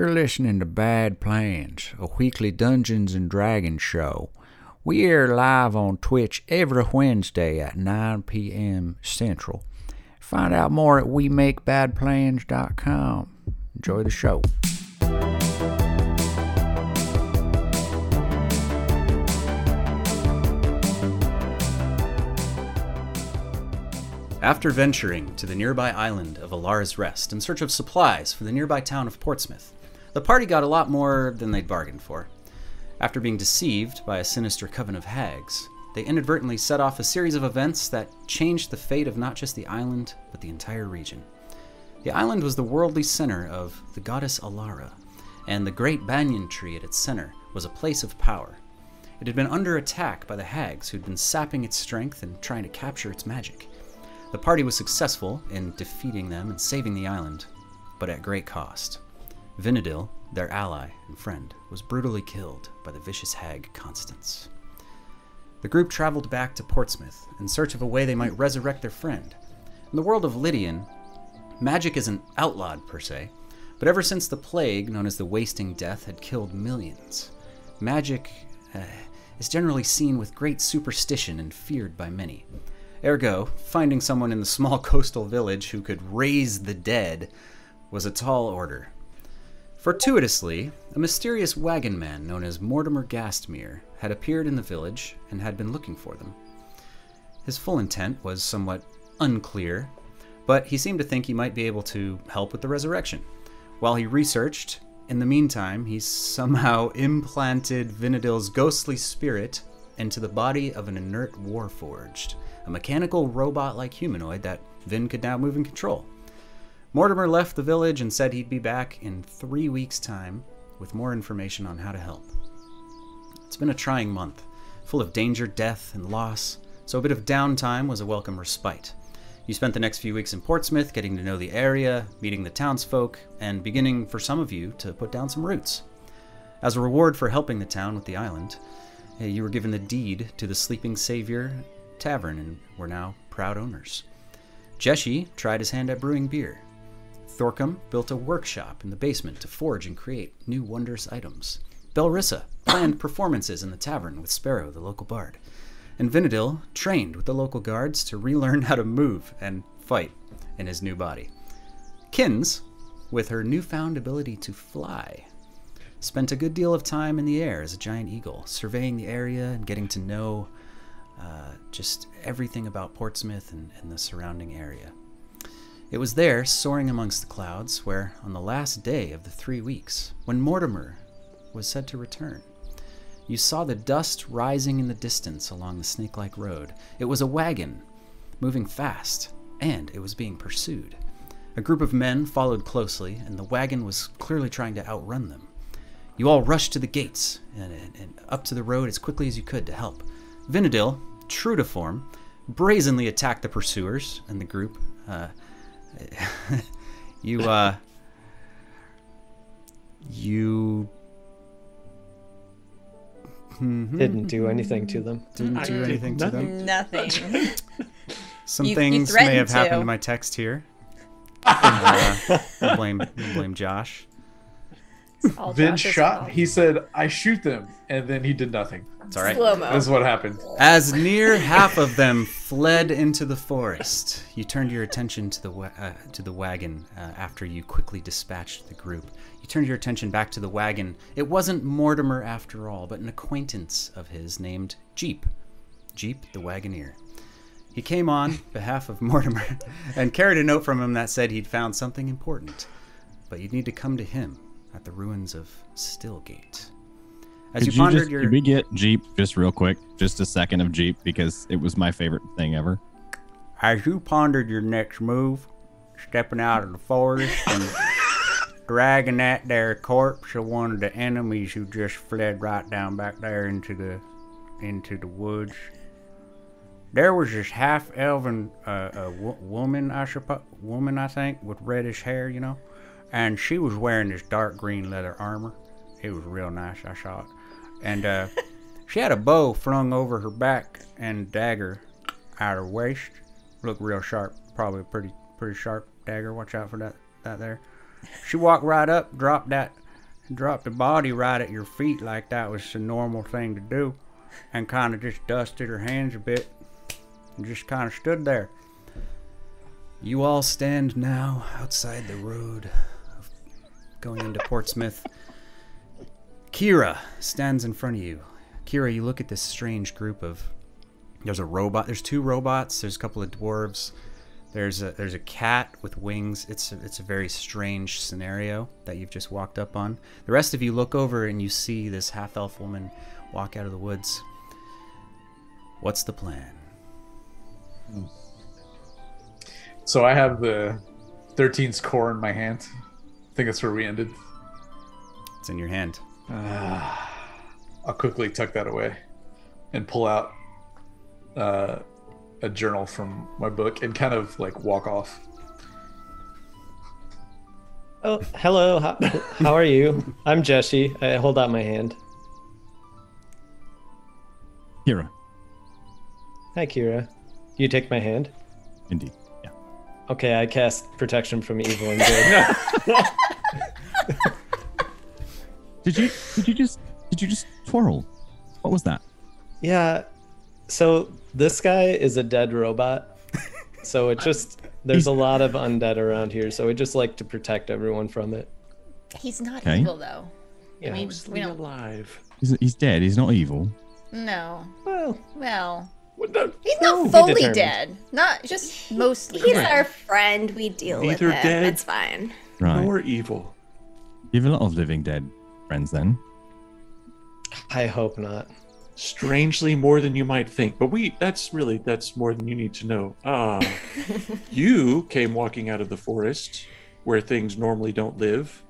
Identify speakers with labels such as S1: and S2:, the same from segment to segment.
S1: You're listening to Bad Plans, a weekly Dungeons and Dragons show. We air live on Twitch every Wednesday at 9 p.m. Central. Find out more at WeMakeBadPlans.com. Enjoy the show.
S2: After venturing to the nearby island of Alara's Rest in search of supplies for the nearby town of Portsmouth, the party got a lot more than they'd bargained for. After being deceived by a sinister coven of hags, they inadvertently set off a series of events that changed the fate of not just the island, but the entire region. The island was the worldly center of the goddess Alara, and the great banyan tree at its center was a place of power. It had been under attack by the hags who'd been sapping its strength and trying to capture its magic. The party was successful in defeating them and saving the island, but at great cost. Vinadil, their ally and friend, was brutally killed by the vicious hag Constance. The group traveled back to Portsmouth in search of a way they might resurrect their friend. In the world of Lydian, magic isn't outlawed per se, but ever since the plague known as the Wasting Death had killed millions, magic uh, is generally seen with great superstition and feared by many. Ergo, finding someone in the small coastal village who could raise the dead was a tall order. Fortuitously, a mysterious wagon man known as Mortimer Gastmere had appeared in the village and had been looking for them. His full intent was somewhat unclear, but he seemed to think he might be able to help with the resurrection. While he researched, in the meantime, he somehow implanted Vinadil's ghostly spirit into the body of an inert warforged, a mechanical robot like humanoid that Vin could now move and control. Mortimer left the village and said he'd be back in three weeks' time with more information on how to help. It's been a trying month, full of danger, death, and loss, so a bit of downtime was a welcome respite. You spent the next few weeks in Portsmouth getting to know the area, meeting the townsfolk, and beginning, for some of you, to put down some roots. As a reward for helping the town with the island, eh, you were given the deed to the Sleeping Savior Tavern and were now proud owners. Jeshi tried his hand at brewing beer. Thorcum built a workshop in the basement to forge and create new wondrous items. Belrissa planned performances in the tavern with Sparrow, the local bard. And Vinadil trained with the local guards to relearn how to move and fight in his new body. Kins, with her newfound ability to fly, spent a good deal of time in the air as a giant eagle, surveying the area and getting to know uh, just everything about Portsmouth and, and the surrounding area. It was there, soaring amongst the clouds, where, on the last day of the three weeks, when Mortimer was said to return, you saw the dust rising in the distance along the snake like road. It was a wagon, moving fast, and it was being pursued. A group of men followed closely, and the wagon was clearly trying to outrun them. You all rushed to the gates and, and, and up to the road as quickly as you could to help. Vinadil, true to form, brazenly attacked the pursuers and the group. Uh, you, uh, you
S3: Didn't do anything to them.
S2: didn't do anything to them.
S4: Nothing.
S2: Some
S4: You- you
S2: things may have
S4: threatened
S2: happened
S4: to.
S2: to my text here. uh, we'll blame we'll blame Josh.
S4: All
S5: Vin
S4: Josh's
S5: shot. He said, "I shoot them," and then he did nothing.
S2: It's all right.
S4: Slow mo.
S5: That's what happened.
S2: As near half of them fled into the forest, you turned your attention to the wa- uh, to the wagon uh, after you quickly dispatched the group. You turned your attention back to the wagon. It wasn't Mortimer after all, but an acquaintance of his named Jeep. Jeep the Wagoneer. He came on behalf of Mortimer and carried a note from him that said he'd found something important, but you'd need to come to him at the ruins of Stillgate. As
S6: Could
S2: you pondered
S6: just,
S2: your
S6: could we get Jeep just real quick? Just a second of Jeep because it was my favorite thing ever.
S1: As you pondered your next move, stepping out of the forest and dragging that there corpse of one of the enemies who just fled right down back there into the into the woods, there was this half-elven uh, uh, woman, I suppose, woman I think, with reddish hair, you know, and she was wearing this dark green leather armor. It was real nice. I saw it, and uh, she had a bow flung over her back and dagger out her waist. Looked real sharp. Probably a pretty pretty sharp dagger. Watch out for that that there. She walked right up, dropped that dropped the body right at your feet like that was a normal thing to do, and kind of just dusted her hands a bit, and just kind of stood there.
S2: You all stand now outside the road going into Portsmouth. Kira stands in front of you. Kira, you look at this strange group of. There's a robot. There's two robots. There's a couple of dwarves. There's a there's a cat with wings. It's a, it's a very strange scenario that you've just walked up on. The rest of you look over and you see this half elf woman walk out of the woods. What's the plan?
S5: So I have the 13's core in my hand. I think that's where we ended.
S2: It's in your hand.
S5: I'll quickly tuck that away and pull out uh, a journal from my book and kind of like walk off.
S3: Oh, hello. How, how are you? I'm Jesse. I hold out my hand.
S6: Kira,
S3: Hi, Kira. You take my hand?
S6: indeed. Yeah.
S3: Okay, I cast protection from evil and good.
S6: Did you did you just did you just twirl? What was that?
S3: yeah. So this guy is a dead robot. So it just there's a lot of undead around here. So we just like to protect everyone from it.
S4: He's not
S6: Okay.
S4: evil though.
S3: Yeah.
S4: I mean, we
S7: Mostly
S4: don't.
S7: alive.
S6: He's, he's dead. He's not evil.
S4: No.
S3: Well,
S4: Well,
S7: What
S4: he's not
S3: be
S4: fully
S3: determined.
S4: dead. Not just mostly
S8: He's
S4: dead.
S8: our friend. We deal
S7: Neither
S8: with him.
S7: dead.
S8: It's fine.
S6: Right.
S7: Nor evil.
S6: You have a lot of living dead friends then.
S3: I hope not.
S7: Strangely more than you might think. But we that's really that's more than you need to know. Uh you came walking out of the forest where things normally don't live.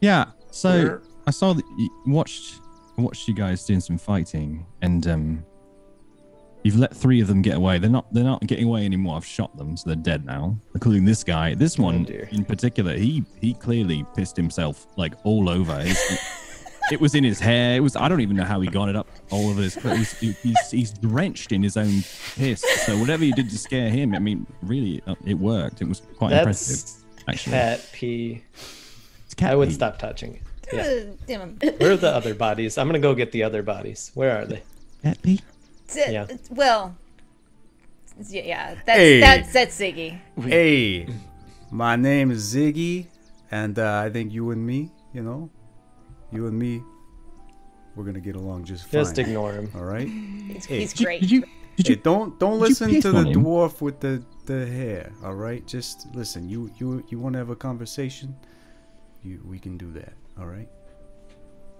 S6: Yeah. So
S7: Where-
S6: I saw that you watched I watched you guys doing some fighting, and um, you've let three of them get away. They're not they're not getting away anymore. I've shot them, so they're dead now, including this guy. This one
S3: dear.
S6: in particular, he he clearly pissed himself like all over. His, it was in his hair. It was I don't even know how he got it up all over his. clothes. He's, he's he's drenched in his own piss. So whatever you did to scare him, I mean, really, uh, it worked. It was quite impressive.
S3: That's
S6: Actually,
S3: cat pee.
S6: It's cat
S3: I would
S6: pee.
S3: stop touching it. Yeah.
S4: Damn.
S3: Where are the other bodies? I'm gonna go get the other bodies. Where are they?
S6: Cat pee.
S4: D-
S3: Yeah.
S4: Well, yeah, yeah. That's
S1: Hey.
S4: that's that's Ziggy.
S1: Hey, my name is Ziggy, and uh, I think you and me, you know, you and me, we're gonna get along just fine.
S3: Just ignore him.
S1: All right.
S4: He's,
S1: Hey,
S4: he's
S6: Did you-
S4: great.
S6: Did you?
S1: Hey, don't don't listen to the
S6: him?
S1: dwarf with the the hair. All right. Just listen. You you you want to have a conversation? You we can do that. All right.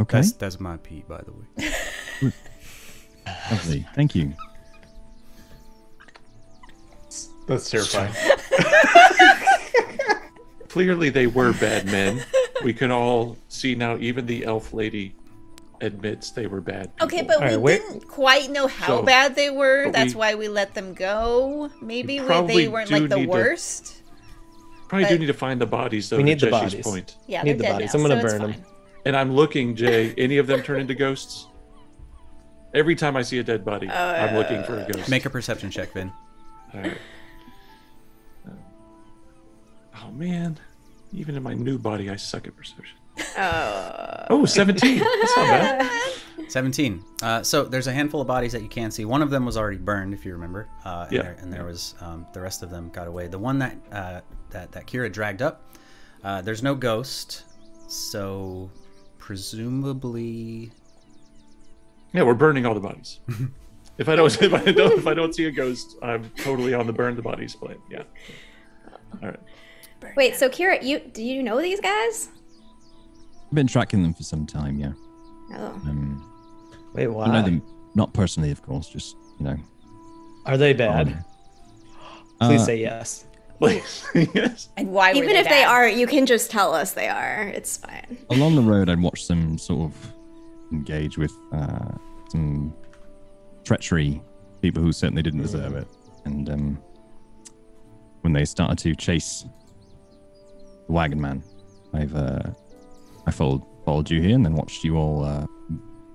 S6: Okay.
S1: That's that's my pee, by the way.
S6: Lovely. Thank you.
S5: That's terrifying.
S7: Clearly they were bad men. We can all see now even the elf lady admits they were bad.
S4: Okay, but
S3: Alright,
S4: we
S3: where-
S4: didn't quite know how
S7: So-
S4: bad they were.
S7: but
S4: That's
S7: we-
S4: why we let them go. Maybe we,
S7: probably
S4: they weren't
S7: do
S4: like the
S7: need to-
S4: worst.
S7: Probably do
S4: but-
S7: need to find the bodies though.
S3: We
S7: to
S3: need the
S7: Jesse's
S3: bodies.
S7: point.
S4: Yeah,
S3: Need
S4: they're
S3: the
S4: dead
S3: bodies.
S4: now,
S3: I'm gonna
S4: so it's
S3: burn 'em.
S4: fine.
S7: And I'm looking, Jay. Any of them turn into ghosts? Every time I see a dead body, I'm looking for a ghost.
S2: Make a perception check, Vin.
S7: All right. Oh man, even in my new body, I suck at perception.
S8: Oh.
S7: Oh, 17. That's not bad.
S2: 17. Uh, so there's a handful of bodies that you can see. One of them was already burned, if you remember. Uh, and,
S7: Yeah.
S2: there, and there was um, the rest of them got away. The one that uh, that that Kira dragged up, uh, there's no ghost, so presumably
S7: Yeah, we're burning all the bodies. if I don't, if I don't, if I don't see a ghost, I'm totally on the burn the bodies plan. Yeah. All right.
S8: Wait, so Kira, you do you know these guys?
S6: I've been tracking them for some time. Yeah.
S8: Oh.
S6: Um,
S3: Wait,
S6: I know them not personally, of course. Just you know.
S3: Are they bad?
S6: um,
S3: Please
S6: uh,
S3: say yes.
S7: Please. yes.
S4: And why? were
S8: Even if they are, you can just tell us they are. It's fine.
S6: along the road, I'd watched them sort of engage with uh, some treachery, people who certainly didn't deserve it, and um, when they started to chase the wagon man, I've uh, I followed followed you here and then watched you all uh,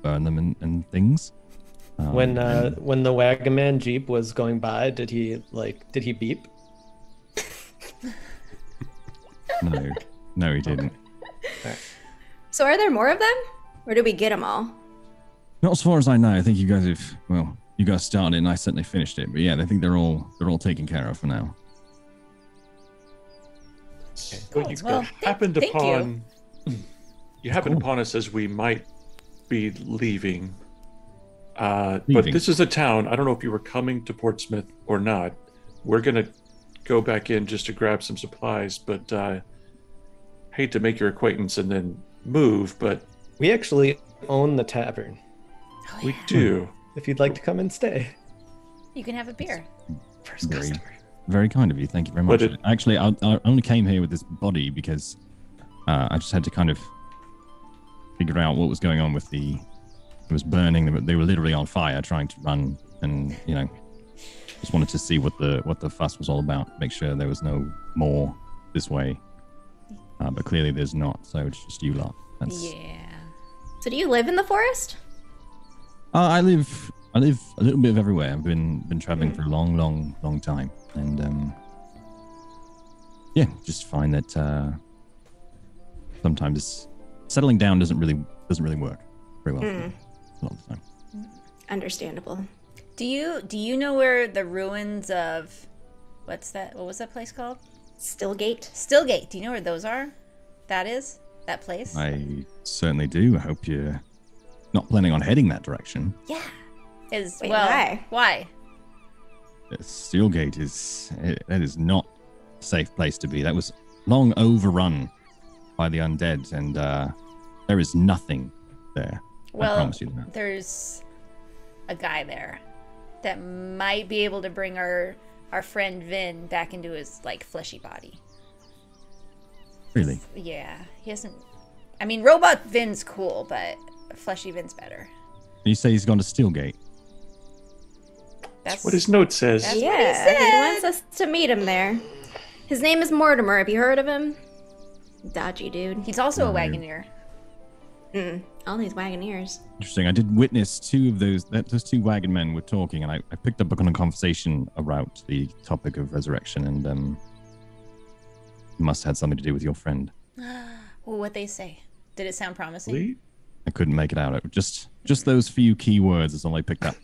S6: burn them and, and things. Um,
S3: When uh, when the wagon man jeep was going by, did he like did he beep?
S6: no, no, he didn't.
S8: So are there more of them? Or did we get them all?
S6: Not as far as I know. I think you guys have. Well, you guys started it, and I certainly finished it. But yeah, I think they're all they're all taken care of for now.
S7: Well, you
S4: Well, thank-
S7: happened
S4: thank you.
S7: upon you happened
S6: Cool.
S7: upon us as we might be leaving. Uh, but this is a town. I don't know if you were coming to Portsmouth or not. We're gonna go back in just to grab some supplies, but uh, hate to make your acquaintance and then move, but
S3: We actually own the tavern.
S4: Oh,
S7: we do.
S3: If you'd like to come and stay.
S4: You can have a beer.
S3: First
S6: Very,
S3: customer.
S6: very kind of you. Thank you very much.
S7: it-
S6: Actually, I, I only came here with this body because uh, I just had to kind of figure out what was going on with the. It was burning. They were, they were literally on fire, trying to run, and you know, just wanted to see what the what the fuss was all about. Make sure there was no more this way. Uh, but clearly, there's not. So it's just you lot. That's,
S4: Yeah.
S8: So do you live in the forest?
S6: Uh, I live I live a little bit of everywhere. I've been been traveling for a long, long, long time, and um, yeah, just find that uh, sometimes settling down doesn't really doesn't really work very well for me a lot of the time.
S8: Understandable.
S4: Do you do you know where the ruins of what's that? What was that place called?
S8: Stillgate.
S4: Stillgate. Do you know where those are? That is that place.
S6: I certainly do. I hope you're not planning on heading that direction.
S4: Yeah. Is
S8: Wait,
S4: well.
S8: why?
S4: Why?
S6: Uh, Steelgate is it, that is not a safe place to be. That was long overrun by the undead, and uh, there is nothing there. I
S4: Well,
S6: promise you that.
S4: there's a guy there that might be able to bring our our friend Vin back into his like fleshy body.
S6: Really.
S4: Yeah, he hasn't. I mean, robot Vin's cool, but fleshy Vin's better.
S6: You say he's gone to Steelgate.
S4: That's
S7: What his note says.
S4: That's- what he
S8: yeah, he, wants us to meet him there. His name is Mortimer. Have you heard of him? Dodgy dude.
S4: He's also a
S6: No.
S4: Wagoneer.
S8: Mm, all these Wagoneers.
S6: Interesting. I did witness two of those. That those two wagon men were talking, and I, I picked up on a conversation about the topic of resurrection, and um, it must have had something to do with your friend.
S4: Well, what they say? Did it sound promising?
S7: Lee?
S6: I couldn't make it out. It, just just those few key words is all I picked up.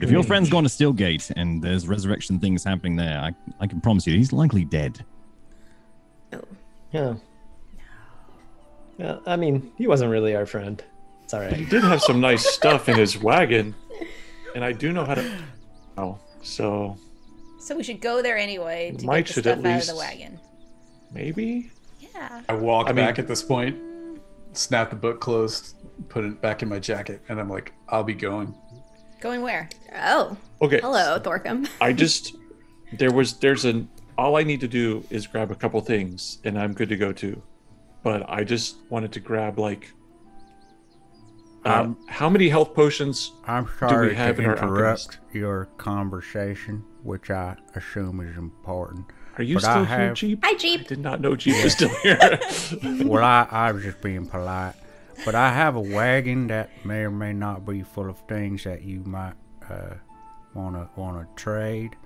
S6: If your friend's gone to Steelgate and there's resurrection things happening there, I, I can promise you he's likely dead.
S8: Oh.
S3: Yeah. Yeah, I mean, he wasn't really our friend. It's all
S7: He did have some nice stuff in his wagon, and I do know how to. Oh, so
S4: So we should go there anyway to
S7: Mike
S4: get the
S7: should
S4: stuff
S7: at
S4: out of
S7: least-
S4: the wagon.
S7: maybe
S4: Yeah.
S5: I walk
S7: I mean-
S5: back at this point, snap the book closed, put it back in my jacket, and I'm like, I'll be going.
S4: Going where?
S8: Oh.
S7: okay.
S8: Hello, Thorcum.
S7: I just there was there's an all I need to do is grab a couple things and I'm good to go too. But I just wanted to grab like
S1: Um,
S7: how many health potions?
S1: I'm sorry
S7: have
S1: to
S7: in our
S1: interrupt your conversation, which I assume is important.
S7: Are you
S1: But I
S7: still here,
S1: have-
S7: Jeep?
S8: Hi, Jeep.
S7: I
S8: Jeep.
S7: did not know Jeep was still here.
S1: Well, I, I was just being polite. But I have a wagon that may or may not be full of things that you might uh, wanna wanna trade.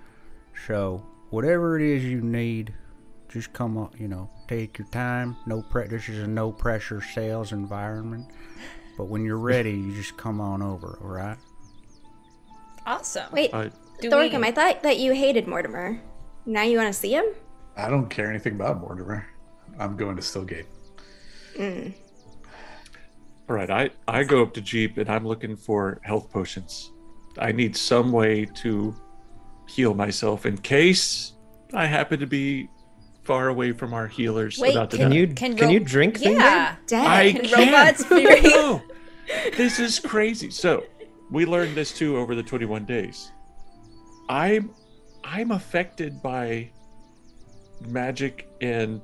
S1: So whatever it is you need, just come up. You know, take your time. No pre- This is a no pressure sales environment. But when you're ready, you just come on over. All right?
S4: Awesome.
S8: Wait,
S7: Uh,
S4: Do
S8: Thorcum,
S4: we-
S8: I thought that you hated Mortimer. Now you want to see him?
S5: I don't care anything about Mortimer. I'm going to Stillgate. Mm.
S7: all right, I I go up to Jeep and I'm looking for health potions. I need some way to heal myself in case I happen to be far away from our healers
S4: Wait,
S7: about to
S3: Can
S7: die.
S3: you
S4: Can
S3: can,
S4: ro-
S3: you drink things?
S4: Yeah.
S8: Dead.
S7: I
S4: Can
S7: can't.
S4: robots
S7: No, this is crazy. So we learned this too over the 21 days. I'm I'm affected by magic and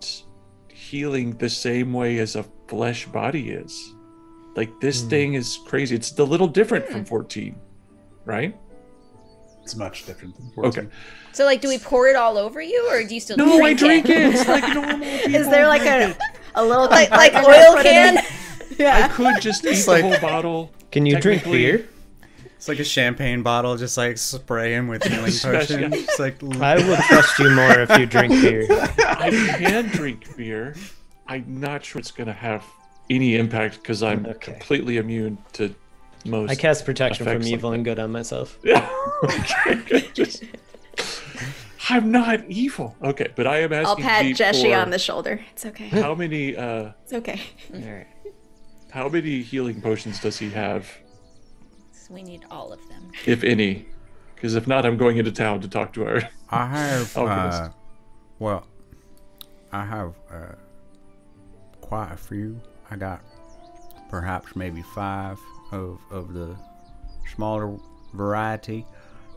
S7: healing the same way as a flesh body is. Like this
S3: Hmm.
S7: thing is crazy. It's a little different from 14, right?
S5: It's much different than 14. Okay.
S4: So like, do we pour it all over you, or do you still
S7: No, I
S4: drink,
S7: drink it. It's like normal.
S8: Is there like a, a little
S4: Like like oil can? Yeah.
S7: I could just eat
S2: like-
S7: the whole bottle.
S3: Can you drink beer?
S2: It's like a champagne bottle, just like spraying with healing
S7: Smash
S2: potion.
S7: it.
S2: It's like
S3: I will trust you more if you drink beer.
S7: I can drink beer. I'm not sure it's going to have any impact because I'm
S3: Okay.
S7: completely immune to most.
S3: I cast protection from
S7: effects like
S3: evil and good on myself.
S7: Yeah. okay. Just- I'm not evil. Okay, but I am asking.
S8: I'll pat
S7: Pete
S8: Jessie on the shoulder. It's okay.
S7: How many? uh
S8: It's okay. All right.
S7: How many healing potions does he have,
S4: So we need all of them.
S7: if any? Because if not, I'm going into town to talk to our.
S1: I have,
S7: Alchemist.
S1: uh, well, I have uh, quite a few. I got perhaps maybe five of, of the smaller variety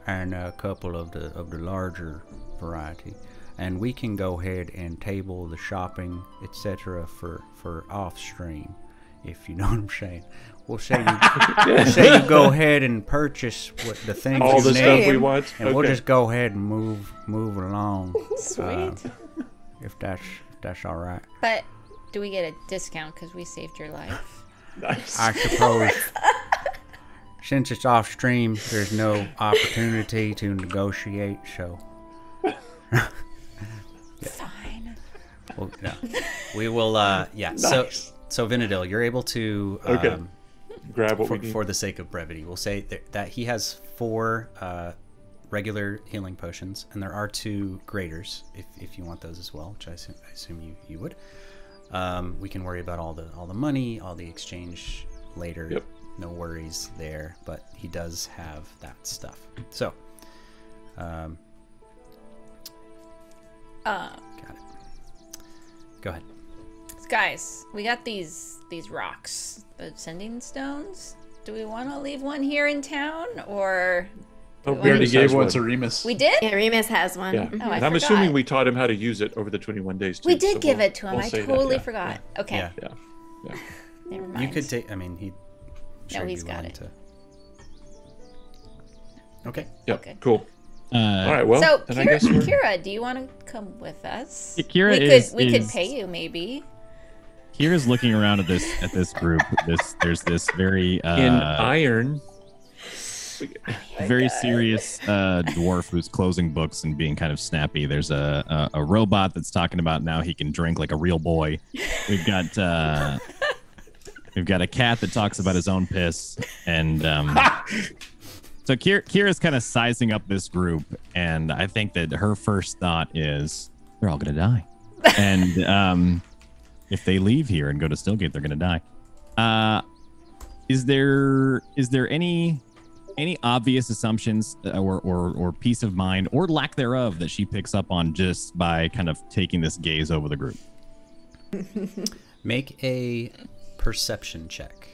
S1: and a couple of the of the larger variety. And we can go ahead and table the shopping, etc. for for off stream, if you know what I'm saying. We'll say you, we'll say you go ahead and purchase what the things
S7: All
S1: you
S7: the
S1: need.
S7: stuff we want.
S1: And we'll just go ahead and move move along.
S8: Sweet.
S1: uh, if that's if that's all right.
S4: But do we get a discount because we saved your life?
S7: Nice.
S1: I suppose since it's off stream, there's no opportunity to negotiate. So,
S4: Fine.
S2: Well, no. we will. Uh, yeah. So,
S7: Nice.
S2: so Vinadil, you're able to. Um,
S7: Okay. Grab what
S2: for,
S7: we need.
S2: for the sake of brevity, we'll say that, that he has four uh, regular healing potions, and there are two graders if, if you want those as well, which I assume, I assume you, you would. Um, we can worry about all the all the money, all the exchange later.
S7: Yep.
S2: No worries there, but he does have that stuff. So, um,
S4: Uh,
S2: got it. Go ahead.
S4: Guys, we got these these rocks, the sending stones. Do we want to leave one here in town, or
S7: Oh,
S4: we
S5: We already gave one
S7: one.
S5: to Remus.
S4: we did?
S8: Yeah, Remus has one.
S7: Yeah.
S8: Mhm.
S4: Oh, I
S7: I'm
S4: forgot.
S7: assuming we taught him how to use it over the 21 days. Too,
S4: We did
S7: so
S4: give
S7: we'll-
S4: it to him.
S7: we'll
S4: I totally
S7: yeah.
S4: forgot. Okay,
S2: Yeah.
S7: Yeah. Yeah.
S4: never mind.
S2: You could take. I mean, he.
S4: No, he's got it.
S2: Okay.
S7: Yep.
S4: Okay.
S7: Cool.
S6: Uh,
S7: All right. Well,
S4: so,
S7: then I
S4: Kira,
S7: guess.
S4: Kira, do you want to come with us?
S6: Kira
S4: we
S6: is-
S4: could we could pay you maybe.
S6: Kira's looking around at this at this group. This there's this very uh,
S7: in iron.
S6: very serious uh, dwarf who's closing books and being kind of snappy. There's a, a a robot that's talking about now he can drink like a real boy. We've got uh, we've got a cat that talks about his own piss, and um, so Kira, Kira's kind of sizing up this group, and I think that her first thought is they're all gonna die, and um, if they leave here and go to Stillgate, they're gonna die. Uh, is there is there any any obvious assumptions uh, or, or or peace of mind or lack thereof that she picks up on just by kind of taking this gaze over the group
S2: Make a perception check.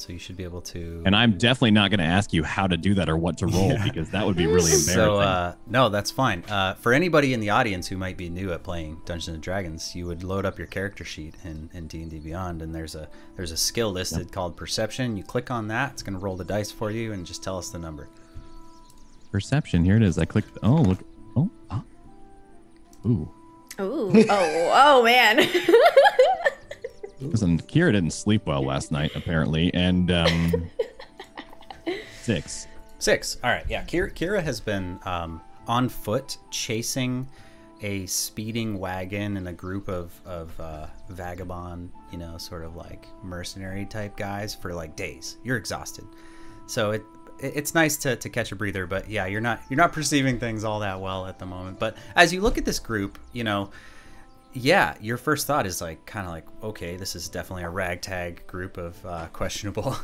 S2: So you should be able to.
S6: and i'm definitely not going to ask you how to do that or what to roll because that would be really embarrassing
S2: So uh, no, that's fine. Uh, for anybody in the audience who might be new at playing Dungeons and Dragons, you would load up your character sheet in in D and D Beyond, and there's a there's a skill listed called Perception. You click on that, it's going to roll the dice for you and just tell us the number.
S6: perception here it is i clicked oh look oh ah. ooh
S8: Ooh. Oh, oh man.
S6: listen kira didn't sleep well last night apparently and um six
S2: Six. All right. Yeah. Kira, Kira has been um, on foot chasing a speeding wagon and a group of, of uh, vagabond, you know, sort of like mercenary type guys for like days. You're exhausted. So it, it it's nice to, to catch a breather, but yeah, you're not you're not perceiving things all that well at the moment. But as you look at this group, you know, yeah, your first thought is like kind of like, okay, this is definitely a ragtag group of uh, questionable,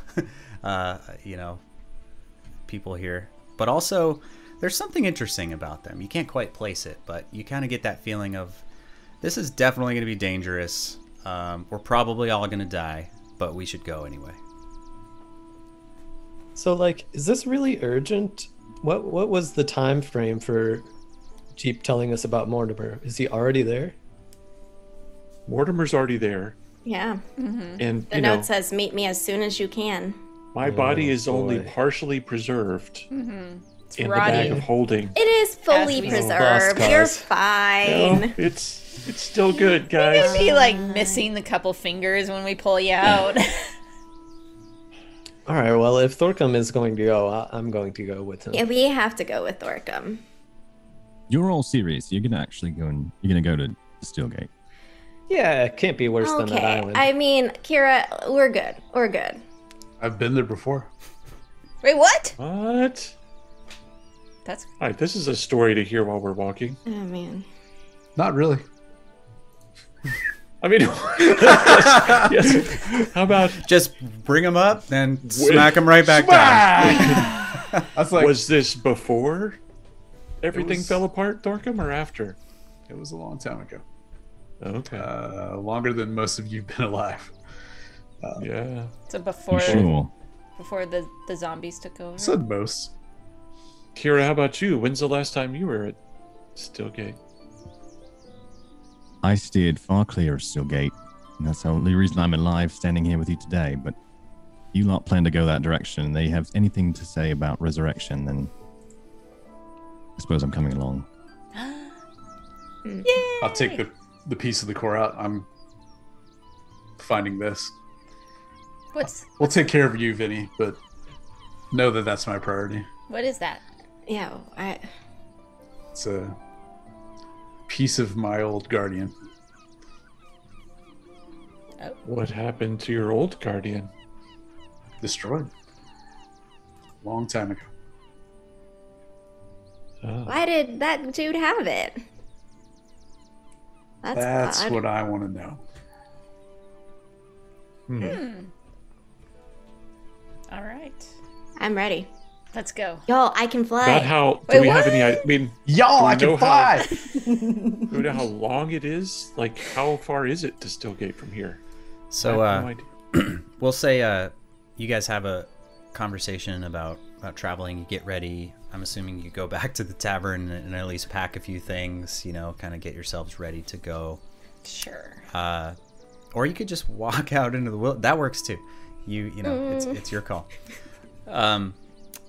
S2: uh, you know, people here. But also, there's something interesting about them. You can't quite place it, but you kind of get that feeling of this is definitely going to be dangerous. Um, we're probably all going to die, but we should go anyway.
S3: So, like, is this really urgent? What What was the time frame for Jeep telling us about Mortimer? Is he already there?
S7: Mortimer's already there,
S8: yeah. Mm-hmm.
S7: and
S8: The
S7: you know
S8: note says, "Meet me as soon as you can."
S7: my body
S3: Oh,
S7: is only partially preserved
S4: It's
S7: in the bag of holding.
S8: It is fully
S4: we- oh,
S8: preserved.
S3: Lost
S8: You're
S3: cause.
S8: fine.
S7: No, it's it's still good, guys.
S4: You're be like missing the couple fingers when we pull you out.
S3: All right. Well, if Thorcum is going to go, I- I'm going to go with him.
S8: Yeah, we have to go with Thorcum.
S6: you're all serious you're gonna actually go and you're gonna go to Steelgate.
S3: Yeah, it can't be worse than that
S8: Okay.
S3: island.
S8: I mean, Kira, we're good. We're good.
S5: I've been there before.
S4: Wait, what?
S7: What?
S4: That's
S7: All right, this is a story to hear while we're walking.
S8: Oh man.
S5: Not really.
S7: I mean, yes. How about
S2: Just bring them up and smack them right back down.
S5: That's like
S7: was this before everything
S5: was-
S7: fell apart, Dorkum, or after?
S5: it was a long time ago.
S7: Okay.
S5: Uh, longer than most of you've been alive.
S7: yeah.
S4: so
S6: You
S4: before
S6: sure?
S4: before the the zombies took over.
S5: Said most.
S7: Kira, how about you? When's the last time you were at Stillgate?
S6: I steered far clear of Stillgate, and that's the only reason I'm alive standing here with you today. But you lot plan to go that direction, and they have anything to say about resurrection, then I suppose I'm coming along.
S5: I'll take the the piece of the core out. I'm finding this.
S4: What's
S5: We'll take care of you, Vinny, but know that that's my priority.
S4: what is that?
S8: Yeah. I.
S5: It's a piece of my old guardian. Oh.
S7: What happened to your old guardian?
S5: Destroyed. Long time ago.
S7: Oh.
S8: Why did that dude have it? That's,
S5: That's
S8: odd.
S5: what I want to know.
S4: All right,
S8: I'm ready.
S4: let's go.
S8: Yo, I can fly.
S7: Not how. Do
S4: Wait,
S7: we have any? I mean,
S5: Y'all, I can
S7: know how-
S5: fly.
S7: do we know how long it is? Like, how far is it to Stillgate from here?
S2: So
S7: I have
S2: uh,
S7: no idea.
S2: we'll say uh, you guys have a conversation about about traveling. You get ready. I'm assuming you go back to the tavern and, at least pack a few things. You know, kind of get yourselves ready to go.
S4: Sure.
S2: Uh, or you could just walk out into the will. That works too. You you know it's it's your call. Um,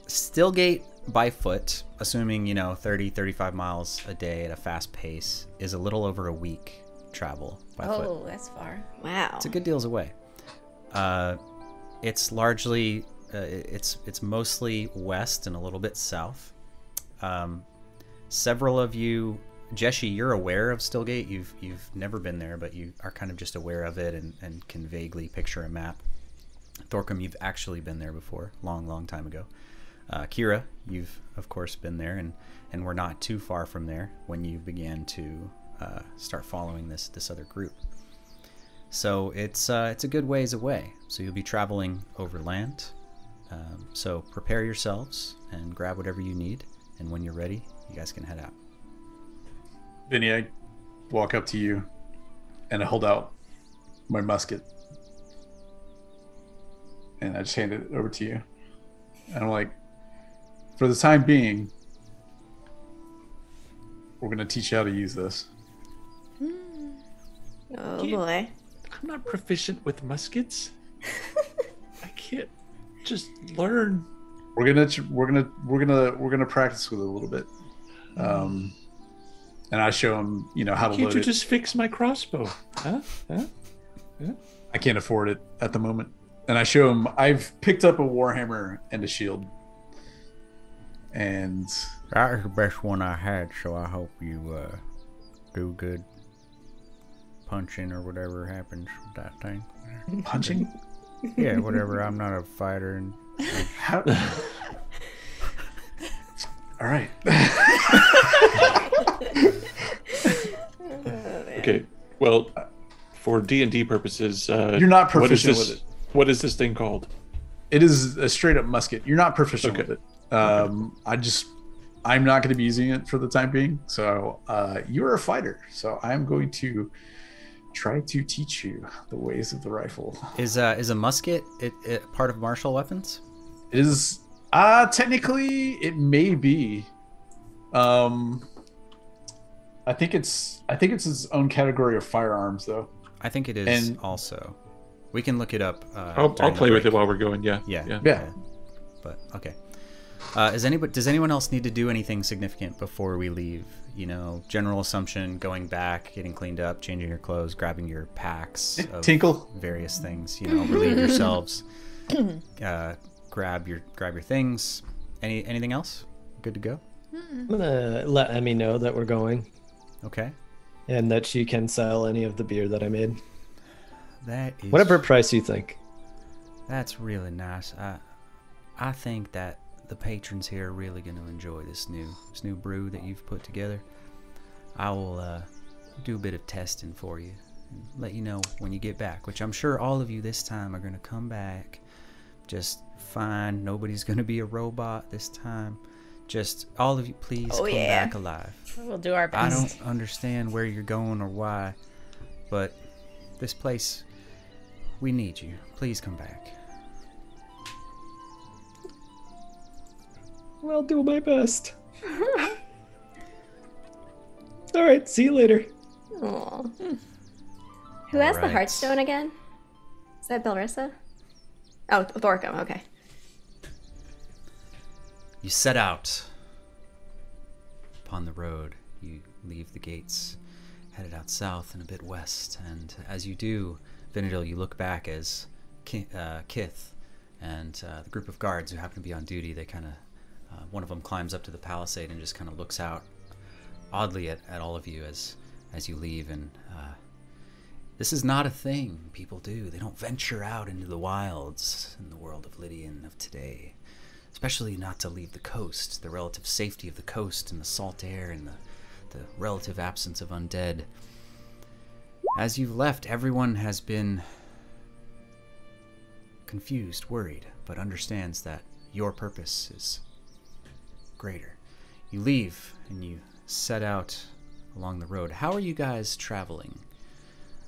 S2: Stillgate by foot, assuming you know 30 35 miles a day at a fast pace, is a little over a week travel by foot.
S4: Oh, that's far.
S8: wow.
S2: It's a good deals away. Uh, it's largely, uh, it's it's mostly west and a little bit south. Um, several of you, Jeshi, you're aware of Stillgate. You've you've never been there, but you are kind of just aware of it and, and can vaguely picture a map. Thorcum, you've actually been there before, long long time ago. Uh, Kira, you've of course been there, and and we're not too far from there when you began to uh, start following this this other group. So it's uh, it's a good ways away. So you'll be traveling over land. Um, so prepare yourselves and grab whatever you need. And when you're ready, you guys can head out.
S5: Vinny, I walk up to you and I hold out my musket. And I just hand it over to you. And I'm like, for the time being, we're going to teach you how to use this.
S8: oh boy.
S7: I'm not proficient with muskets. I can't just learn.
S5: We're gonna we're gonna we're gonna we're gonna practice with it a little bit, um, and I show him you know how to
S7: Can't
S5: load
S7: you
S5: it.
S7: just fix my crossbow? Huh? Huh?
S5: I can't afford it at the moment. And I show him I've picked up a warhammer and a shield. And
S1: That was the best one I had, so I hope you uh, do good punching or whatever happens with that thing.
S5: punching.
S1: Yeah, whatever. I'm not a fighter, and
S5: How? All right.
S7: Okay. Well, for D and D purposes, uh,
S5: You're not
S7: what is
S5: proficient
S7: this,
S5: with it.
S7: What is this thing called?
S5: It is a straight up musket. You're not proficient
S7: Okay.
S5: with it. Um, I just I'm not going to be using it for the time being. So uh, you're a fighter. So I'm going to try to teach you the ways of the rifle.
S2: Is uh, is a musket it, it part of martial weapons?
S5: It is uh technically it may be. Um I think it's I think it's its own category of firearms though.
S2: I think it is
S5: And-
S2: also. We can look it up. Uh,
S7: I'll, I'll play with it while we're going. Yeah.
S2: Yeah.
S7: Yeah.
S5: Yeah.
S2: But okay. Uh, is anybody? Does anyone else need to do anything significant before we leave? You know, general assumption: going back, getting cleaned up, changing your clothes, grabbing your packs of
S5: Tinkle.
S2: various things. You know, relieve yourselves. Uh, grab your grab your things. Any anything else? Good to go.
S3: I'm gonna let Emmy know that we're going.
S2: Okay.
S3: and that she can sell any of the beer that I made.
S2: That is
S3: Whatever price you think.
S2: That's really nice. I I think that the patrons here are really going to enjoy this new this new brew that you've put together. I will uh, do a bit of testing for you and let you know when you get back, which I'm sure all of you this time are going to come back just fine. Nobody's going to be a robot this time. Just all of you, please
S4: Oh,
S2: come
S4: yeah.
S2: back alive.
S4: We'll do our best.
S2: I don't understand where you're going or why, but this place, we need you. Please come back.
S3: I'll do my best. All right, see you later.
S8: Aw. Who has the Heartstone again? Is that Belrissa? Oh, Thorcum, okay.
S2: You set out upon the road. You leave the gates, headed out south and a bit west. And as you do, Vinadil, you look back as Ki- uh, Kith and uh, the group of guards who happen to be on duty. They kind of, uh, one of them climbs up to the palisade and just kind of looks out oddly at, at all of you as as you leave. And uh, this is not a thing people do. They don't venture out into the wilds in the world of Lydian of today especially not to leave the coast, the relative safety of the coast and the salt air and the, the relative absence of undead. As you've left, everyone has been confused, worried, but understands that your purpose is greater. You leave and you set out along the road. How are you guys traveling?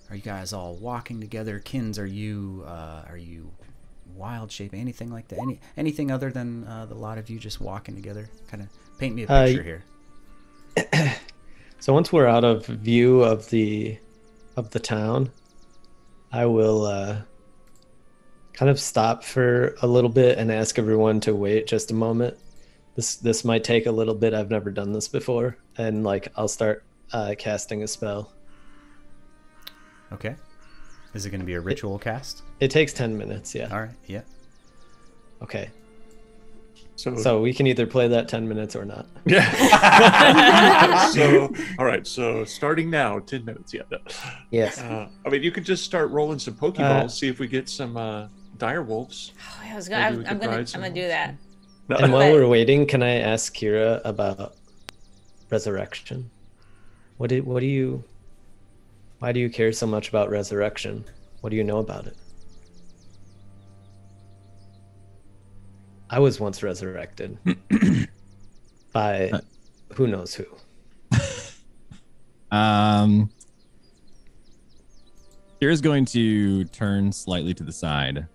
S2: Are you guys all walking together? Kins, are you uh, are you wild shape? Anything like that? Any anything other than uh, the lot of you just walking together? Kind of paint me a
S3: Uh,
S2: picture here.
S3: So once we're out of view of the of the town, I will uh, kind of stop for a little bit and ask everyone to wait just a moment. This this might take a little bit. I've never done this before, and like I'll start uh, casting a spell.
S2: Okay. Is it going to be a ritual cast?
S3: It takes ten minutes. Yeah.
S2: All right. Yeah.
S3: Okay.
S7: So,
S3: So we can either play that ten minutes or not. Yeah.
S7: so all right. So starting now, ten minutes. Yeah. no.
S3: Yes.
S7: Uh, I mean, you could just start rolling some Pokeballs, see if we get some uh, dire wolves.
S4: Oh, I was gonna, I'm, I'm gonna, I'm gonna do
S7: horses.
S4: that.
S7: No.
S3: And while
S4: But-
S3: we're waiting, can I ask Kira about resurrection? What do what do you why do you care so much about resurrection? What do you know about it? I was once resurrected by
S6: Uh,
S3: who knows who.
S6: Um, Kira's going to turn slightly to the side.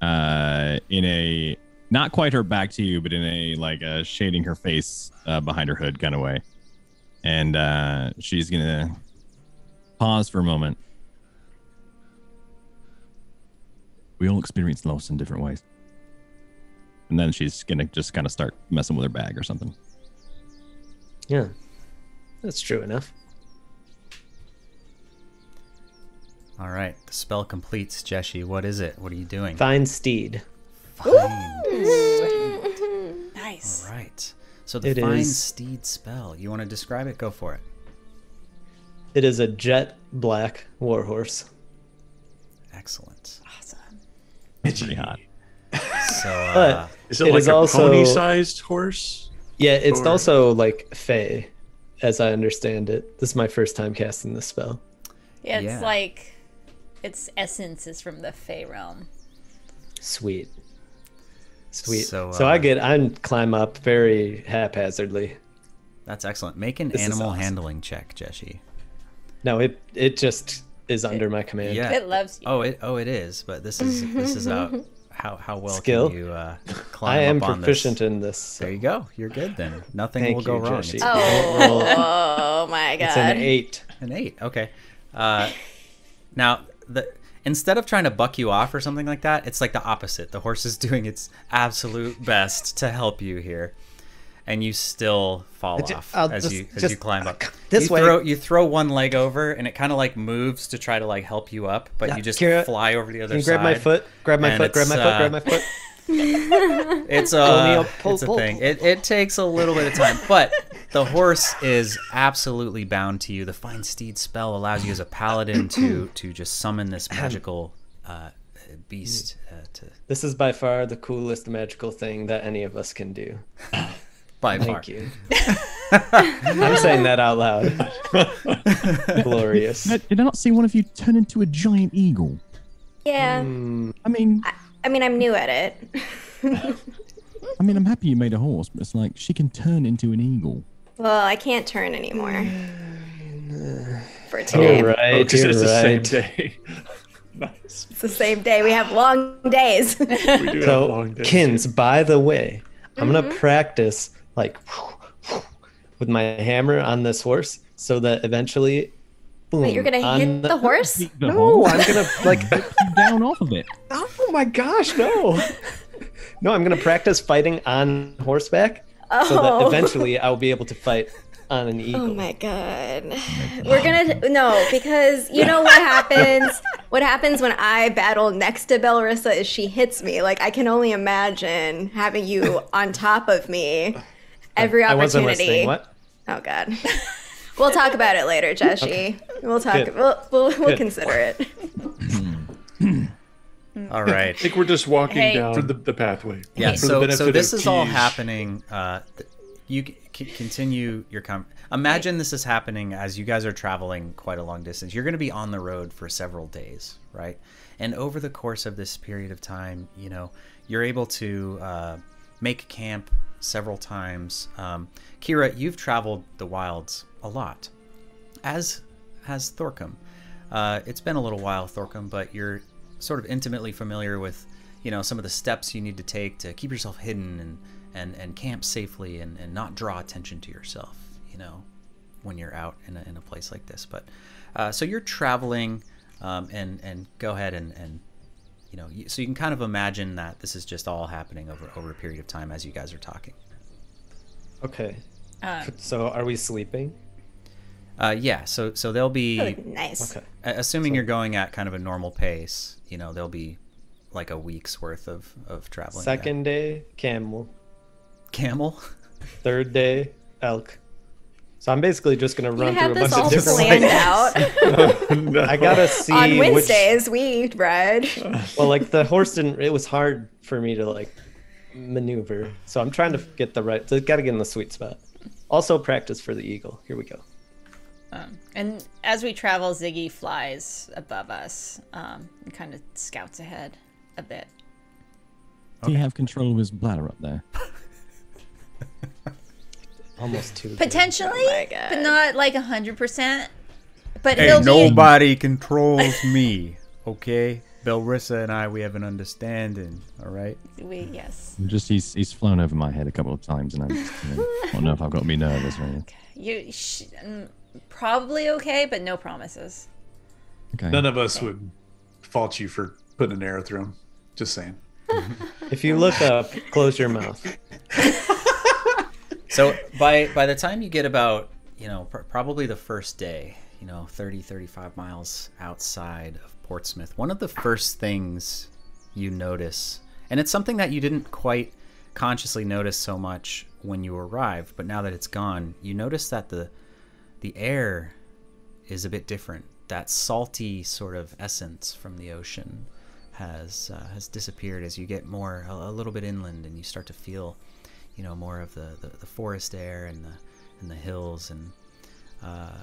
S6: Uh, in a not quite her back to you, but in a like uh, shading her face uh, behind her hood kind of way, and uh, she's gonna pause for a moment. We all experience loss in different ways, and then she's gonna just kind of start messing with her bag or something.
S3: Yeah. That's true enough.
S2: All right. The spell completes, Jeshi. What is it? What are you doing?
S3: Find steed.
S2: Fine.
S4: Nice.
S2: All right. So the
S3: It
S2: fine
S3: is-
S2: steed spell. You want to describe it? Go for it.
S3: It is a jet black warhorse.
S2: Excellent.
S4: Awesome.
S6: Pretty hot.
S2: So uh,
S3: But
S7: Is it,
S3: It
S7: like
S3: is
S7: a
S3: also-
S7: pony-sized horse?
S3: Yeah, it's
S7: Or-
S3: also like Fey, as I understand it. This is my first time casting this spell.
S4: Yeah, it's
S2: Yeah.
S4: like its essence is from the Fey realm.
S3: Sweet. Sweet.
S2: So,
S3: So,
S2: uh,
S3: I get I climb up very haphazardly.
S2: that's excellent. Make an
S3: This
S2: animal
S3: awesome.
S2: handling check, Jeshi.
S3: No, it it just is under my command.
S2: Yeah.
S4: It loves you.
S2: Oh, it oh it is, but this is this is uh, how how well
S3: Skill.
S2: can you uh, climb up?
S3: I am
S2: up on
S3: proficient
S2: this?
S3: in this. so
S2: There you go. You're good then. Nothing
S3: Thank
S2: will go
S3: you,
S2: wrong.
S3: Jeshi.
S2: It's
S8: Oh, my god.
S3: It's an eight.
S2: An eight. Okay. Uh, now the instead of trying to buck you off or something like that, it's like the opposite. The horse is doing its absolute best to help you here, and you still fall
S3: ju-
S2: off
S3: I'll
S2: as
S3: just-
S2: you as
S3: just-
S2: you climb up.
S3: this
S2: you
S3: way.
S2: Throw, you throw one leg over, and it kind of like moves to try to like help you up, but
S3: Yeah,
S2: you just
S3: Kira,
S2: fly over the other
S3: Can you
S2: side.
S3: grab my foot? Grab my foot. Grab my foot.
S2: uh,
S3: Grab my foot.
S2: It's
S3: me
S2: a
S3: up, pull,
S2: it's a
S3: pull,
S2: thing.
S3: pull.
S2: It, it takes a little bit of time, but the horse is absolutely bound to you. The find steed spell allows you as a paladin to to just summon this magical uh, beast uh, to
S3: This is by far the coolest magical thing that any of us can do.
S2: by far.
S3: Thank you. I'm saying that out loud. Glorious.
S6: Did I not see one of you turn into a giant eagle?
S8: Yeah.
S3: Mm,
S6: I mean,
S8: I mean, I'm new at it.
S6: I mean, I'm happy you made a horse, but it's like she can turn into an eagle.
S8: Well, I can't turn anymore. For today.
S3: you're right.
S7: because it's the same day. nice.
S8: It's the same day. We have long days.
S7: We do have long days.
S3: Kins, by the way, I'm gonna
S8: Mm-hmm.
S3: practice like with my hammer on this horse, so that eventually, boom.
S8: Wait, you're gonna
S3: on
S8: hit the horse?
S6: The
S3: No,
S6: horse
S3: I'm gonna like.
S6: down off of it.
S3: oh my gosh, no! No, I'm gonna practice fighting on horseback, so that
S8: Oh.
S3: eventually I'll be able to fight on an oh eagle.
S8: Oh my god. We're gonna no, because you know what happens what happens when I battle next to Belrissa is she hits me. Like I can only imagine having you on top of me every
S3: I wasn't
S8: opportunity.
S3: listening. What?
S8: Oh god. We'll talk about it later, Jeshi. We'll talk
S3: Good.
S8: we'll we'll, we'll consider it.
S2: All right.
S7: I think we're just walking
S4: Hey.
S7: down the,
S5: the-
S7: the pathway.
S2: Yeah.
S7: For the
S2: So
S7: benefit
S2: so this is all happening. Uh, you c- c- continue your com. Imagine this is happening as you guys are traveling quite a long distance. You're going to be on the road for several days, right? And over the course of this period of time, you know, you're able to uh, make camp several times. Um, Kira, you've traveled the wilds a lot, as has Thorcum. Uh, it's been a little while, Thorcum, but you're sort of intimately familiar with, you know, some of the steps you need to take to keep yourself hidden and and, and camp safely and, and not draw attention to yourself, you know, when you're out in a, in a place like this. But uh, so you're traveling, um, and and go ahead and and you know, you, so you can kind of imagine that this is just all happening over over a period of time as you guys are talking.
S3: Okay.
S4: Um,
S3: So are we sleeping?
S2: Uh, yeah, so so they'll be
S8: Oh, nice.
S3: Okay.
S2: A- Assuming you're going at kind of a normal pace, you know, they'll be like a week's worth of, of traveling. there.
S3: Second day, camel.
S2: camel.
S3: Third day, elk. So I'm basically just gonna run
S8: have
S3: through a
S8: this
S3: bunch
S8: all
S3: of different
S8: planned
S3: ways.
S8: out.
S3: I gotta see
S8: On
S3: which.
S8: Wednesdays we ride.
S3: Well, like the horse didn't. It was hard for me to like maneuver. So I'm trying to get the right. So gotta get in the sweet spot. Also practice for the eagle. Here we go.
S4: Um, and as we travel, Ziggy flies above us um, and kind of scouts ahead a bit.
S6: Do you have control of his bladder up there?
S3: Almost two.
S4: Potentially,
S8: Oh
S4: but not like a hundred percent. But
S1: Hey,
S4: he'll be
S1: nobody controls me, okay? Belrissa and I, we have an understanding, all right?
S4: we, yes.
S6: I'm Just he's he's flown over my head a couple of times, and I just, you know, I don't know if I've got to be nervous or anything.
S4: You sh- mm, probably okay, but no promises.
S6: Okay.
S5: None of us would fault you for putting an arrow through him. Just saying.
S3: If you look up, close your mouth.
S2: So by by the time you get about you know pr- probably the first day, you know 30 35 miles outside of Portsmouth, one of the first things you notice, and it's something that you didn't quite consciously notice so much when you arrived, but now that it's gone, you notice that the the air is a bit different. That salty sort of essence from the ocean has uh, has disappeared as you get more a, a little bit inland and you start to feel you know more of the, the, the forest air and the and the hills and uh,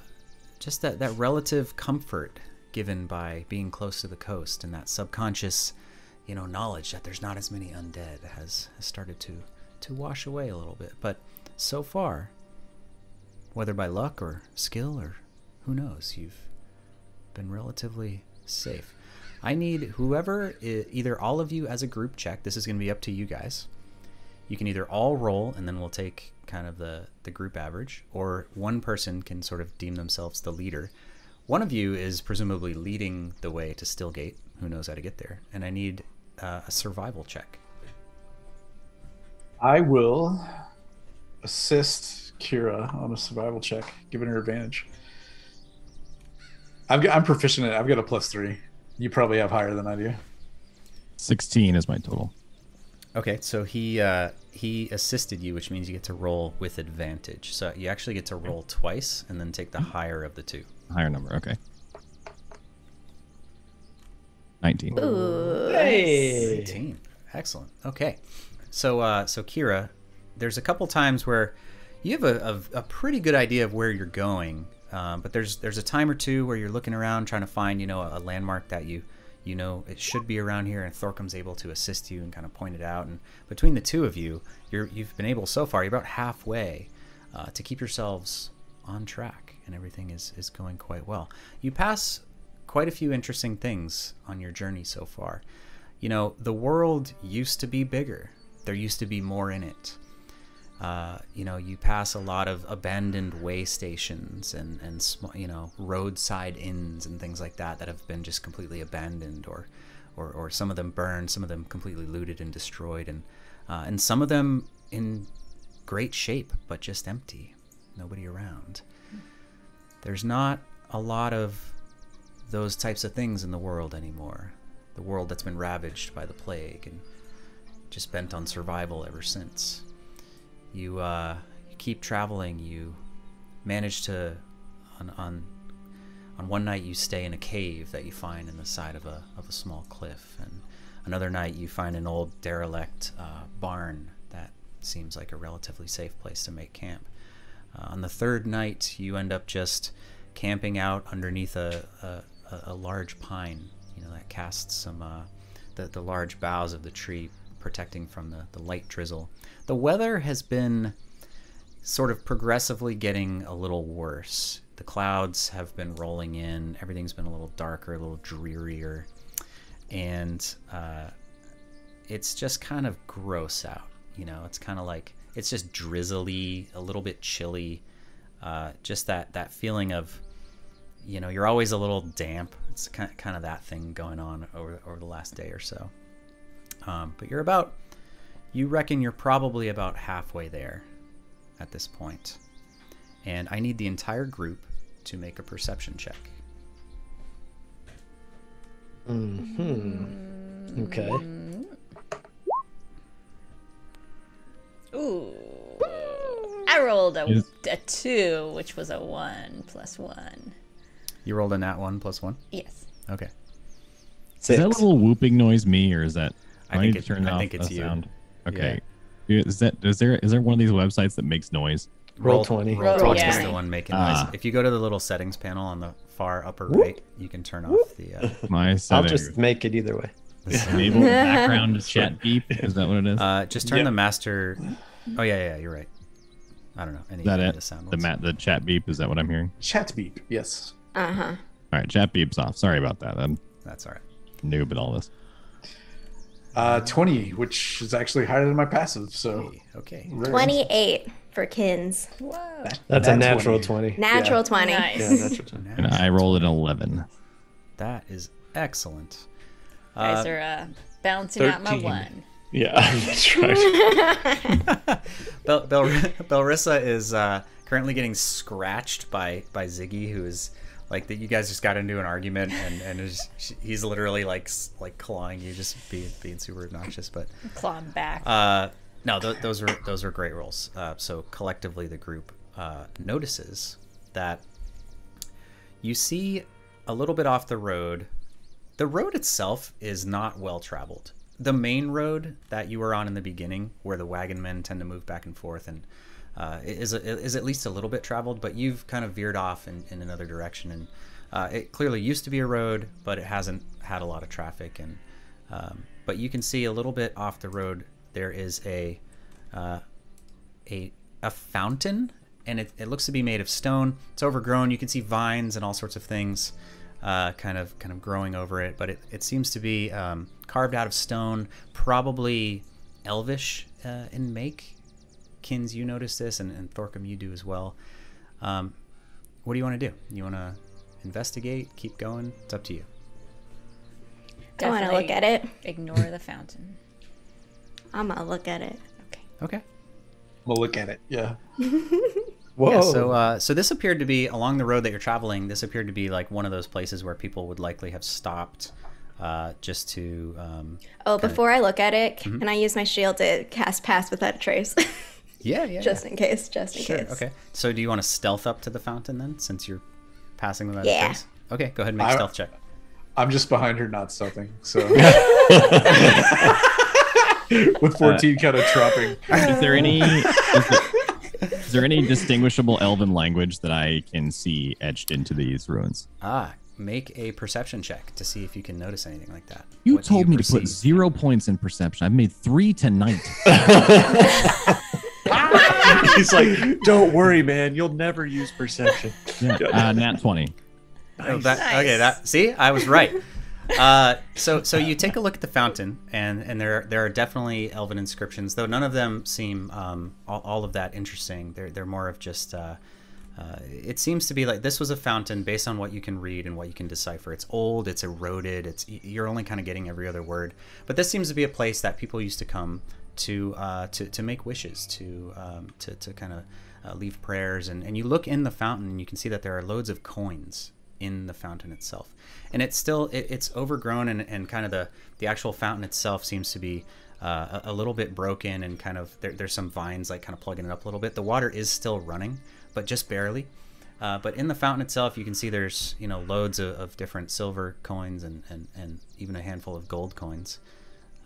S2: just that, that relative comfort given by being close to the coast and that subconscious you know knowledge that there's not as many undead has, has started to to wash away a little bit but so far whether by luck or skill or who knows you've been relatively safe. I need whoever either all of you as a group check this is going to be up to you guys. You can either all roll and then we'll take kind of the the group average or one person can sort of deem themselves the leader. One of you is presumably leading the way to stillgate. Who knows how to get there? And i need uh, a survival check.
S5: I will assist Kira on a survival check, giving her advantage. I've got, I'm proficient at it. I've got a plus three. You probably have higher than I do.
S6: 16 is my total.
S2: Okay, so he uh, he assisted you, which means you get to roll with advantage. So you actually get to roll twice and then take the higher of the two.
S6: Higher number. Okay. 19.
S8: Ooh.
S3: Hey.
S2: 18. Excellent. Okay. So uh, so Kira, there's a couple times where you have a, a, a pretty good idea of where you're going, um, but there's there's a time or two where you're looking around trying to find you know a, a landmark that you you know it should be around here, and Thorcum's able to assist you and kind of point it out. And between the two of you, you're you've been able so far. You're about halfway uh, to keep yourselves on track, and everything is is going quite well. You pass quite a few interesting things on your journey so far. You know, the world used to be bigger. There used to be more in it. Uh, you know, you pass a lot of abandoned way stations and and sm- you know roadside inns and things like that that have been just completely abandoned or or, or some of them burned, some of them completely looted and destroyed, and uh, and some of them in great shape but just empty, nobody around. There's not a lot of those types of things in the world anymore. The world that's been ravaged by the plague and just bent on survival ever since. You, uh, keep traveling. You manage to, on, on, on one night, you stay in a cave that you find in the side of a, of a small cliff. And another night, you find an old derelict uh, barn that seems like a relatively safe place to make camp. Uh, on the third night, you end up just camping out underneath a, a, a- a large pine, you know, that casts some, uh, the, the large boughs of the tree protecting from the, the light drizzle. The weather has been sort of progressively getting a little worse. The clouds have been rolling in, everything's been a little darker, a little drearier, and uh, it's just kind of gross out. You know, it's kind of like it's just drizzly, a little bit chilly. Uh, just that that feeling of, you know, you're always a little damp. It's kind of, kind of that thing going on over over the last day or so. Um, but you're about, you reckon you're probably about halfway there at this point. And I need the entire group to make a perception check.
S3: Mm-hmm. Okay.
S4: Ooh. I rolled a, a two, which was a one plus one.
S2: You rolled a nat one plus one.
S4: Yes.
S2: Okay.
S6: Is that
S3: Six.
S6: little whooping noise me, or is that?
S2: I
S6: do
S2: think
S6: need
S2: it-
S6: to turn
S2: I
S6: off
S2: think it's you.
S6: sound. Okay. Is that is there is there one of these websites that makes noise?
S3: Roll 20.
S2: Roll
S4: Roll
S2: 20 is the one making
S6: Ah.
S2: noise. If you go to the little settings panel on the far upper right, you can turn off the. Uh,
S6: My
S3: I'll just make it either way.
S6: enable background chat beep. Is that what it is?
S2: uh, just turn
S7: Yep.
S2: the master. Oh yeah, yeah, you're right. I don't know. Any
S6: is that
S2: any
S6: it?
S2: the sound
S6: The
S2: ones.
S6: mat the chat beep. Is that what I'm hearing?
S5: Chat beep. Yes.
S8: Uh huh.
S6: All right, chat beep's off. Sorry about that. I'm
S2: That's all right.
S6: noob at all this.
S5: Uh, 20, which is actually higher than my passive. So
S2: Hey, Okay.
S5: very-
S8: 28 for Kins.
S4: Whoa.
S3: That's a natural
S5: 20.
S3: 20.
S8: Natural 20.
S4: Nice.
S7: Yeah, that's what I'm
S6: And I rolled an 11.
S2: That is excellent.
S4: Guys
S2: Uh,
S4: are uh, bouncing out my one.
S7: Yeah, that's right.
S2: Bel- Bel- Belrissa is uh, currently getting scratched by by Ziggy, who is like that. You guys just got into an argument, and and is, he's literally like like clawing you, just being being super obnoxious. But
S4: Clawing back.
S2: uh, no, th- those are those are great rolls. Uh, so collectively, the group uh, notices that you see a little bit off the road. The road itself is not well traveled. The main road that you were on in the beginning, where the wagon men tend to move back and forth, and uh, is is at least a little bit traveled. But you've kind of veered off in, in another direction, and uh, it clearly used to be a road, but it hasn't had a lot of traffic. And um, but you can see a little bit off the road there is a uh, a a fountain, and it, it looks to be made of stone. It's overgrown. You can see vines and all sorts of things, uh, kind of kind of growing over it. But it, it seems to be um, carved out of stone, probably elvish uh, in make. Kins, you notice this, and, and Thorcum, you do as well. Um, what do you want to do? You want to investigate? Keep going? It's up to you.
S8: I want to look at it.
S4: Ignore the fountain.
S8: I'm going to look at it.
S4: Okay.
S2: Okay.
S5: We'll look at it. Yeah.
S3: Whoa.
S2: Yeah, so uh, so this appeared to be along the road that you're traveling. This appeared to be like one of those places where people would likely have stopped uh, just to. Um,
S8: Oh, before I look at it,
S2: Mm-hmm.
S8: can I use my shield to cast Pass Without a Trace?
S2: yeah, yeah.
S8: just
S2: yeah.
S8: in case, just in
S2: Sure.
S8: case.
S2: Okay. So do you want to stealth up to the fountain then, since you're passing without
S8: Yeah.
S2: a trace? Okay. Go ahead and make a
S5: I-
S2: stealth check.
S5: I'm just behind her, not stealthing. So with 14 kind of dropping.
S6: Is there any is there, is there any distinguishable elven language that I can see etched into these ruins?
S2: Ah, make a perception check to see if you can notice anything like that.
S6: You
S2: What do
S6: told me to put zero points in perception. I've made three tonight.
S7: He's like, "Don't worry, man. You'll never use perception."
S6: Yeah, uh, nat twenty.
S2: Oh, that,
S4: Nice.
S2: Okay, that see, I was right. Uh, so so you take a look at the fountain, and and there there are definitely elven inscriptions, though none of them seem um, all, all of that interesting. They're they're more of just. Uh, uh, it seems to be like this was a fountain based on what you can read and what you can decipher. It's old, it's eroded, it's you're only kind of getting every other word. But this seems to be a place that people used to come to uh, to, to make wishes, to um, to, to kind of uh, leave prayers, and, and you look in the fountain and you can see that there are loads of coins in the fountain itself, and it's still it, it's overgrown and, and kind of the the actual fountain itself seems to be uh, a, a little bit broken and kind of there, there's some vines like kind of plugging it up a little bit. The water is still running, but just barely. Uh, but in the fountain itself, you can see there's you know loads of, of different silver coins and, and, and even a handful of gold coins.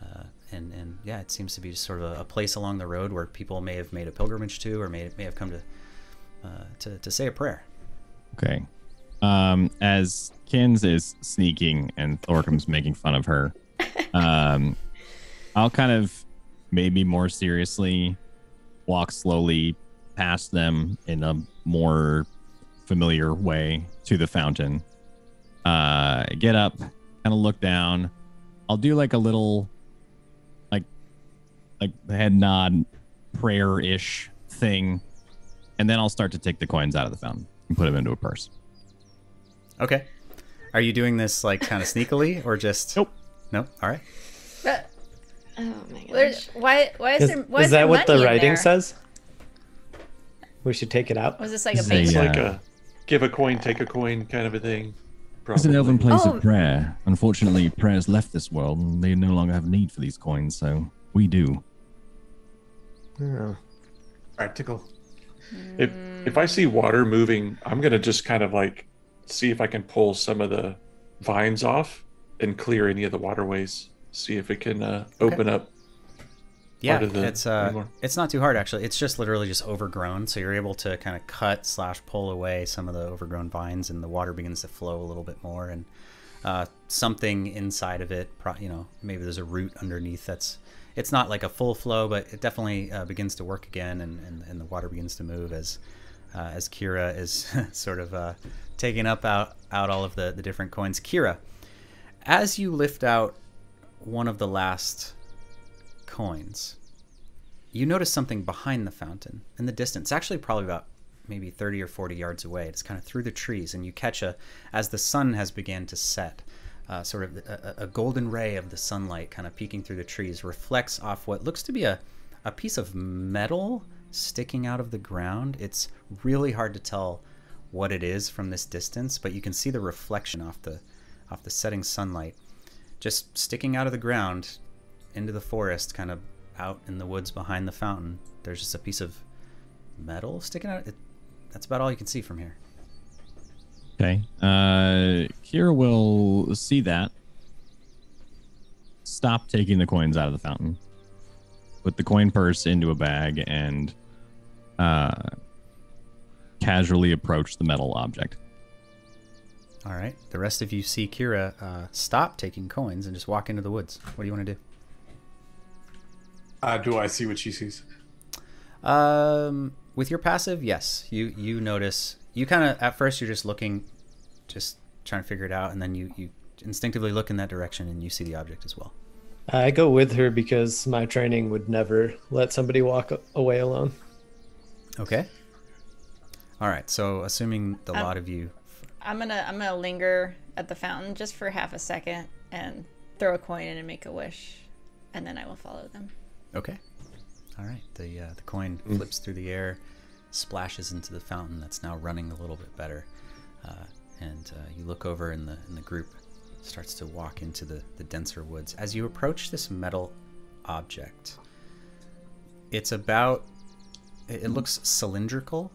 S2: Uh, and, and yeah, it seems to be just sort of a, a place along the road where people may have made a pilgrimage to, or may, may have come to, uh, to to say a prayer.
S6: Okay. Um, as Kins is sneaking and Thorcum's making fun of her, um, I'll kind of maybe more seriously walk slowly past them in a more familiar way to the fountain. Uh, get up, kind of look down. I'll do like a little, like, like head nod, prayer ish thing, and then I'll start to take the coins out of the fountain and put them into a purse.
S2: Okay. Are you doing this like kind of sneakily or just?
S6: Nope.
S2: Nope. All right.
S4: But
S8: Oh my
S4: there's,
S8: gosh.
S4: why? Why is,
S3: Is,
S4: there? Why
S3: is
S4: is there
S3: that what the
S4: money in
S3: writing
S4: there?
S3: says? We should take it out.
S4: Was this like a
S6: This is
S4: bait?
S7: It's
S6: Yeah.
S7: like a uh, give a coin, take a coin kind of a thing.
S6: It's an elven place
S8: Oh.
S6: of prayer. Unfortunately, prayers left this world, and they no longer have need for these coins, so we do.
S3: Oh.
S5: Practical.
S7: If if I see water moving, I'm gonna just kind of like see if I can pull some of the vines off and clear any of the waterways. See if it can uh, open up.
S2: Yeah,
S7: part of the
S2: it's uh,
S7: anymore.
S2: it's not too hard actually. It's just literally just overgrown, so you're able to kind of cut slash pull away some of the overgrown vines, and the water begins to flow a little bit more, and uh, something inside of it, pro- you know, maybe there's a root underneath that's. It's not like a full flow, but it definitely uh, begins to work again, and, and, and the water begins to move as uh, as Kira is sort of uh, taking up out out all of the the different coins. Kira, as you lift out one of the last coins, you notice something behind the fountain in the distance. Actually, probably about maybe 30 or 40 yards away. It's kind of through the trees, and you catch a, as the sun has began to set, uh, sort of a, a golden ray of the sunlight kind of peeking through the trees reflects off what looks to be a, a piece of metal sticking out of the ground. It's really hard to tell what it is from this distance, but you can see the reflection off the off the setting sunlight just sticking out of the ground into the forest, kind of out in the woods behind the fountain. There's just a piece of metal sticking out. It, that's about all you can see from here.
S6: Okay. Uh, Kira will see that. Stop taking the coins out of the fountain. Put the coin purse into a bag and uh, casually approach the metal object.
S2: All right. The rest of you see Kira uh, stop taking coins and just walk into the woods. What do you want to do?
S5: Uh, do I see what she sees?
S2: Um, with your passive, yes, you you notice. You kind of at first you're just looking, just trying to figure it out, and then you you instinctively look in that direction and you see the object as well.
S3: I go with her because my training would never let somebody walk away alone.
S2: Okay. All right. So assuming the
S4: Um,
S2: lot of you
S4: I'm gonna I'm gonna linger at the fountain just for half a second and throw a coin in and make a wish, and then I will follow them.
S2: Okay. All right. The uh, the coin flips through the air, splashes into the fountain that's now running a little bit better, uh, and uh, you look over and the in the group. starts to walk into the, the denser woods. As you approach this metal object, it's about, it, it looks cylindrical,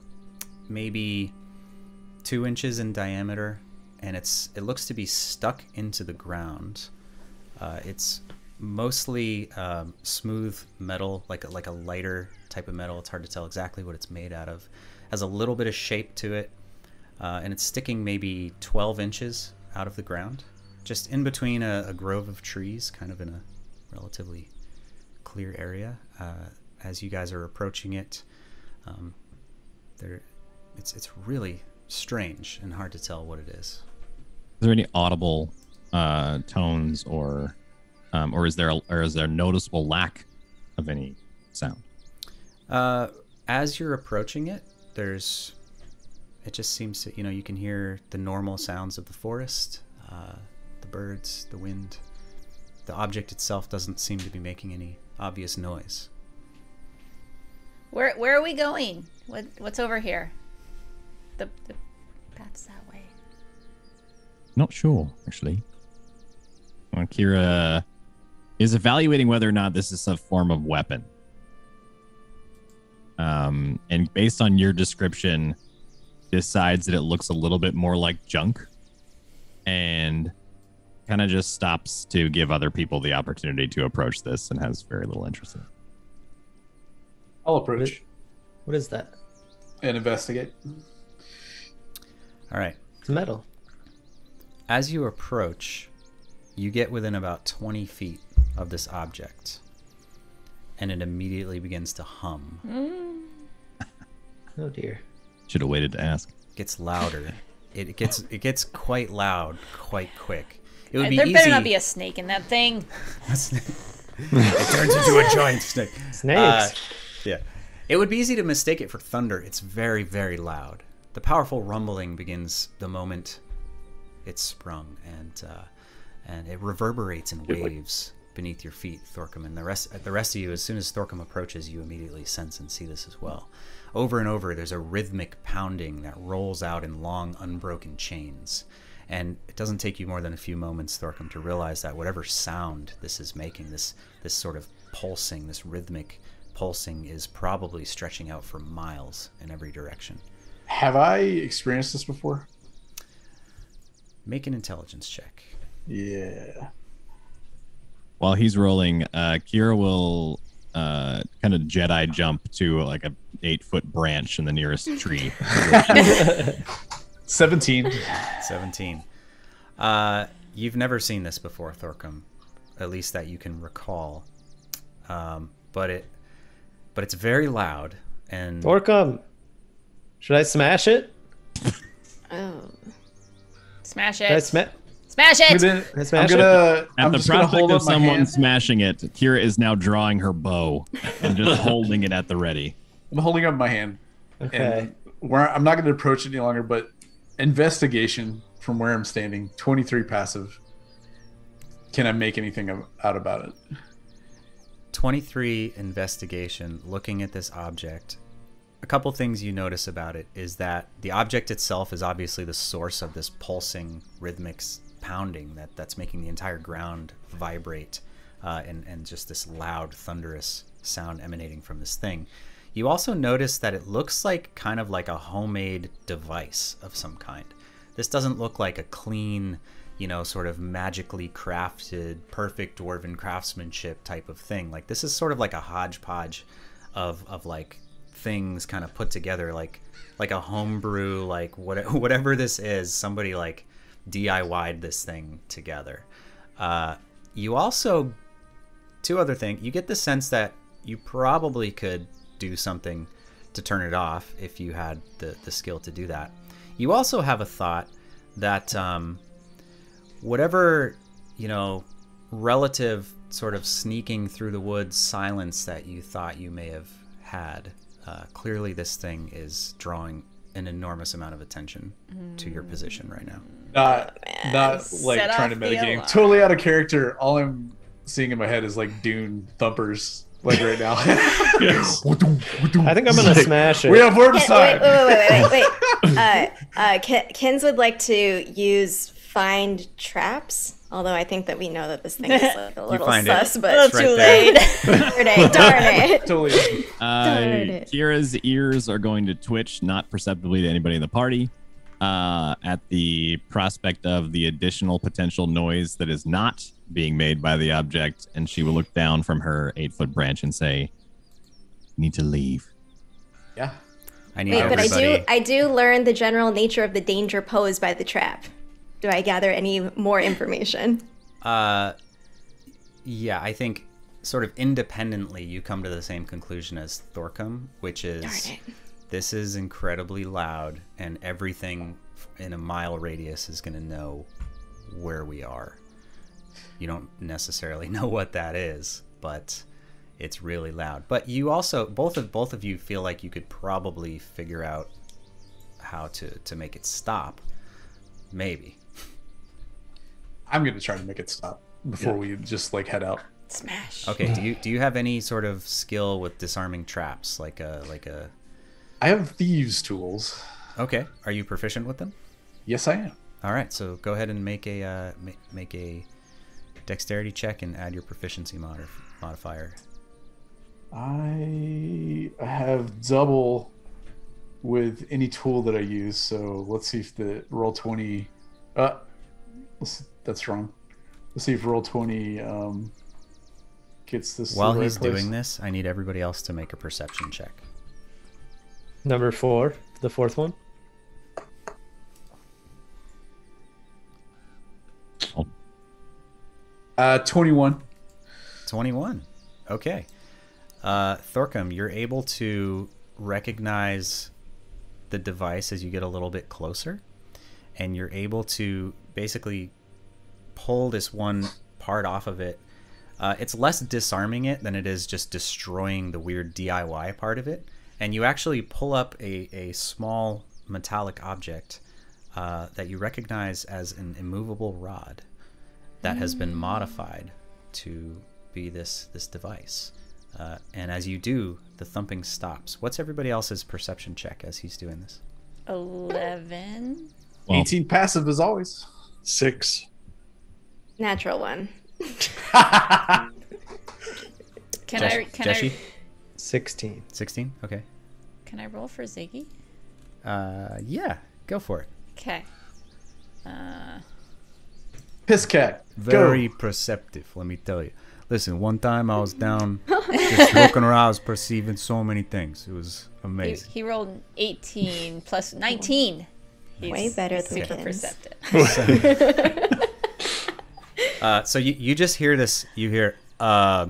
S2: maybe two inches in diameter, and it's it looks to be stuck into the ground. Uh, it's mostly um, smooth metal, like a, like a lighter type of metal. It's hard to tell exactly what it's made out of. Has a little bit of shape to it, uh, and it's sticking maybe 12 inches out of the ground, just in between a, a grove of trees, kind of in a relatively clear area. Uh, as you guys are approaching it, um, there, it's it's really strange and hard to tell what it is.
S6: Is there any audible uh, tones or um, or is there a, or is there noticeable lack of any sound?
S2: Uh, as you're approaching it, there's it just seems to you know you can hear the normal sounds of the forest, uh, the birds, the wind. The object itself doesn't seem to be making any obvious noise.
S4: Where where are we going? What what's over here? The the path's that way.
S6: Not sure, actually. Well, Kira is evaluating whether or not this is a form of weapon. Um, and based on your description, decides that it looks a little bit more like junk and kind of just stops to give other people the opportunity to approach this and has very little interest in it.
S5: I'll approach
S3: What is that?
S5: and investigate.
S2: All right.
S3: It's metal.
S2: As you approach, you get within about 20 feet of this object, and it immediately begins to hum.
S3: Oh dear.
S6: Should have waited to ask.
S2: gets louder. It gets it gets quite loud, quite quick. It would
S4: Uh,
S2: be
S4: there
S2: easy.
S4: better not be a snake in that thing.
S2: it turns into a giant snake.
S3: Snakes.
S2: Uh, yeah. It would be easy to mistake it for thunder. It's very, very loud. The powerful rumbling begins the moment it's sprung, and uh, and it reverberates in waves beneath your feet, Thorcum. And the rest, the rest of you, as soon as Thorcum approaches, you immediately sense and see this as well. Over and over, there's a rhythmic pounding that rolls out in long, unbroken chains. And it doesn't take you more than a few moments, Thorcum, to realize that whatever sound this is making, this this sort of pulsing, this rhythmic pulsing, is probably stretching out for miles in every direction.
S5: Have I experienced this before?
S2: Make an intelligence check.
S5: Yeah.
S6: While he's rolling, uh, Kira will uh, kind of Jedi jump to like a eight foot branch in the nearest tree.
S5: 17.
S2: 17. Uh, you've never seen this before, Thorcum, at least that you can recall. Um, but it, but it's very loud and
S3: Orcum. Should I smash it?
S8: Oh.
S4: Smash it!
S3: Should I
S4: it.
S3: sma-
S4: Smash
S5: I'm
S4: it.
S5: gonna,
S3: I
S5: I'm gonna,
S6: At
S5: I'm
S6: the
S5: just gonna hold
S6: prospect of someone smashing it, Kira is now drawing her bow and just holding it at the ready.
S5: I'm holding up my hand.
S3: Okay.
S5: Where I'm not going to approach it any longer, but investigation from where I'm standing, 23 passive. Can I make anything out about it?
S2: 23 investigation looking at this object a couple things you notice about it is that the object itself is obviously the source of this pulsing rhythmic s- pounding that that's making the entire ground vibrate uh, and, and just this loud thunderous sound emanating from this thing. You also notice that it looks like kind of like a homemade device of some kind. This doesn't look like a clean you know sort of magically crafted perfect dwarven craftsmanship type of thing. Like this is sort of like a hodgepodge of of like things kind of put together like like a homebrew like what, whatever this is somebody like DIY'd this thing together. Uh, you also two other things you get the sense that you probably could do something to turn it off if you had the, the skill to do that. You also have a thought that um, whatever you know relative sort of sneaking through the woods silence that you thought you may have had uh, clearly this thing is drawing an enormous amount of attention to your position right now
S5: Not, not like
S4: Set
S5: trying to
S4: off
S5: metagame. Totally out of character. All I'm seeing in my head is like Dune thumpers, like right now.
S7: Yes.
S3: I think I'm gonna smash it.
S5: We have word
S8: Ken,
S5: aside.
S8: wait, wait, wait, wait, wait, wait. Uh, uh, Kins would like to use find traps. Although I think that we know that this thing is like a little
S1: find it.
S8: sus, but
S4: Well, too late.
S8: darn it, darn it.
S5: Totally.
S6: Uh,
S8: Darn it.
S6: Kira's ears are going to twitch, not perceptibly to anybody in the party, uh, at the prospect of the additional potential noise that is not being made by the object, and she will look down from her eight-foot branch and say, "Need to leave."
S5: Yeah.
S1: I need
S8: Wait, but I do I do learn the general nature of the danger posed by the trap. Do I gather any more information?
S2: Uh, yeah, I think sort of independently you come to the same conclusion as Thorcum, which is
S8: Darn it.
S2: This is incredibly loud, and everything in a mile radius is going to know where we are. You don't necessarily know what that is, but it's really loud. But you also both of both of you feel like you could probably figure out how to to make it stop. Maybe.
S5: I'm gonna try to make it stop before we just like head out.
S4: Smash.
S2: Okay. Do you do you have any sort of skill with disarming traps, like a like a?
S5: I have thieves' tools.
S2: Okay. Are you proficient with them?
S5: Yes, I am.
S2: All right. So go ahead and make a uh, make a dexterity check and add your proficiency mod- modifier.
S5: I have double with any tool that I use. So let's see if the roll twenty. Uh, let's, that's wrong. Let's see if roll twenty um, gets this.
S2: While he's
S5: place.
S2: doing this, I need everybody else to make a perception check.
S3: Number four, the fourth one.
S5: uh, twenty-one.
S2: 21. Okay. Uh, Thorcum, you're able to recognize the device as you get a little bit closer, and you're able to basically pull this one part off of it. Uh, it's less disarming it than it is just destroying the weird DIY part of it. And you actually pull up a, a small metallic object uh, that you recognize as an immovable rod that has been modified to be this this device. Uh, and as you do, the thumping stops. What's everybody else's perception check as he's doing this?
S4: Eleven.
S6: Well-
S5: Eighteen passive as always.
S7: Six.
S8: Natural one.
S4: Can I? Can
S2: Jeshi?
S4: I?
S3: Sixteen.
S2: 16? Okay.
S4: Can I roll for Ziggy?
S2: Uh, yeah, go for it.
S4: Okay. Uh,
S5: Piss cat.
S1: Very
S5: Go.
S1: perceptive, let me tell you. Listen, one time I was down, just looking around, I was perceiving so many things. It was amazing.
S4: he rolled eighteen plus nineteen. He's,
S8: Way better
S4: he's
S8: than
S4: super
S8: Vince.
S4: perceptive.
S2: Uh, so you, you just hear this.
S1: You hear, uh,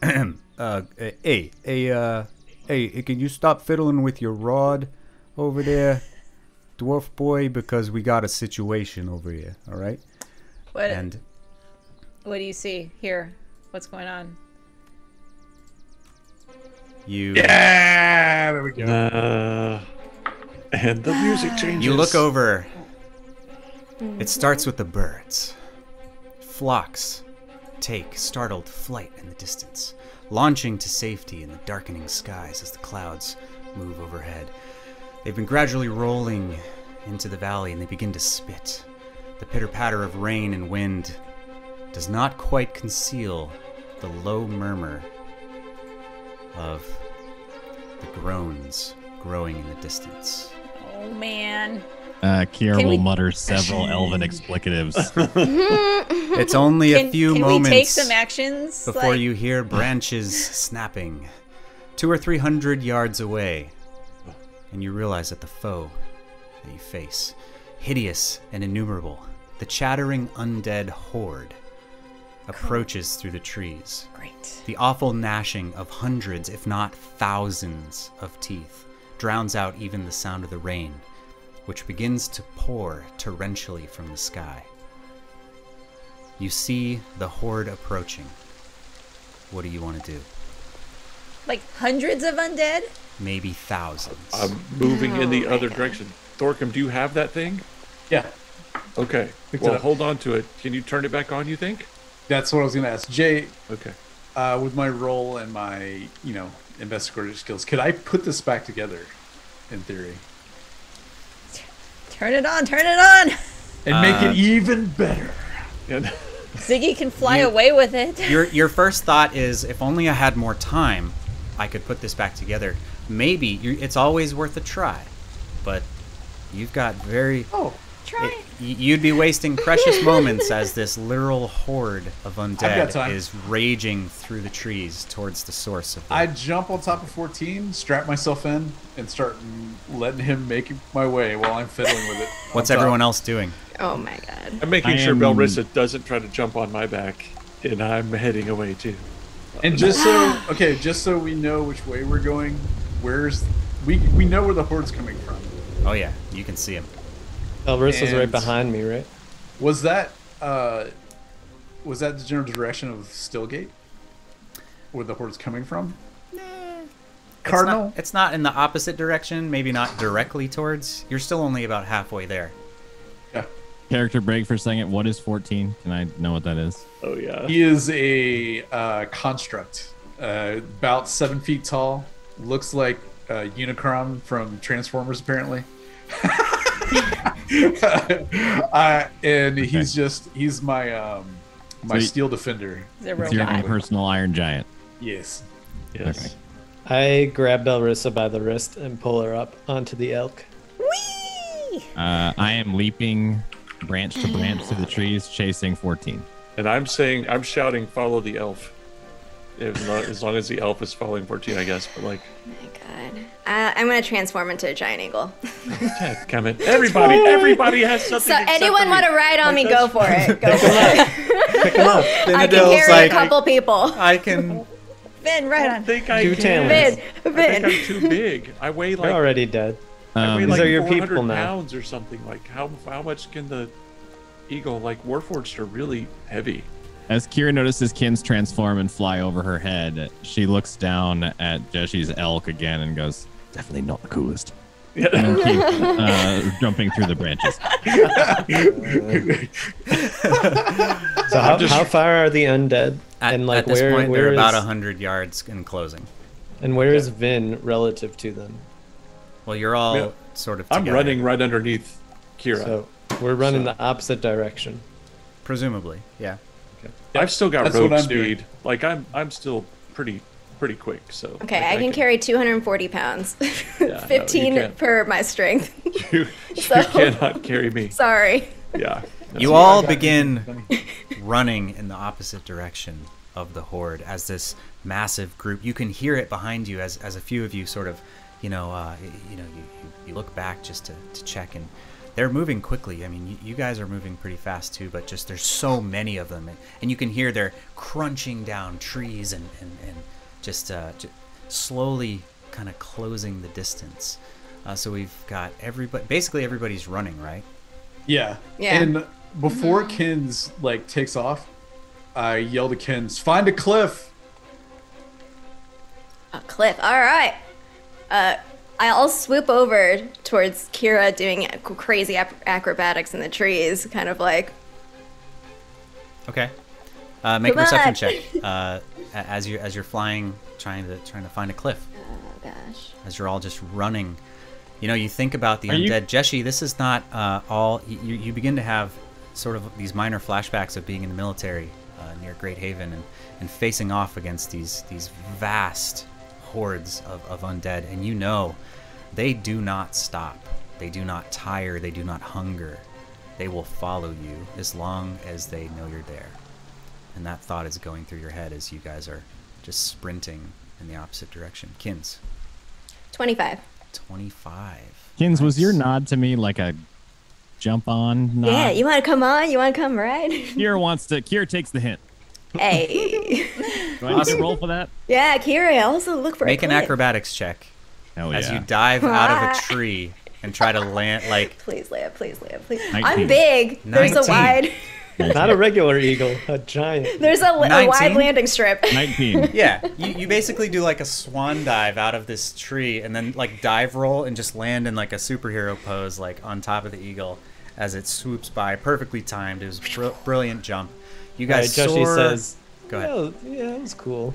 S1: uh, hey, hey, uh, hey, can you stop fiddling with your rod over there, dwarf boy? Because we got a situation over here, all right?
S4: What?
S2: And
S4: what do you see here? What's going on?
S2: you
S5: Yeah, there we go.
S7: Uh, and the music changes.
S2: You look over. It starts with the birds. Flocks take startled flight in the distance, launching to safety in the darkening skies as the clouds move overhead. They've been gradually rolling into the valley and they begin to spit. The pitter patter of rain and wind does not quite conceal the low murmur of the groans growing in the distance.
S4: Oh man.
S6: Uh, Kira
S4: Can
S6: will
S4: we-
S6: mutter several elven explicatives.
S2: It's only a few
S4: can
S2: moments
S4: we take some actions?
S2: before
S4: Like-
S2: you hear branches snapping, two or three hundred yards away, and you realize that the foe that you face, hideous and innumerable, the chattering undead horde, approaches through the trees.
S4: Great.
S2: The awful gnashing of hundreds, if not thousands, of teeth drowns out even the sound of the rain, which begins to pour torrentially from the sky. You see the horde approaching. What do you want to do?
S4: Like hundreds of undead?
S2: Maybe thousands.
S7: I'm moving in the
S8: Oh
S7: other
S8: God.
S7: direction. Thorcum, do you have that thing?
S5: Yeah,
S7: Okay.
S5: Picked
S7: Well, hold on to it. Can you turn it back on? You think?
S5: that's what I was gonna ask. Jay,
S7: Okay.
S5: uh, with my role and my, you know, investigative skills, could I put this back together? In theory.
S4: Turn it on, turn it on!
S5: and make
S2: Uh,
S5: it even better.
S4: Ziggy can fly
S2: You-
S4: away with it.
S2: your your first thought is if only I had more time, I could put this back together. Maybe you it's always worth a try, but you've got very.
S5: Oh,
S4: Try.
S2: it- y- you'd be wasting precious moments as this literal horde of undead is raging through the trees towards the source of the.
S5: I jump on top of 14, strap myself in, and start letting him make my way while I'm fiddling with it.
S2: What's
S5: top.
S2: everyone else doing?
S8: Oh my god.
S7: I'm making
S6: I
S7: sure
S6: am-
S7: Belrissa doesn't try to jump on my back, and I'm heading away too.
S5: And just so okay, just so we know which way we're going, where's we we know where the horde's coming from.
S2: Oh yeah, you can see him.
S3: Elrissa's right behind me, right?
S5: Was that uh was that the general direction of Stillgate? Where the horde's coming from?
S2: It's
S5: Cardinal?
S2: not, it's not in the opposite direction. Maybe not directly towards. You're still only about halfway there.
S5: Yeah.
S6: Character break for a second. What is 14? Can I know what that is?
S7: Oh yeah.
S5: He is a uh, construct, uh, about seven feet tall. Looks like uh, Unicron from Transformers, apparently. uh, and he's just he's my um, my
S6: So you-
S5: steel defender.
S4: The
S6: It's your
S4: robot.
S6: own personal Iron Giant.
S5: Yes.
S7: Yes.
S6: Okay.
S3: I grab Belrissa by the wrist and pull her up onto the elk.
S4: Whee!
S6: Uh, I am leaping branch to branch through the trees, chasing 14.
S7: And I'm saying, I'm shouting, follow the elf. As long, as long as the elf is following 14, I guess. But like,
S8: Oh my god. Uh, I'm gonna transform into a giant eagle.
S7: Ted, come in. Everybody, everybody has something.
S8: So anyone want to ride on me? Go for it. Go for it.
S3: Pick him up.
S8: I can
S2: Benadill's
S8: carry
S2: like-
S8: a couple people.
S2: I can.
S4: Finn, right
S7: I
S4: on.
S7: think I
S3: Two
S7: can.
S3: talons.
S8: Vin,
S7: I think
S8: Vin.
S7: I'm too big. I weigh like.
S3: They're
S7: like
S3: already dead.
S7: I weigh
S6: Um,
S3: These
S7: like
S3: are your
S7: 400
S3: people now.
S7: pounds or something. Like how how much can the eagle like Warforged are really heavy.
S6: As Kira notices Kin's transform and fly over her head, she looks down at Jesse's elk again and goes, Definitely not the coolest. And
S7: Yeah.
S6: keep uh, jumping through the branches.
S3: So how, how far are the undead?
S2: At,
S3: and like
S2: at this
S3: where
S2: point,
S3: where
S2: they're about
S3: is-
S2: hundred yards in closing.
S3: and where is Vin relative to them?
S2: Well, you're all
S7: Yeah.
S2: sort of.
S7: I'm running right underneath Kira.
S3: So we're running
S7: So-
S3: the opposite direction.
S2: presumably. Yeah.
S7: I've still got
S5: That's
S7: road
S5: what I'm doing.
S7: speed. Like I'm I'm still pretty pretty quick. So
S8: Okay,
S7: like,
S8: I can carry 240 pounds.
S7: no, you
S8: 15
S7: can't.
S8: per my strength.
S7: You, you
S8: So-
S7: cannot carry me.
S8: Sorry.
S7: Yeah.
S2: You all begin running in the opposite direction of the horde as this massive group. You can hear it behind you as, as a few of you sort of, you know, uh, you know, you, you, you look back just to, to check, and they're moving quickly. I mean, you, you guys are moving pretty fast too, but just there's so many of them, and, and you can hear they're crunching down trees and and, and just uh, j- slowly kind of closing the distance. Uh, so we've got everybody, basically everybody's running, right?
S5: Yeah.
S8: Yeah.
S5: And before Kins like takes off, I yell to Kins, "Find a cliff."
S8: A cliff. All right. Uh, I'll swoop over towards Kira doing crazy ac- acrobatics in the trees, kind of like,
S2: Okay. Uh, make a
S8: Come
S2: perception
S8: on.
S2: check uh, as you as you're flying, trying to trying to find a cliff.
S8: oh gosh.
S2: As you're all just running, you know, you think about the
S6: Are you-
S2: undead. Jeshi, this is not uh, all. You, you begin to have sort of these minor flashbacks of being in the military uh, near Great Haven and, and facing off against these these vast hordes of, of undead, and you know, they do not stop. They do not tire. They do not hunger. They will follow you as long as they know you're there. And that thought is going through your head as you guys are just sprinting in the opposite direction. Kins,
S8: 25.
S2: 25.
S6: Kins, was your nod to me like a jump on nod?
S8: Yeah, you want to come on? You want to come ride?
S6: Kira wants to. Kira takes the hint.
S8: hey.
S6: Do I need to roll for that?
S8: yeah, Kira, also look for
S2: Make
S8: a
S2: an acrobatics check
S6: Hell
S2: as
S6: yeah.
S2: you dive out of a tree and try to land like
S8: Please, land, please, Leia, please.
S6: 19.
S8: I'm big. There's a wide.
S3: Not a regular eagle, a giant.
S8: There's a, a wide landing strip.
S6: 19.
S2: yeah you, you basically do like a swan dive out of this tree and then like dive roll and just land in like a superhero pose like on top of the eagle as it swoops by perfectly timed it was a br- brilliant jump you guys
S3: Joshi
S2: soar
S3: says,
S2: go ahead
S3: "Oh, yeah, it was cool.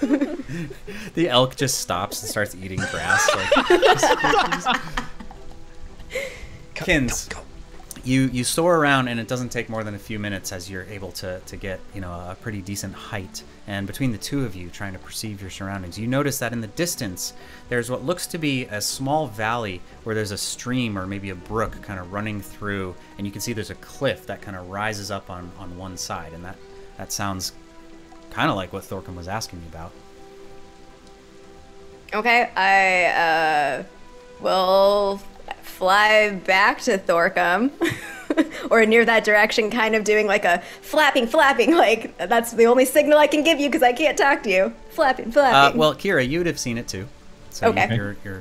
S2: the elk just stops and starts eating grass like, Kins you you soar around and it doesn't take more than a few minutes as you're able to to get you know a pretty decent height. And between the two of you trying to perceive your surroundings you notice that in the distance there's what looks to be a small valley where there's a stream or maybe a brook kind of running through and you can see there's a cliff that kind of rises up on on one side. And that that sounds kind of like what Thorcum was asking me about
S8: Okay, I uh, will fly back to Thorcum. or near that direction, kind of doing like a flapping, flapping. Like, that's the only signal I can give you because I can't talk to you. Flapping,
S2: uh,
S8: flapping.
S2: well Kira you would have seen it too so
S8: Okay.
S2: you're you're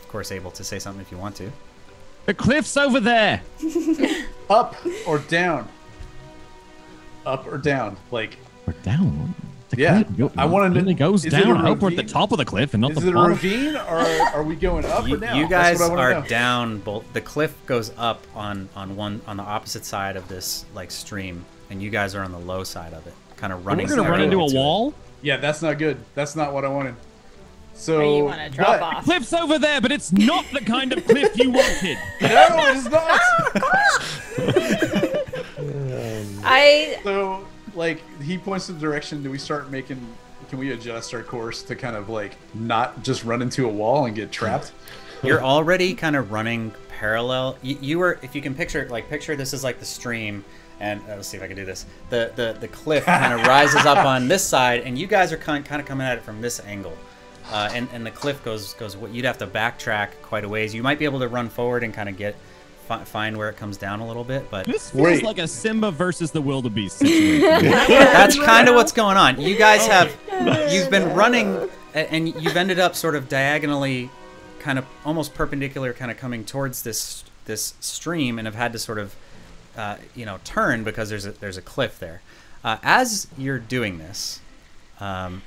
S2: of course able to say something if you want to
S6: The cliff's over there.
S5: Up or down? Up or down? Like,
S6: We're down. The
S5: Yeah,
S6: cliff
S5: I wanna know-
S6: only goes
S5: is it a
S6: down. I hope we're at the top of the cliff and not
S5: is
S6: the
S5: it a
S6: bottom.
S5: ravine or are we going up
S2: you,
S5: or down?
S2: you
S5: That's
S2: guys
S5: what I
S2: are
S5: know.
S2: down both the cliff goes up on on one on the opposite side of this like stream and you guys are on the low side of it kind of running
S6: We're gonna run into a
S2: to it.
S6: wall.
S5: Yeah, that's not good. That's not what I wanted. So
S4: Or you drop
S5: but-
S4: off.
S6: Cliff's over there, but it's not the kind of cliff you wanted.
S5: No, it's not.
S4: Oh, I
S5: so like he points the direction. Do we start making? Can we adjust our course to kind of like not just run into a wall and get trapped?
S2: you're already kind of running parallel you, you were if you can picture like picture this is like the stream and uh, let's see if i can do this the the, the cliff kind of rises up on this side and you guys are kind, kind of coming at it from this angle uh, and, and the cliff goes goes what you'd have to backtrack quite a ways you might be able to run forward and kind of get fi- find where it comes down a little bit but
S6: This feels
S5: Wait.
S6: like a Simba versus the wildebeest situation.
S2: That's kind of what's going on. You guys have you've been running and you've ended up sort of diagonally kind of almost perpendicular kind of coming towards this this stream and have had to sort of uh, you know turn because there's a there's a cliff there. Uh, as you're doing this, um,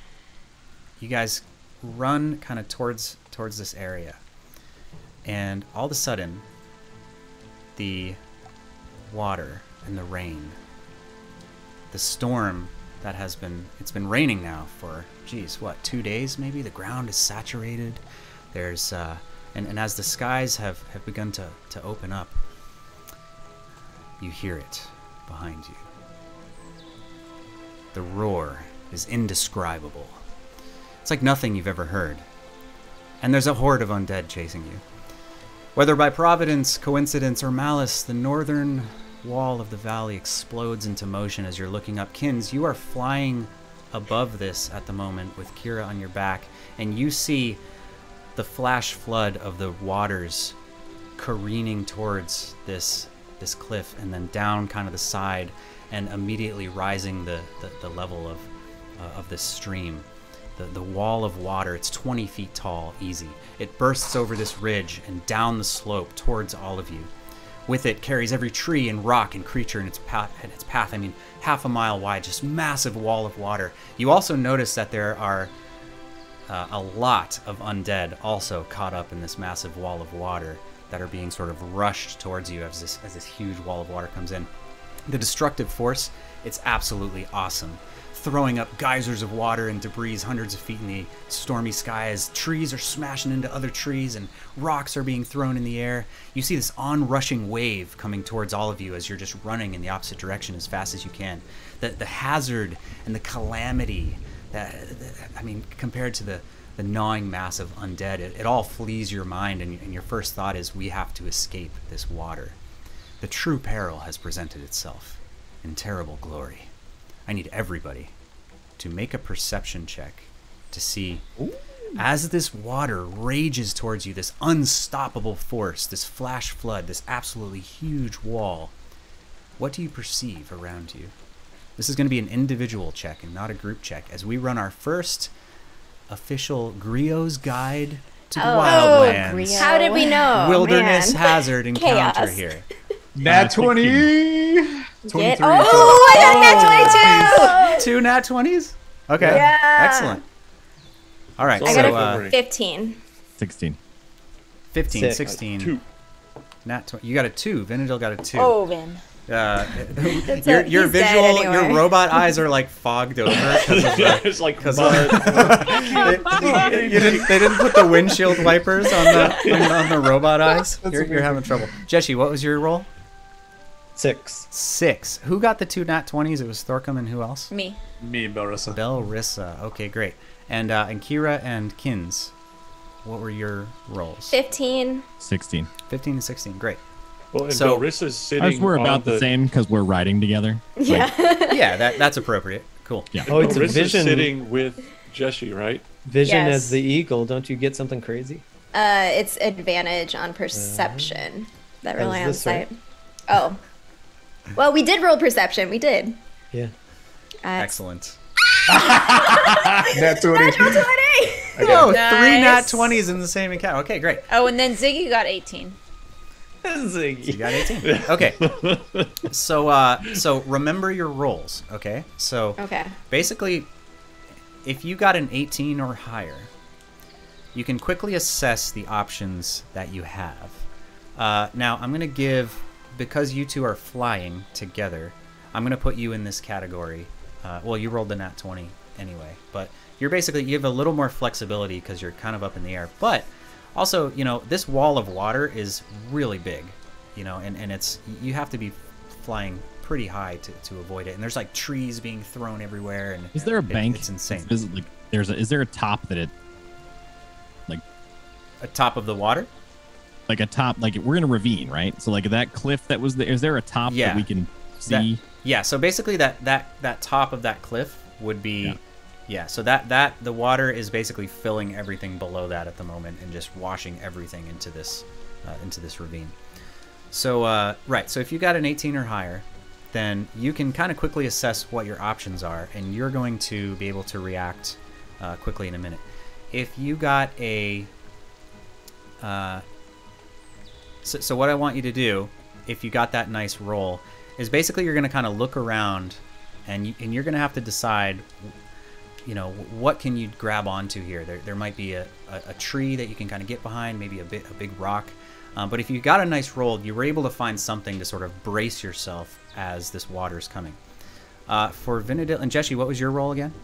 S2: you guys run kind of towards towards this area, and all of a sudden, the water and the rain. The storm that has been it's been raining now for geez what two days maybe? The ground is saturated. There's uh and, and as the skies have have begun to to open up you hear it behind you. The roar is indescribable. It's like nothing you've ever heard. And there's a horde of undead chasing you whether by providence, coincidence, or malice, the northern wall of the valley explodes into motion as you're looking up. Kins, you are flying above this at the moment with Kira on your back, and you see the flash flood of the waters careening towards this this cliff and then down kind of the side and immediately rising the, the, the level of uh, of this stream the, the wall of water. It's 20 feet tall easy. It bursts over this ridge and down the slope towards all of you. With it carries every tree and rock and creature in its path in its path. I mean half a mile wide just massive wall of water. You also notice that there are uh, a lot of undead also caught up in this massive wall of water that are being sort of rushed towards you as this as this huge wall of water comes in. The destructive force it's absolutely awesome throwing up geysers of water and debris hundreds of feet in the stormy sky as trees are smashing into other trees and rocks are being thrown in the air. You see this onrushing wave coming towards all of you as you're just running in the opposite direction as fast as you can. The, the hazard and the calamity that, that- i mean compared to the the gnawing mass of undead it, it all flees your mind and, and your first thought is we have to escape this water. The true peril has presented itself in terrible glory. I need everybody to make a perception check to see as this water rages towards you, this unstoppable force, this flash flood, this absolutely huge wall. What do you perceive around you? This is going to be an individual check and not a group check as we run our first official Grio's Guide to the
S8: Oh,
S2: Wildlands oh,
S4: Grio.
S8: How did we know?
S2: Wilderness
S8: Man.
S2: hazard encounter
S8: Chaos.
S2: here.
S5: Nat 20! 23.
S8: Get-
S5: so-
S8: oh, I got that 22!
S2: Two nat 20s? Okay.
S8: Yeah.
S2: Excellent. All right.
S8: I
S2: So,
S8: got
S2: uh,
S8: a 15.
S6: 16.
S2: 15,
S3: Six.
S2: 16.
S7: Two.
S2: Nat 20. You got a two. Vinadil got a two.
S4: Oh, Vin.
S2: Uh, your
S8: it.
S2: your
S8: He's dead
S2: visual, your robot eyes are like fogged over. 'cause of the-
S7: it's like
S2: 'cause
S7: mud.
S2: they, you didn't, they didn't put the windshield wipers on the on, the- on the robot eyes. You're, you're having trouble. Jeshy, what was your roll?
S3: Six.
S2: Six. Who got the two nat 20s? It was Thorcum and who else?
S4: Me.
S5: Me and Belrissa.
S2: Belrissa. Okay, great. And uh, and Kira and Kins, what were your rolls?
S8: 15.
S6: 16.
S2: 15 and 16. Great.
S7: Well, and
S2: So-
S7: Belrissa's sitting
S6: Ours were
S7: on
S6: about the,
S7: the
S6: same because we're riding together.
S8: Yeah.
S2: Yeah, that that's appropriate. Cool.
S6: Yeah.
S3: Oh, it's a
S7: Belrissa's
S3: vision.
S7: sitting with Jessie, right?
S3: Vision
S4: Yes.
S3: as the eagle. Don't you get something crazy?
S8: Uh, it's advantage on perception. that
S3: How's
S8: rely on sight.
S3: right?
S8: Oh. Well, we did roll perception. We did.
S3: Yeah.
S8: Uh,
S2: Excellent.
S5: Nat 20.
S8: Natural 20!
S2: Oh, three nat
S4: Nice.
S2: 20s in the same encounter. Okay, great.
S4: Oh, and then Ziggy got 18.
S2: You
S3: Ziggy.
S2: got 18. Okay. So uh so remember your rolls, okay? So
S8: Okay.
S2: basically if you got an 18 or higher, you can quickly assess the options that you have. Uh, now, I'm going to give, because you two are flying together, I'm going to put you in this category. Uh, well, you rolled the nat 20 anyway, but you're basically, you have a little more flexibility because you're kind of up in the air. But also, you know, this wall of water is really big, you know, and, and it's, you have to be flying pretty high to, to avoid it. And there's like trees being thrown everywhere. And
S6: Is there a
S2: it-
S6: bank?
S2: it's insane.
S6: Is like there's a, is there a top that it like
S2: A top of the water?
S6: Like a top like we're in a ravine, right? So like that cliff that was there. Is there a top
S2: Yeah.
S6: that we can
S2: That-
S6: see?
S2: yeah, so basically that that that top of that cliff would be
S6: Yeah.
S2: yeah. so that that the water is basically filling everything below that at the moment and just washing everything into this uh, into this ravine. So uh, right, so if you got an 18 or higher, then you can kind of quickly assess what your options are and you're going to be able to react uh, quickly in a minute. If you got a uh, so, so what I want you to do, if you got that nice roll, is basically you're going to kind of look around, and you, and you're going to have to decide, you know, what can you grab onto here. There, there might be a, a, a tree that you can kind of get behind, maybe a bit a big rock. Um, but if you got a nice roll, you were able to find something to sort of brace yourself as this water's coming. Uh, for Vinadil and Jeshi, what was your roll again?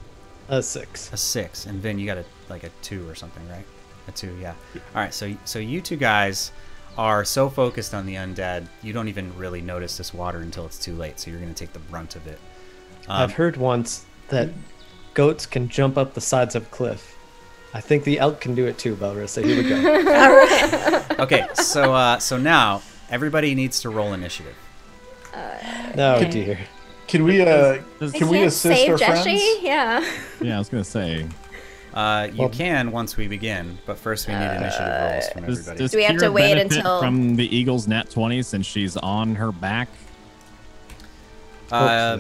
S3: A six.
S2: A six, and Vin, you got a like a two or something, right? A two, yeah. All right, so so you two guys are so focused on the undead, you don't even really notice this water until it's too late. So you're gonna take the brunt of it. Um,
S3: I've heard once that goats can jump up the sides of a cliff. I think the elk can do it too, Belrissa. Here we go.
S2: okay, so uh, so now everybody needs to roll initiative.
S3: oh dear.
S5: Can we uh can we
S8: Can't
S5: assist
S8: save
S5: our
S8: Jessie?
S5: friends?
S8: Yeah.
S6: Yeah, I was gonna say.
S2: Uh, you
S3: Well-
S2: can once we begin, but first we need initiative rolls from everybody.
S6: does
S8: Do we have to wait until-
S6: from the Eagles' nat 20 since she's on her back?
S2: uh,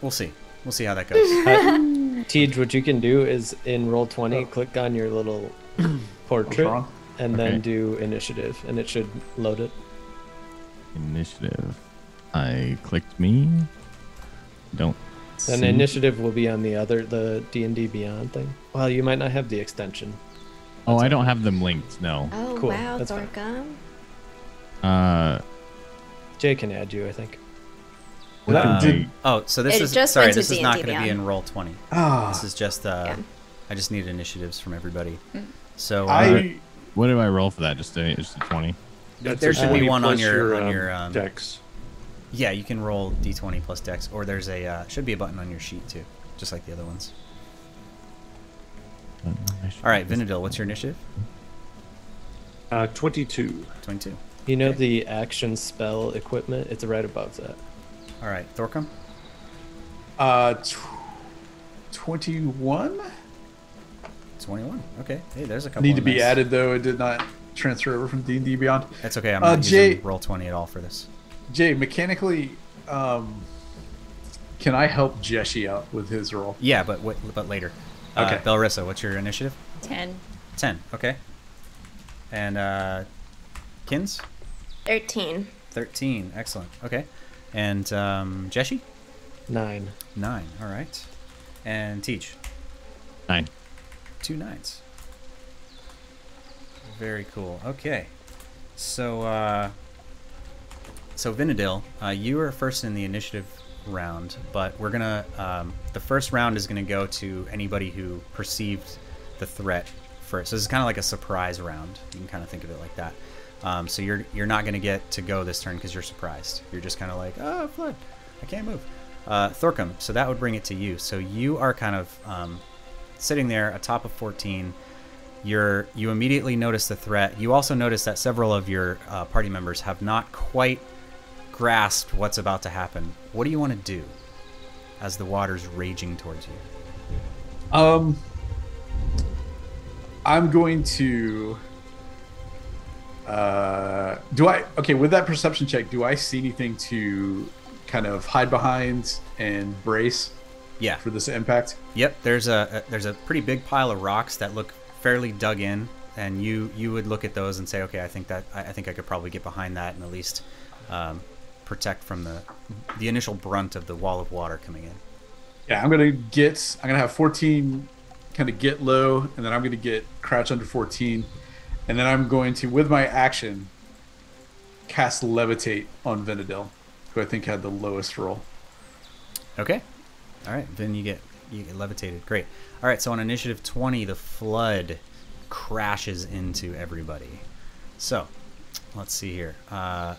S2: we'll see. We'll see how that goes.
S3: Uh, Tej, what you can do is in Roll20, click on your little portrait
S5: wrong?
S3: and then do initiative, and it should load it.
S6: Initiative. I clicked me. Don't.
S3: And
S6: see.
S3: initiative will be on the other, the D and D Beyond thing. Well, you might not have the extension.
S6: Oh, I don't have them linked. No.
S8: Oh,
S3: Cool,
S8: wow,
S3: that's fine.
S6: Uh,
S3: Jay can add you, I think.
S6: I-
S5: did-
S2: Oh, so this
S8: It
S2: is
S8: just
S2: sorry. This is not
S8: D&D
S2: going to be in roll twenty.
S5: Ah,
S2: This is just uh,
S8: Yeah.
S2: I just need initiatives from everybody. So uh,
S5: I
S6: what do I roll for that? Just a, just a 20?
S2: There should be one on
S7: plus
S2: your- on
S7: um,
S2: your, um,
S7: dex.
S2: yeah, you can roll d20 plus dex, or there's a uh, should be a button on your sheet too, just like the other ones.
S6: I should-
S2: All right, Vinadil, what's your initiative?
S7: Uh, 22.
S2: Twenty-two.
S3: You know
S2: Okay.
S3: the action spell equipment? It's right above that.
S2: All right, Thorcum.
S5: uh tw- 21
S2: Twenty-one. Okay. Hey, there's a couple.
S5: need to be
S2: nice-
S5: added though. It did not transfer over from D&D Beyond.
S2: That's okay. I'm
S5: Uh,
S2: not
S5: Jay-
S2: using roll twenty at all for this.
S5: Jay, mechanically um can I help Jessie out with his role?
S2: Yeah, but wait, but later. Uh,
S5: Okay.
S2: Belrissa, what's your initiative?
S4: 10.
S2: Ten. Okay. And uh, Kins.
S8: 13.
S2: 13. Excellent. Okay. And um, Jeshi?
S3: Nine.
S2: 9. All right. And Teach?
S6: Nine.
S2: Two nines. Very cool. Okay. So, uh, so Vinadil, uh, you are first in the initiative round, but we're gonna, um, the first round is gonna go to anybody who perceived the threat first. So this is kind of like a surprise round. You can kind of think of it like that. Um, so you're you're not to get to go this turn because you're surprised. You're just kind of like, oh, flood, I can't move. Uh, Thorcum, so that would bring it to you. So you are kind of um, sitting there atop of 14. You're you immediately notice the threat. You also notice that several of your uh, party members have not quite grasped what's about to happen. What do you want to do as the water's raging towards you?
S5: Um, I'm going to. Uh, do I okay with that perception check? Do I see anything to kind of hide behind and brace
S2: Yeah.
S5: for this impact?
S2: Yep, there's a, a there's a pretty big pile of rocks that look fairly dug in, and you you would look at those and say, okay, I think that I, I think I could probably get behind that and at least um, protect from the the initial brunt of the wall of water coming in.
S5: Yeah, I'm gonna get. I'm gonna have 14, kind of get low, and then I'm gonna get crouch under 14, and then I'm going to, with my action, cast levitate on Vinadil, who I think had the lowest roll.
S2: Okay, all right, then you get you get levitated. Great. All right, so on initiative 20, the flood crashes into everybody. So let's see here. Uh,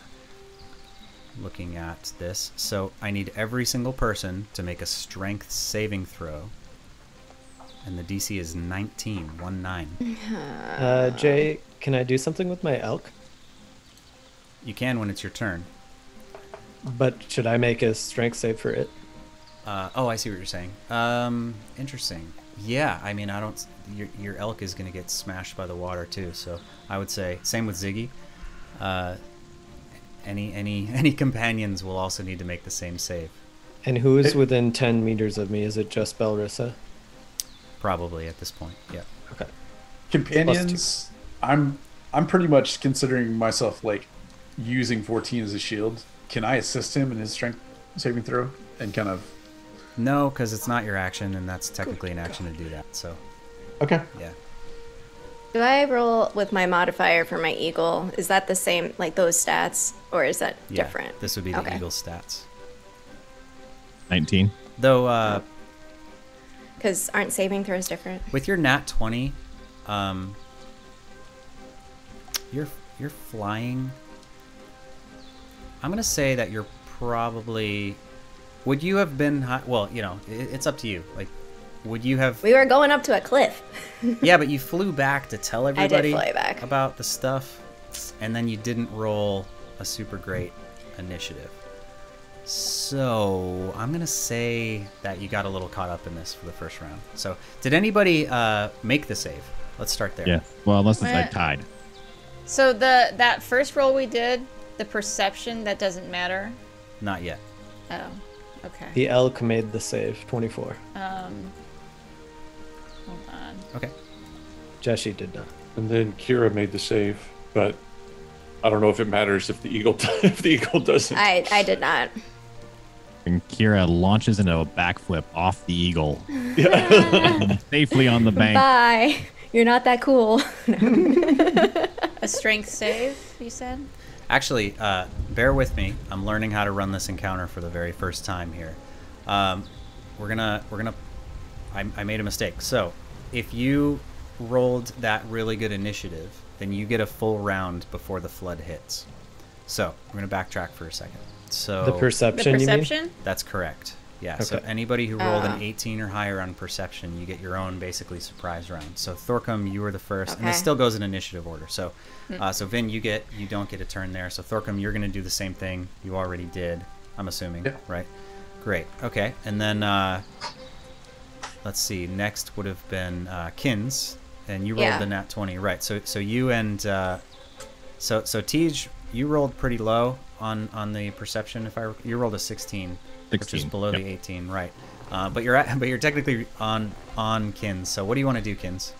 S2: looking at this. So I need every single person to make a strength saving throw. And the DC is 19, 1 9.
S3: Uh, Jay, can I do something with my elk?
S2: You can when it's your turn.
S3: But should I make a strength save for it?
S2: Uh, oh, I see what you're saying. Um, interesting. Yeah, I mean, I don't. Your, your elk is going to get smashed by the water too, so I would say same with Ziggy. Uh, any any any companions will also need to make the same save,
S3: And who is within 10 meters of me? Is it just Belrissa?
S2: probably at this point. Yeah.
S3: Okay.
S5: Companions, I'm I'm pretty much considering myself like using 14 as a shield. Can I assist him in his strength saving throw and kind of?
S2: No, because it's not your action, and that's technically an action to do that. So
S5: Okay.
S2: yeah.
S8: Do I roll with my modifier for my eagle? Is that the same, like those stats, or is that
S2: Yeah,
S8: different?
S2: This would be the
S8: Okay.
S2: eagle stats.
S6: 19.
S2: Though uh,
S8: Because aren't saving throws different?
S2: with your nat 20 um you're you're flying i'm gonna say that you're probably would you have been high, well you know it, it's up to you like would you have
S8: We were going up to a cliff.
S2: yeah but you flew back to tell
S8: did
S2: everybody
S8: fly back.
S2: about the stuff and then you didn't roll a super great initiative so i'm gonna say that you got a little caught up in this for the first round so did anybody uh, make the save let's start there
S6: Yeah. Well, unless it's like
S4: Eh.
S6: tied.
S4: So the that first roll we did, the perception that doesn't matter.
S2: not yet
S4: Oh, okay.
S3: The elk made the save, 24.
S4: Um, hold on.
S2: Okay
S3: Jeshi did not.
S7: And then Kira made the save, but I don't know if it matters if the eagle if the eagle doesn't.
S8: I I did not.
S6: And Kira launches into a backflip off the eagle. safely on the bank.
S8: Bye. You're not that cool.
S4: A strength save, you said?
S2: Actually, uh, bear with me. I'm learning how to run this encounter for the very first time here. Um, we're gonna, we're gonna. I, I made a mistake. So, if you rolled that really good initiative, then you get a full round before the flood hits. So, we're gonna backtrack for a second. So
S3: The
S4: The
S3: perception, you mean?
S4: perception?
S2: That's correct. Yeah. So anybody who rolled
S8: Ah.
S2: an 18 or higher on perception, you get your own basically surprise round. So Thorcum, you were the first, and this still goes in initiative order. So, uh, so Vin, you get you don't get a turn there. So Thorcum, you're going to do the same thing you already did. I'm assuming,
S5: Yeah.
S2: right? Great. Okay, and then uh, let's see. Next would have been uh, Kins, and you rolled
S8: Yeah.
S2: the nat 20, right? So so you and uh, so so Tej, you rolled pretty low on on the perception. If I you rolled a 16, which is
S6: 16,
S2: below the 18, right? Uh, but you're at, but you're technically on on Kins. So what do you want to do, Kins?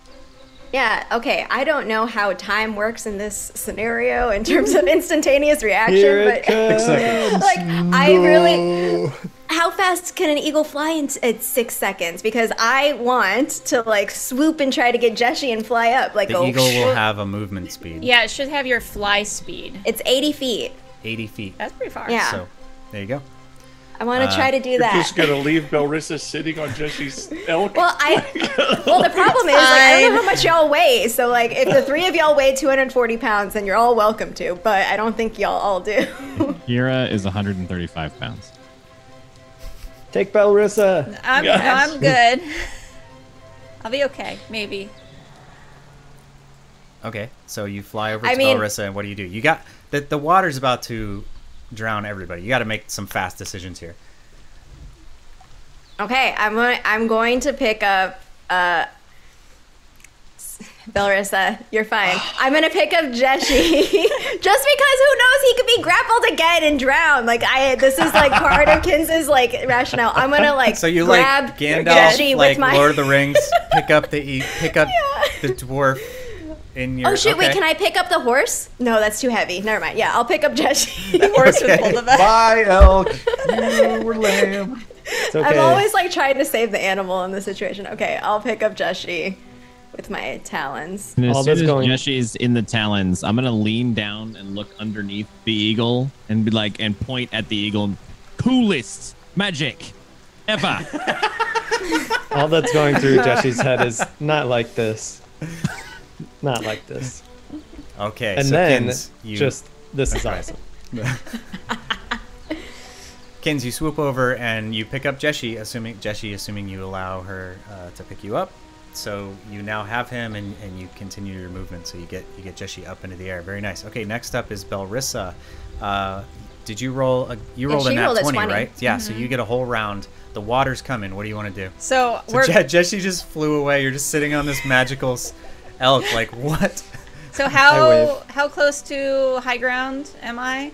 S8: Yeah, okay. I don't know how time works in this scenario in terms of instantaneous reaction,
S3: Here it
S8: but
S3: comes.
S5: seconds.
S8: like I really how fast can an eagle fly in at six seconds? Because I want to like swoop and try to get Jeshi and fly up. Like
S2: The
S8: go.
S2: eagle will have a movement speed,
S4: Yeah, it should have your fly speed.
S8: It's eighty feet.
S2: 80 feet.
S4: That's pretty far.
S8: Yeah.
S2: So there you go.
S8: I want to try to do uh,
S7: You're
S8: that.
S7: just gonna leave Belrissa sitting on Jesse's elk.
S8: Well, I well the problem is like I don't know how much y'all weigh. So like if the three of y'all weigh 240 pounds, then you're all welcome to. But I don't think y'all all do.
S6: Kira is 135 pounds.
S3: Take Belrissa.
S4: I'm
S7: Yes.
S4: I'm good. I'll be okay, maybe.
S2: Okay, so you fly over
S8: I
S2: to
S8: mean-
S2: Belrissa, and what do you do? You got the the water's about to drown everybody. You got to make some fast decisions here.
S8: Okay, I'm going. I'm going to pick up. Uh, Belrissa, you're fine. I'm gonna pick up Jeshi, just because who knows he could be grappled again and drown. Like I, this is like part of Kins's like rationale. I'm gonna like
S2: So you
S8: grab
S2: like Gandalf,
S8: Jeshi
S2: like
S8: my.
S2: Lord of the Rings, pick up the e- pick up the dwarf in oh, your.
S8: oh shit! Wait, can I pick up the horse? No, that's too heavy. Never mind. Yeah, I'll pick up Jeshi.
S4: Horse with both of us.
S5: Bye, elk. You were lamb.
S3: It's okay.
S8: I'm always like trying to save the animal in this situation. Okay, I'll pick up Jeshi with my talons.
S6: And as
S3: All
S6: soon
S3: that's
S6: as
S3: going-
S6: Yeshi is in the talons, I'm gonna lean down and look underneath the eagle and be like, and point at the eagle. Coolest magic ever.
S3: All that's going through Jeshi's head is not like this. Not like this.
S2: Okay,
S3: And
S2: so
S3: then
S2: Kins, you
S3: just this is
S2: right.
S3: awesome.
S2: Kins, you swoop over and you pick up Jeshi, assuming Jeshi, assuming you allow her uh, to pick you up. So you now have him, and, and you continue your movement. So you get you get Jeshi up into the air. Very nice. Okay, next up is Belrissa. Uh, did you roll? A, you
S8: Yeah,
S2: rolled a nat
S8: rolled
S2: 20,
S8: 20.
S2: right? Yeah. So you get a whole round. The water's coming. What do you want to do?
S4: So
S2: So
S4: we're
S2: Je- Jeshi just flew away. You're just sitting on this magical s- elk. Like what?
S4: so how how close to high ground am I?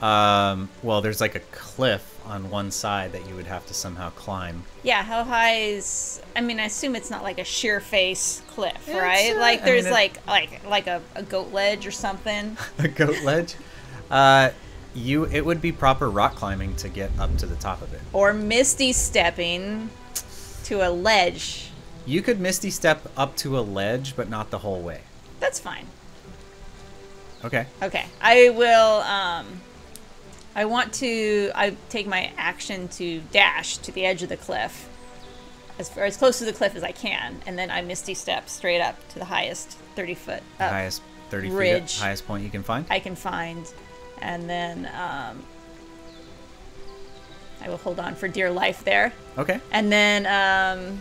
S2: Um, well, there's like a cliff on one side that you would have to somehow climb.
S4: Yeah, how high is? I mean, I assume it's not like a sheer face cliff,
S2: It's,
S4: right?
S2: uh,
S4: like
S2: I
S4: there's
S2: mean, it-
S4: like like like a, a goat ledge or something.
S2: a goat ledge. Uh, you it would be proper rock climbing to get up to the top of it.
S4: or misty stepping to a ledge.
S2: You could misty step up to a ledge, but not the whole way.
S4: That's fine.
S2: Okay.
S4: Okay, I will. Um, I want to. I take my action to dash to the edge of the cliff, as far as close to the cliff as I can, and then I misty step straight up to the highest thirty foot up
S2: highest thirty
S4: ridge.
S2: feet, highest point you can find.
S4: I can find, and then um, I will hold on for dear life there.
S2: Okay.
S4: And then um,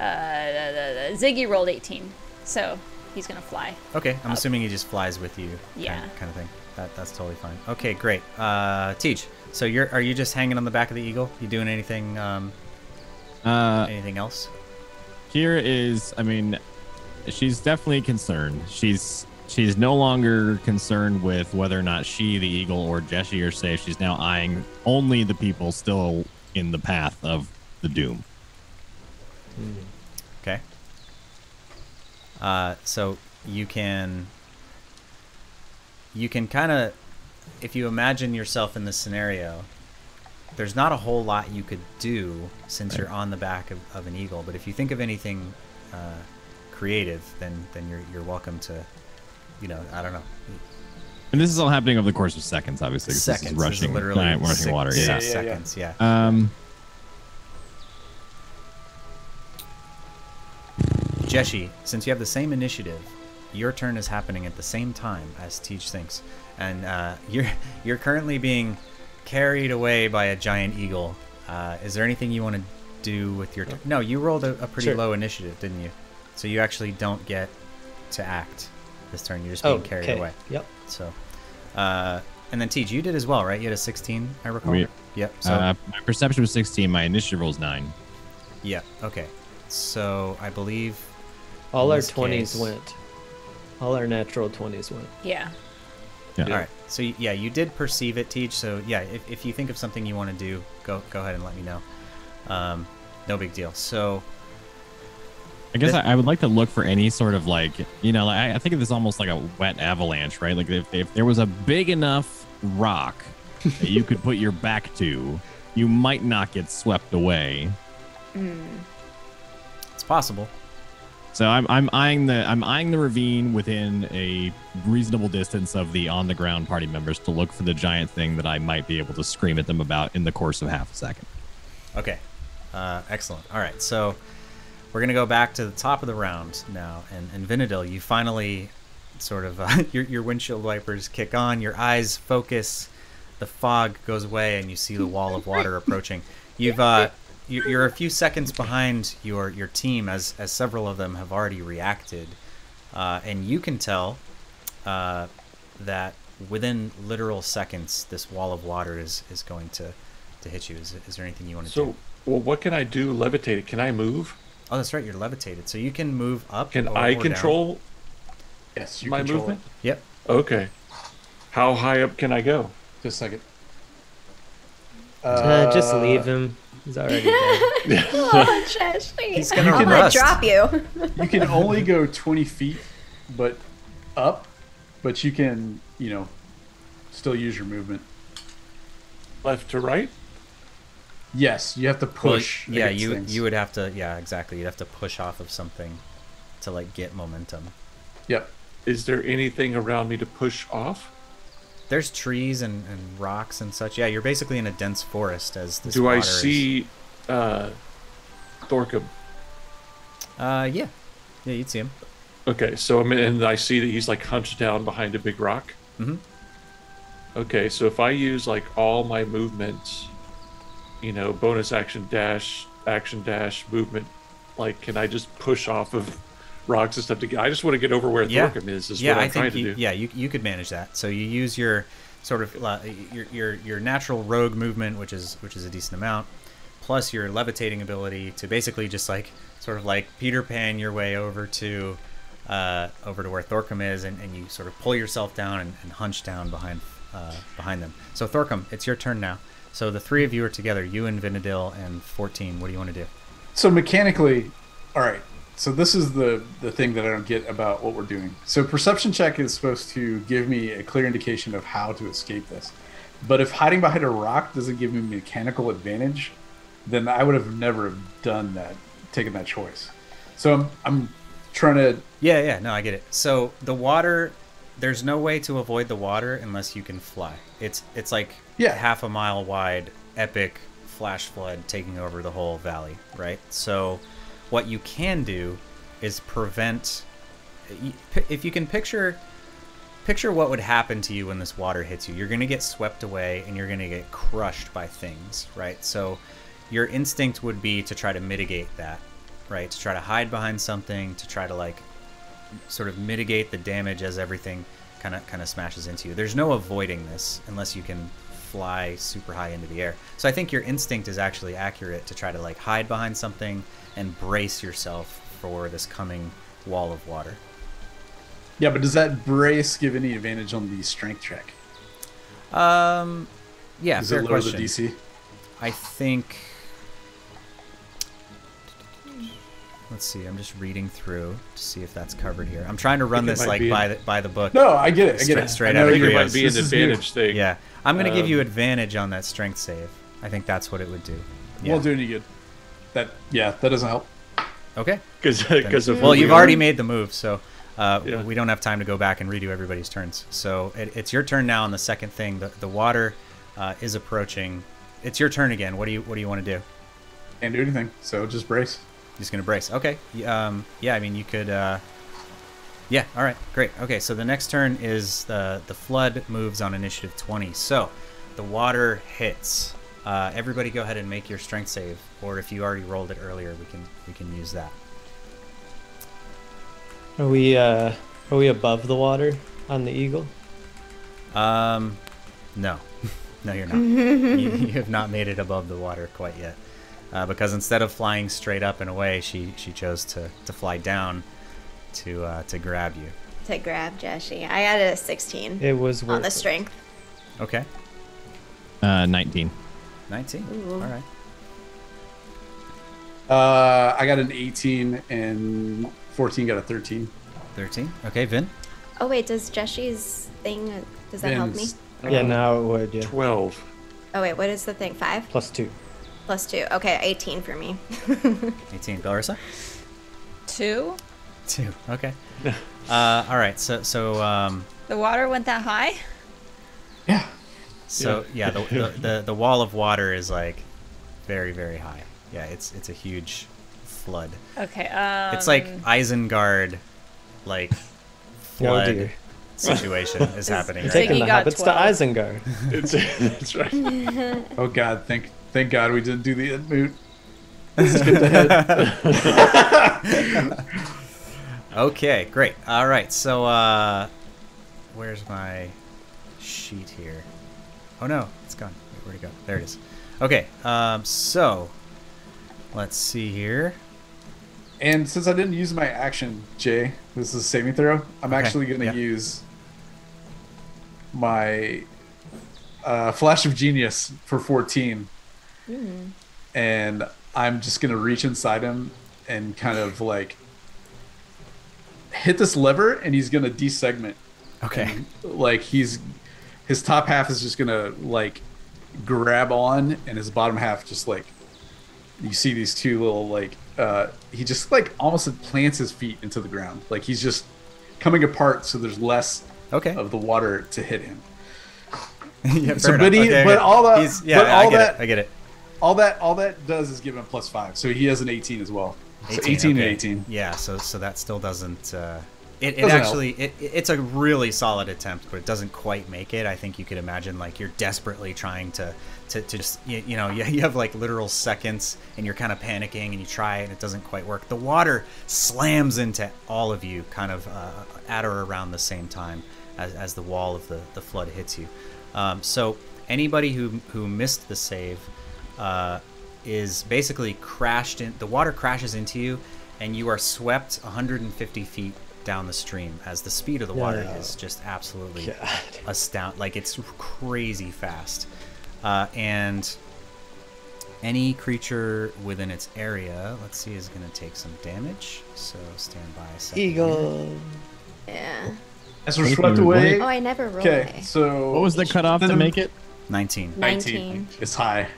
S4: uh, the, the, the Ziggy rolled 18, so he's gonna fly.
S2: Okay. I'm assuming he just flies with you.
S4: Yeah.
S2: Kind, kind of thing. That that's totally fine. Okay, great. Uh, Teach. So you're are you just hanging on the back of the eagle? You doing anything um
S6: Uh,
S2: anything else?
S6: Here is, I mean, she's definitely concerned. She's she's no longer concerned with whether or not she, the eagle, or Jesse are safe. She's now eyeing only the people still in the path of the doom.
S2: Okay. Uh, so you can you can kind of if you imagine yourself in this scenario there's not a whole lot you could do since you're on the back of, of an eagle but if you think of anything uh, creative then then you're you're welcome to you know i don't know
S6: And this is all happening over the course of seconds, obviously
S2: seconds
S6: This
S2: is
S6: is rushing,
S2: literally
S6: giant rushing
S2: six,
S6: water.
S2: six
S6: Yeah.
S5: Yeah, yeah, yeah.
S2: seconds yeah,
S6: Um,
S2: Jeshi, since you have the same initiative, your turn is happening at the same time as Teach thinks, and uh, you're you're currently being carried away by a giant eagle. Uh, is there anything you want to do with your turn? No, you rolled a, a pretty
S3: Sure.
S2: low initiative, didn't you? So you actually don't get to act this turn. You're just being
S3: Oh,
S2: carried
S3: okay.
S2: away.
S3: Yep.
S2: So, uh, and then Teach, you did as well, right? You had a 16, I recall.
S6: We-
S2: yep. So
S6: uh, my perception was 16. My initiative roll is 9.
S2: yeah. Okay. So I believe
S3: All our 20s
S2: case-
S3: went. All our natural 20s went.
S4: Yeah.
S6: Yeah.
S2: All right. So yeah, you did perceive it, Teach. So yeah, if, if you think of something you want to do, go go ahead and let me know. Um, no big deal. So
S6: I guess
S2: That-
S6: I, I would like to look for any sort of like, you know, like, I, I think of this almost like a wet avalanche, right? Like if, if there was a big enough rock that you could put your back to, you might not get swept away.
S2: it's possible.
S6: So I'm I'm eyeing the I'm eyeing the ravine within a reasonable distance of the on the ground party members to look for the giant thing that I might be able to scream at them about in the course of half a second.
S2: Okay. Uh, excellent. All right. So we're to go back to the top of the round now. And, and Vinadil, you finally sort of, uh, your, your windshield wipers kick on, your eyes focus, the fog goes away, and you see the wall of water approaching. You've, uh, you're a few seconds behind your, your team as, as several of them have already reacted. Uh, and you can tell uh, that within literal seconds, this wall of water is, is going to, to hit you. Is, is there anything you want to do?
S7: So, well, what can I do? Levitate it? Can I move?
S2: Oh, that's right. You're levitated, so you can move up.
S7: Can
S2: or-
S7: I
S2: or down.
S7: control
S5: Yes, you
S7: my
S5: control
S7: movement?
S2: Yep.
S7: Okay. How high up can I go?
S5: Just a second.
S3: Uh, just leave him. He's already dead.
S8: Oh, Jesse.
S2: He's gonna
S8: I'm gonna drop you.
S5: You can only go 20 feet, but up, but you can, you know, still use your movement.
S7: Left to right?
S5: Yes, you have to
S2: Well,
S5: push.
S2: yeah, you
S5: things.
S2: you would have to. Yeah, exactly. You'd have to push off of something to like get momentum.
S5: Yep.
S7: Is there anything around me to push off?
S2: There's trees and, and rocks and such. Yeah, you're basically in a dense forest as this.
S7: do I
S2: water is-
S7: see uh, Thorcum?
S2: Uh, yeah, yeah, you'd see him.
S7: Okay, so I'm and I see that he's like hunched down behind a big rock.
S2: Mm-hmm.
S7: Okay, so if I use like all my movements, you know, bonus action dash, action dash, movement, like can I just push off of rocks and stuff to get? I just want to get over where
S2: Yeah.
S7: Thorcum is. Is
S2: yeah,
S7: what I'm
S2: I
S7: trying
S2: think
S7: to
S2: you,
S7: do.
S2: yeah, you you could manage that. So you use your sort of uh, your your your natural rogue movement, which is which is a decent amount, plus your levitating ability to basically just like sort of like Peter Pan your way over to uh, over to where Thorcum is, and, and you sort of pull yourself down and, and hunch down behind uh, behind them. So Thorcum, it's your turn now. So the three of you are together, you and Vinadil and 14. What do you want to do?
S5: So mechanically, all right. So this is the the thing that I don't get about what we're doing. So perception check is supposed to give me a clear indication of how to escape this. But if hiding behind a rock doesn't give me mechanical advantage, then I would have never have done that, taken that choice. So I'm I'm trying to
S2: Yeah, yeah, no, I get it. So the water, there's no way to avoid the water unless you can fly. It's it's like
S5: Yeah.
S2: half a mile wide, epic flash flood taking over the whole valley, right? So what you can do is prevent if you can picture picture what would happen to you when this water hits you. You're going to get swept away and you're going to get crushed by things, right? So your instinct would be to try to mitigate that, right? To try to hide behind something, to try to like sort of mitigate the damage as everything kind of kind of smashes into you. There's no avoiding this unless you can fly super high into the air. So I think your instinct is actually accurate to try to like hide behind something and brace yourself for this coming wall of water.
S5: Yeah, but does that brace give any advantage on the strength check?
S2: Um, yeah,
S5: Does
S2: fair
S5: it lower
S2: question.
S5: the DC?
S2: I think. Let's see. I'm just reading through to see if that's covered here. I'm trying to run this like by the by the book.
S5: No, I get it. I get it.
S2: straight
S5: I
S2: out of
S7: I think it might be an
S5: this is new.
S7: advantage thing.
S2: Yeah, I'm gonna give
S7: Um,
S2: you advantage on that strength save. I think that's what it would do. Yeah.
S5: Won't do any good. That yeah, that doesn't help.
S2: Okay.
S7: Because because of
S2: Well,
S7: who
S2: you've
S7: we
S2: already
S7: are.
S2: made the move, so uh,
S7: Yeah.
S2: we don't have time to go back and redo everybody's turns. So it, it's your turn now on the second thing. The, the water uh, is approaching. It's your turn again. What do you What do you want to do?
S5: Can't do anything. So just brace.
S2: Just gonna brace. Okay. Um, yeah. I mean, you could. Uh, yeah. All right. Great. Okay. So the next turn is the the flood moves on initiative twenty. So the water hits. Uh, everybody, go ahead and make your strength save, or if you already rolled it earlier, we can we can use that.
S3: Are we uh are we above the water on the eagle?
S2: Um, no, no, you're not. you, you have not made it above the water quite yet, uh, because instead of flying straight up and away, she she chose to to fly down to uh, to grab you.
S8: To grab Jesse. I added a 16
S3: It was
S8: on
S3: worth
S8: the
S3: it.
S8: strength.
S2: Okay,
S6: Uh, 19.
S8: Ooh.
S2: All right.
S5: Uh, I got an 18 and 14 got a 13.
S2: Thirteen. Okay, Vin.
S8: Oh wait, does Jesse's thing uh, does that help me?
S3: Yeah, now it would, yeah.
S7: Twelve.
S8: Oh wait, what is the thing? Five
S3: Plus two.
S8: plus two. Okay, 18 for me.
S2: Eighteen. Belarissa.
S4: Two.
S2: Two. Okay. Uh, all right. So so um,
S4: The water went that high?
S5: Yeah.
S2: So yeah, the, the the the wall of water is like very very high. Yeah, it's it's a huge flood.
S4: Okay. Um,
S2: It's like Isengard, like
S3: Oh
S2: flood
S3: dear.
S2: situation is happening.
S3: You're
S2: Right
S3: taking
S4: Ziggy
S3: the
S4: got
S3: hobbits to
S4: 12.
S3: Isengard.
S7: It's, that's right.
S5: Oh God, thank thank God we didn't do the Entmoot. Skipped ahead.
S2: Okay, great. All right, so uh, where's my sheet here? Oh no, it's gone. Wait, where'd it go? There it is. Okay, um, so let's see here.
S5: And since I didn't use my action, Jay, this is a saving throw. I'm
S2: Okay,
S5: actually going to
S2: yeah.
S5: use my uh, flash of genius for 14, and I'm just going to reach inside him and kind of like hit this lever, and he's going to desegment.
S2: Okay.
S5: Like he's his top half is just going to like grab on, and his bottom half just like you see these two little like uh he just like almost plants his feet into the ground like he's just coming apart so there's less
S2: Okay.
S5: of the water to hit him
S2: yeah,
S5: so, but he-
S2: Okay,
S5: but all that-
S2: He's- yeah,
S5: but
S2: I
S5: all
S2: get
S5: that-
S2: it. I get it.
S5: all that all that does is give him plus five so he has an 18 as well so 18 and 18
S2: Yeah, so so that still doesn't. Uh, it, it actually it, it's a really solid attempt, but it doesn't quite make it. I think you could imagine like you're desperately trying to to, to just you, you know you, you have like literal seconds and you're kind of panicking and you try and it doesn't quite work. The water slams into all of you kind of uh, at or around the same time as, as the wall of the, the flood hits you. Um, so anybody who who missed the save uh, is basically crashed in. The water crashes into you, and you are swept 150 feet down the stream as the speed of the water
S3: Yeah.
S2: is just absolutely
S3: God.
S2: astound. Like it's crazy fast, uh, and any creature within its area, let's see, is going to take some damage. So stand by a second. here.
S3: Eagle.
S8: Yeah.
S5: as we're swept away
S8: Oh, I never rolled.
S5: okay so
S6: What was the cutoff to make it?
S2: 19.
S8: 19.
S5: it's high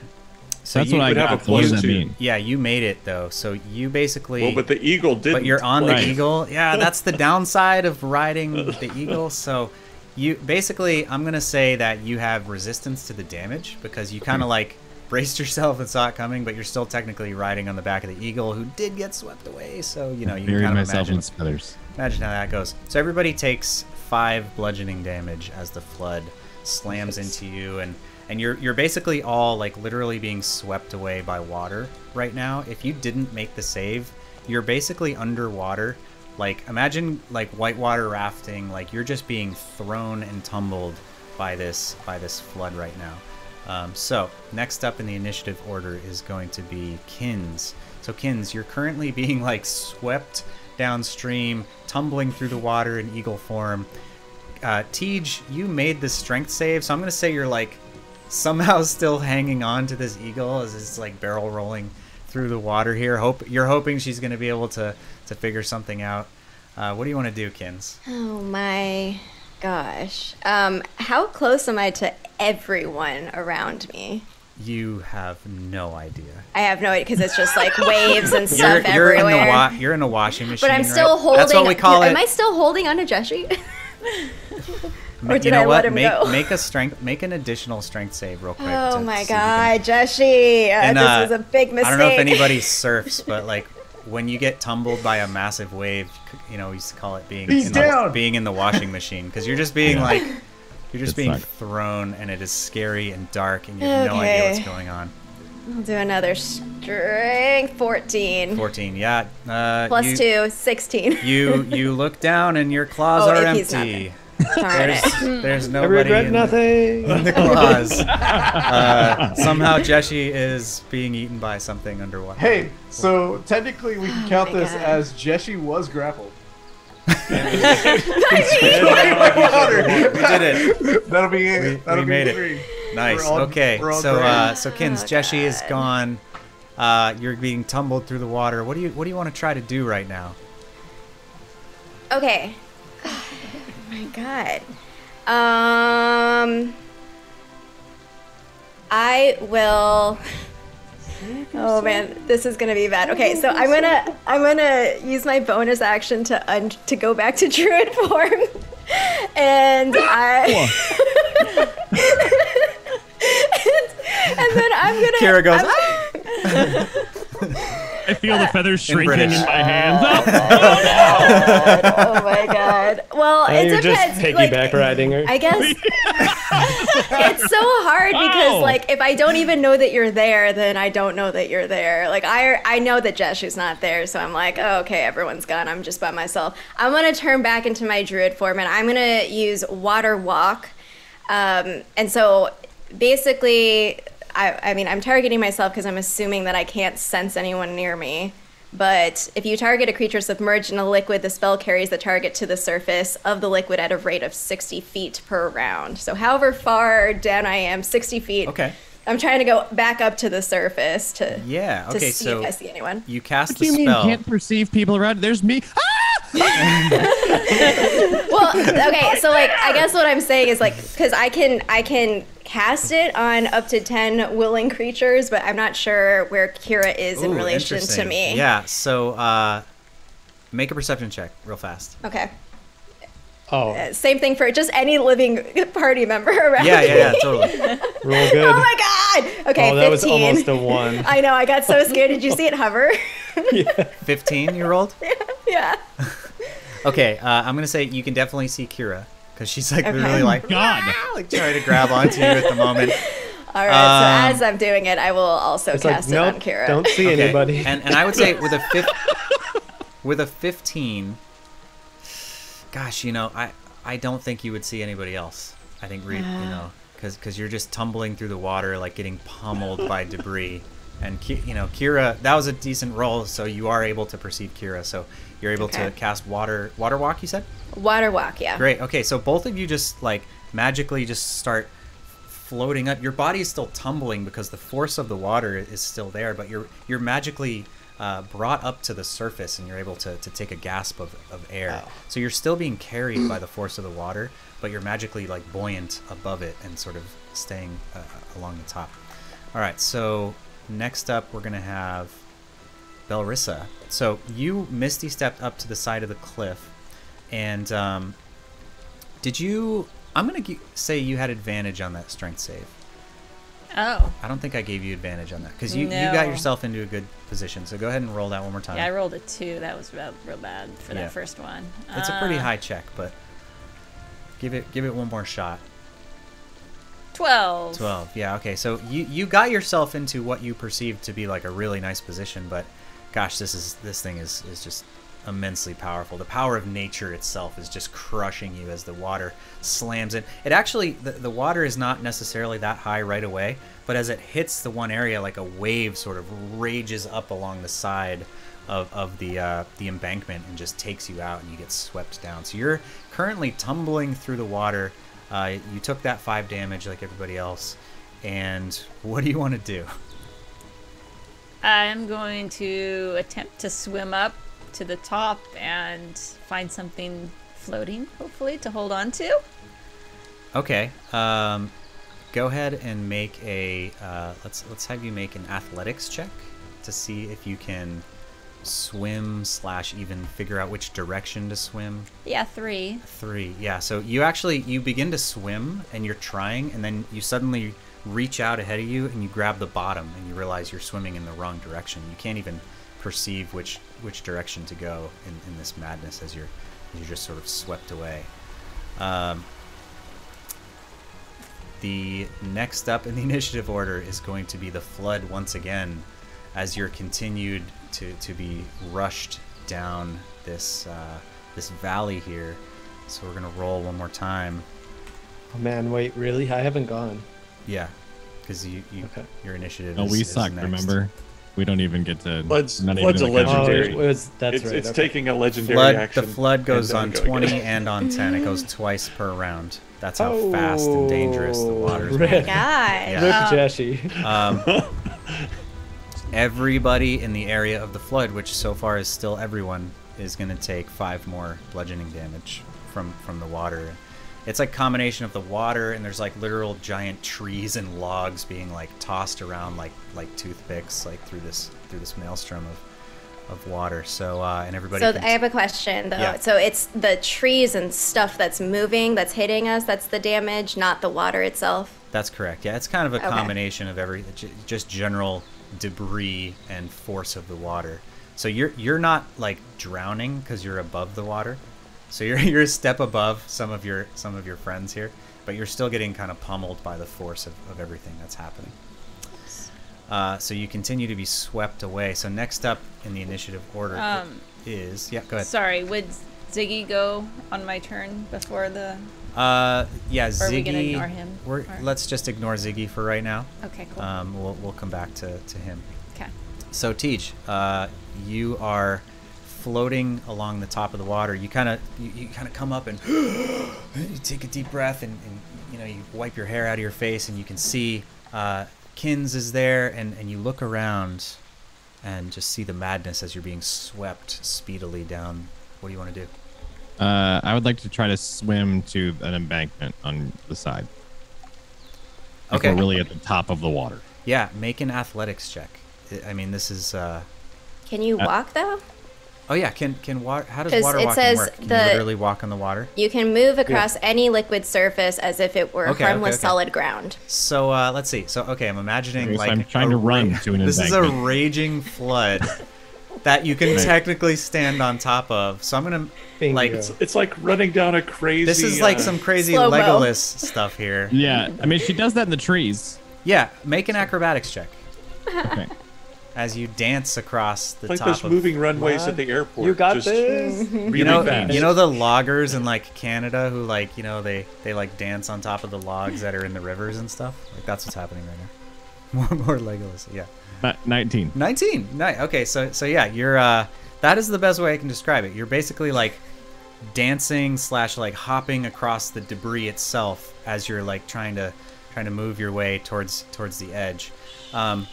S2: So
S6: That's
S2: you,
S6: what I
S7: would have
S6: got.
S7: a
S6: So what does that
S7: two.
S6: mean?
S2: Yeah, you made it though. So you basically.
S7: Well, but the eagle didn't.
S2: but you're on the
S6: Right.
S2: eagle. Yeah, that's the downside of riding the eagle. So you basically, I'm gonna say that you have resistance to the damage because you kind of like braced yourself and saw it coming, but you're still technically riding on the back of the eagle, who did get swept away. So you know you can kind of
S6: myself
S2: imagine,
S6: in feathers.
S2: imagine how that goes. So everybody takes five bludgeoning damage as the flood slams into you and and you're you're basically all like literally being swept away by water right now. If you didn't make the save, you're basically underwater. Like imagine like whitewater rafting, like you're just being thrown and tumbled by this by this flood right now. Um, so next up in the initiative order is going to be Kins. So Kins, you're currently being like swept downstream, tumbling through the water in eagle form. Uh, Tej, you made the strength save, so I'm gonna say you're like somehow still hanging on to this eagle as it's like barrel rolling through the water here. Hope you're hoping she's gonna be able to to figure something out. Uh, what do you want to do, Kins?
S8: Oh my gosh. Um, how close am I to everyone around me?
S2: You have no idea.
S8: I have no idea because it's just like waves and stuff
S2: You're, you're in
S8: everywhere.
S2: the wa- you're in a washing machine.
S8: but I'm
S2: right?
S8: still holding.
S2: That's what we call
S8: Am
S2: it.
S8: I still holding on to Jessie?
S2: Ma-
S8: or
S2: you know
S8: I
S2: what?
S8: let him
S2: make
S8: go?
S2: make a strength, make an additional strength save real quick.
S8: oh
S2: to-
S8: my
S2: to see if can-
S8: god, Jessie! Uh,
S2: And,
S8: this
S2: uh,
S8: was a big mistake.
S2: I don't know if anybody surfs, but like when you get tumbled by a massive wave, you know, we used to call it being
S5: He's
S2: in
S5: down.
S2: The, being in the washing machine because you're just being
S6: Yeah.
S2: like you're just
S6: It
S2: being
S6: sucked.
S2: thrown, and it is scary and dark, and you have no idea what's going on.
S8: I'll do another strength 14.
S2: Fourteen, yeah. Uh,
S8: Plus
S2: you,
S8: two, 16.
S2: You you look down, and your claws
S8: Oh,
S2: are
S8: if he's not
S2: empty.
S8: Darn
S2: There's
S8: it.
S2: there's
S3: I
S2: nobody
S3: regret
S2: in the-
S3: nothing.
S2: in the claws. uh, somehow Jessie is being eaten by something underwater.
S5: hey so technically we can
S8: Oh
S5: count
S8: my
S5: this
S8: God.
S5: as jessie was grappled
S2: We did it.
S5: that'll be it
S2: We-
S5: that'll
S2: we
S5: be
S2: made it.
S5: three.
S2: Nice.
S5: All-
S2: okay.
S5: we're
S2: So uh, so Kins,
S8: Oh,
S2: Jessie is gone. Uh, you're being tumbled through the water. What do you What do you want to try to do right now?
S8: Okay. God. Um I will Oh man, this is gonna be bad. Okay, so I'm gonna I'm gonna use my bonus action to un- to go back to druid form, and I. and then I'm gonna.
S2: Kira goes,
S8: I'm-
S6: I feel the feathers shrinking in,
S2: British.
S6: my hands. Oh,
S8: oh my god. Well,
S3: Oh,
S8: it
S3: you're just
S8: depends.
S3: piggyback
S8: like,
S3: riding her.
S8: I guess it's so hard because
S6: Wow.
S8: like if I don't even know that you're there, then I don't know that you're there. Like I I know that Jeshu's not there, so I'm like, oh, okay, everyone's gone. I'm just by myself. I'm gonna turn back into my druid form and I'm gonna use water walk. Um, and so basically, I, I mean, I'm targeting myself because I'm assuming that I can't sense anyone near me. But if you target a creature submerged in a liquid, the spell carries the target to the surface of the liquid at a rate of 60 feet per round. So, however far down I am, 60 feet.
S2: Okay.
S8: I'm trying to go back up to the surface to,
S2: Yeah.
S8: to
S2: Okay.
S8: see
S2: So
S8: if I see anyone.
S2: you cast
S6: What
S2: the
S6: do you mean
S2: spell.
S6: can't perceive people around? There's me. Ah!
S8: well okay so like i guess what i'm saying is like because i can i can cast it on up to 10 willing creatures but i'm not sure where kira is in
S2: Ooh,
S8: relation to me
S2: Yeah. So uh, make a perception check real fast.
S8: okay
S3: Oh,
S8: Uh, same thing for just any living party member around
S2: Yeah. Yeah. Yeah. Totally.
S3: real good.
S8: oh my god okay
S3: oh, that
S8: 15
S3: was almost a one.
S8: i know i got so scared did you see it hover
S2: Fifteen. You rolled.
S8: yeah
S2: Okay. Uh, I'm gonna say you can definitely see Kira because she's like
S8: Okay.
S2: literally like
S6: God.
S2: "Ah," like trying to grab onto you at the moment.
S8: all right
S2: Um,
S8: so as i'm doing it i will also
S3: It's like,
S8: cast it
S3: nope,
S8: on kira
S3: don't see
S2: Okay,
S3: anybody.
S2: And and I would say with a fif- with a 15, gosh, you know, I I don't think you would see anybody else. I think re- you know, because because you're just tumbling through the water, like getting pummeled by debris. And you know, Kira, that was a decent roll, so you are able to perceive Kira. So you're able to cast water water walk. You said.
S8: water walk yeah
S2: Great. Okay, so both of you just like magically just start floating up. Your body is still tumbling because the force of the water is still there, but you're you're magically uh, brought up to the surface and you're able to, to take a gasp of, of air. So you're still being carried by the force of the water, but you're magically like buoyant above it and sort of staying uh, along the top. All right, so next up we're gonna have Belrissa. So you misty stepped up to the side of the cliff, and um, did you? I'm gonna gi- say you had advantage on that strength save.
S4: Oh.
S2: I don't think I gave you advantage on that because you, you got yourself into a good position. So go ahead and roll that one more time.
S4: Yeah, I rolled a two. That was real, real bad for
S2: Yeah.
S4: that first one.
S2: it's a pretty
S4: Uh,
S2: high check, but give it give it one more shot.
S4: Twelve.
S2: 12 yeah okay so you you got yourself into what you perceived to be like a really nice position but gosh this is this thing is is just immensely powerful the power of nature itself is just crushing you as the water slams in it actually the, the water is not necessarily that high right away but as it hits the one area like a wave sort of rages up along the side of, of the uh, the embankment and just takes you out and you get swept down so you're currently tumbling through the water uh, you took that five damage like everybody else. And what do you want to do?
S4: I'm going to attempt to swim up to the top and find something floating, hopefully, to hold on to.
S2: Okay. Um, go ahead and make a. Uh, let's let's have you make an athletics check to see if you can swim slash even figure out which direction to swim.
S4: Yeah, three.
S2: Three. Yeah. So you actually you begin to swim and you're trying, and then you suddenly reach out ahead of you and you grab the bottom and you realize you're swimming in the wrong direction. You can't even perceive which which direction to go in, in this madness as you're you're just sort of swept away. Um, the next up in the initiative order is going to be the flood once again, as you're continued to, to be rushed down this uh, this valley here. So we're gonna roll one more time.
S3: Oh man, wait, really? I haven't gone.
S2: Yeah, because you, you
S3: Okay.
S2: your initiative.
S6: Oh,
S2: is,
S6: we
S2: is
S6: suck.
S2: next.
S6: Remember, we don't even get to.
S7: Flood's-
S6: not
S7: Flood's
S6: even
S7: a
S6: the count.
S3: Oh,
S7: Legendary.
S3: it was that's
S7: it's
S3: right.
S7: it's
S3: okay.
S7: taking a legendary
S2: Flood.
S7: action.
S2: The flood goes on
S7: then go again.
S2: twenty and on ten. It goes twice per round. That's how fast and dangerous the
S3: Oh,
S2: water is.
S3: rip.
S2: Yeah.
S3: Rip
S4: Oh.
S2: Um, everybody in the area of the flood, which so far is still everyone, is going to take five more bludgeoning damage from from the water. It's like combination of the water and there's like literal giant trees and logs being like tossed around like like toothpicks like through this through this maelstrom of of water. So uh, and everybody.
S8: So
S2: can-
S8: I have a question though.
S2: Yeah.
S8: So it's the trees and stuff that's moving that's hitting us. That's the damage, not the water itself.
S2: That's correct. Yeah, it's kind of a
S8: Okay.
S2: combination of every just general debris and force of the water. So you're you're not like drowning because you're above the water. So you're you're a step above some of your some of your friends here, but you're still getting kind of pummeled by the force of, of everything that's happening. Uh, so you continue to be swept away. So next up in the initiative order
S4: Um,
S2: is yeah. Go ahead.
S4: Sorry, would Ziggy go on my turn before the?
S2: Uh, yeah,
S4: Or are we
S2: Ziggy.
S4: gonna ignore him?
S2: We're,
S4: Or-
S2: let's just ignore Ziggy for right now.
S4: Okay, cool.
S2: Um, we'll, we'll come back to, to him.
S4: okay.
S2: So, Teach, uh, you are floating along the top of the water. You kind of you, you kind of come up and you take a deep breath and, and you know you wipe your hair out of your face and you can see uh, Kins is there and, and you look around and just see the madness as you're being swept speedily down. What do you want to do?
S6: Uh, I would like to try to swim to an embankment on the side. If
S2: Okay.
S6: We're really at the top of the water.
S2: Yeah, make an athletics check. I- I mean, this is. Uh,
S8: Can you
S6: Uh,
S8: walk though?
S2: Oh yeah, can can water? How does
S8: 'Cause
S2: water
S8: it
S2: walking
S8: says
S2: work? Can
S8: the-
S2: you literally walk on the water?
S8: You can move across any liquid surface as if it were
S2: Okay, okay,
S8: harmless
S2: okay.
S8: solid ground.
S2: So uh, let's see. So okay, I'm imagining
S6: Okay, so
S2: like
S6: I'm trying
S2: a
S6: to run to an
S2: This is a raging flood that you can
S6: Right.
S2: technically stand on top of. So I'm gonna
S3: Bingo.
S2: like
S7: It's like running down a crazy.
S2: this is like
S7: uh,
S2: some crazy
S8: Slow-mo.
S2: Legolas stuff here.
S6: Yeah, I mean she does that in the trees.
S2: Yeah, make an acrobatics check
S6: Okay.
S2: as you dance across the
S7: like
S2: top
S7: those
S2: of.
S7: moving runways
S3: Come
S7: at the airport.
S3: you got
S7: just
S3: this.
S7: Really
S2: you know,
S7: fast.
S2: you know the loggers in like Canada who like you know they they like dance on top of the logs that are in the rivers and stuff. Like that's what's happening right now. More more Legolas. Yeah.
S6: 19.
S2: 19 nice okay so so yeah you're uh that is the best way i can describe it you're basically like dancing slash like hopping across the debris itself as you're like trying to trying to move your way towards towards the edge um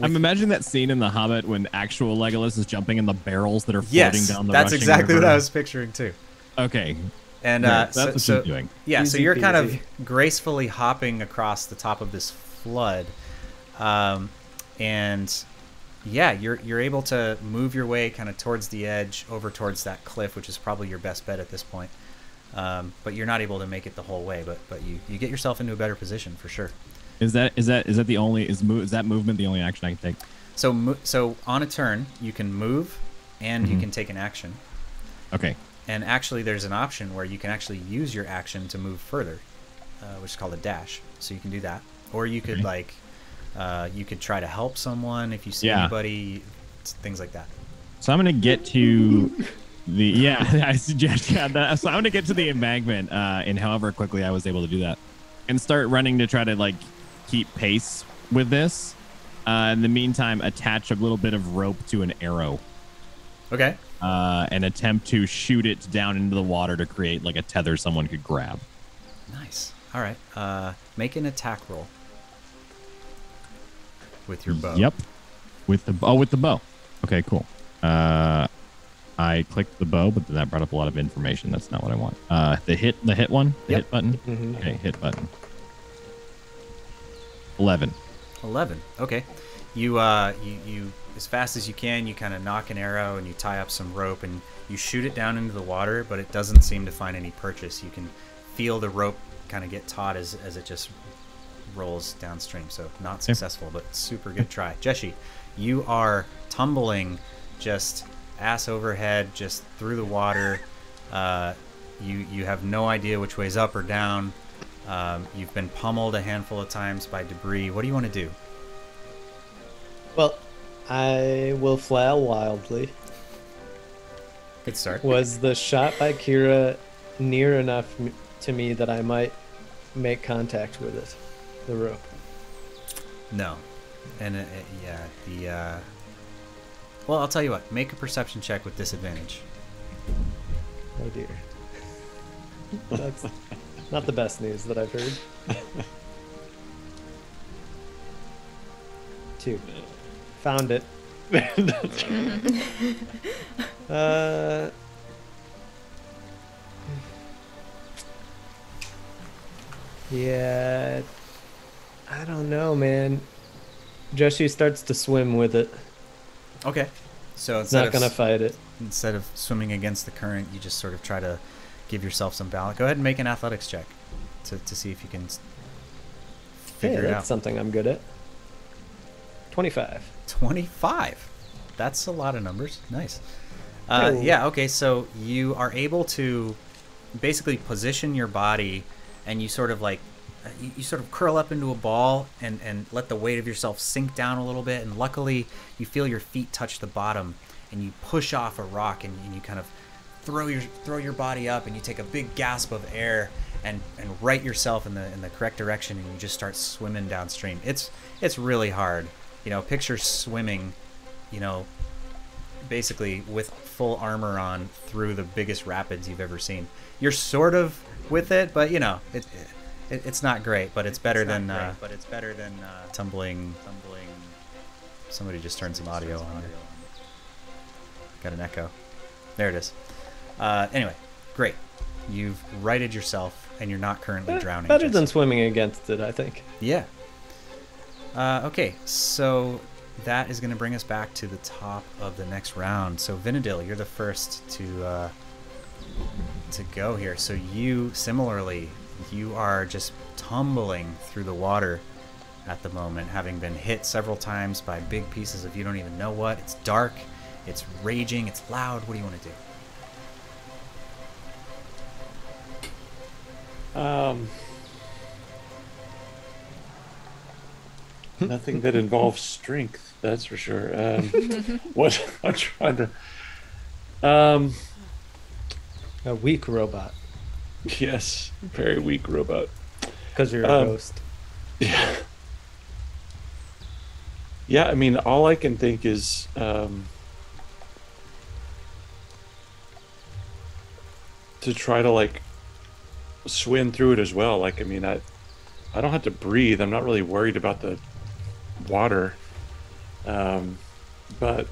S6: I'm imagining that scene in The Hobbit when actual Legolas is jumping in the barrels that are floating
S2: yes
S6: down the Yes,
S2: that's
S6: rushing
S2: exactly what i was picturing too.
S6: Okay.
S2: and
S6: Right,
S2: uh
S6: that's
S2: so,
S6: what
S2: so-
S6: she's doing.
S2: yeah so you're kind of gracefully hopping across the top of this flood um and yeah you're you're able to move your way kind of towards the edge over towards that cliff which is probably your best bet at this point. Um, but you're not able to make it the whole way but but you you get yourself into a better position for sure
S6: Is that is that is that the only is mo- is that movement the only action I can take?
S2: so so on a turn you can move and you
S6: Mhm.
S2: can take an action
S6: Okay.
S2: and actually there's an option where you can actually use your action to move further uh, which is called a dash so you can do that or you could
S6: Okay.
S2: like uh, you could try to help someone if you see
S6: Yeah.
S2: anybody things like that
S6: So I'm gonna get to the yeah. I suggest yeah. That, so I'm gonna get to the embankment, uh, and however quickly I was able to do that, and start running to try to like keep pace with this. Uh, in the meantime, attach a little bit of rope to an arrow,
S2: okay
S6: uh, and attempt to shoot it down into the water to create like a tether someone could grab.
S2: nice all right uh, make an attack roll with your bow
S6: Yep. With the oh, with the bow. Okay, cool. Uh, I clicked the bow, but then that brought up a lot of information. That's not what I want. Uh, the hit, the hit one, the
S2: Yep.
S6: hit button.
S3: Mhm.
S6: Okay, hit button. Eleven.
S2: 11 okay. You uh you, you as fast as you can you kind of nock an arrow and you tie up some rope and you shoot it down into the water but it doesn't seem to find any purchase. You can feel the rope kind of get taut as, as it just rolls downstream. So not successful but super good try. Jeshi you are tumbling just ass overhead just through the water. Uh, you you have no idea which way's up or down um, you've been pummeled a handful of times by debris. What do you want to do?
S3: Well, I will flail wildly.
S2: Good start.
S3: Was the shot by Kira near enough m- to me that I might make contact with it, the rope?
S2: No. And uh, uh, yeah, the. Uh... Well, I'll tell you what. Make a perception check with disadvantage.
S3: Oh dear. That's not the best news that I've heard. Two. Found it. Uh, Yeah, I don't know, man. Joshi starts to swim with it.
S2: Okay. So
S3: It's not gonna fight it.
S2: instead of swimming against the current, you just sort of try to give yourself some balance. Go ahead and make an athletics check to, to see if you can s-
S3: Hey,
S2: it
S3: that's
S2: out.
S3: something I'm good at. Twenty-five.
S2: 25. That's a lot of numbers. Nice. Uh, yeah, okay, so you are able to basically position your body and you sort of like uh, you, you sort of curl up into a ball and, and let the weight of yourself sink down a little bit and luckily you feel your feet touch the bottom and you push off a rock and, and you kind of throw your throw your body up and you take a big gasp of air and, and right yourself in the in the correct direction and you just start swimming downstream. It's it's really hard. You know, picture swimming, you know, basically with full armor on through the biggest rapids you've ever seen. You're sort of with it, but you know, it, it it's not great, but it's better than uh, but it's better than uh, tumbling tumbling. Somebody just turned some audio on. Got an echo. There it is. Uh, anyway, great. You've righted yourself, and you're not currently drowning.
S3: Better
S2: just-
S3: than swimming against it, I think.
S2: yeah. Uh, okay, so that is going to bring us back to the top of the next round. So Vinadil, you're the first to uh, to go here. So you similarly, you are just tumbling through the water at the moment, having been hit several times by big pieces of you don't even know what. It's dark, it's raging, it's loud. What do you want to do?
S7: Um, nothing that involves strength, that's for sure. Um, what I'm trying to. Um,
S3: A weak robot,
S7: yes, very weak robot.
S3: because you're a
S7: Um,
S3: ghost.
S7: Yeah. Yeah, I mean, all I can think is um, to try to like swim through it as well. Like, I mean, I I don't have to breathe. I'm not really worried about the water, um, but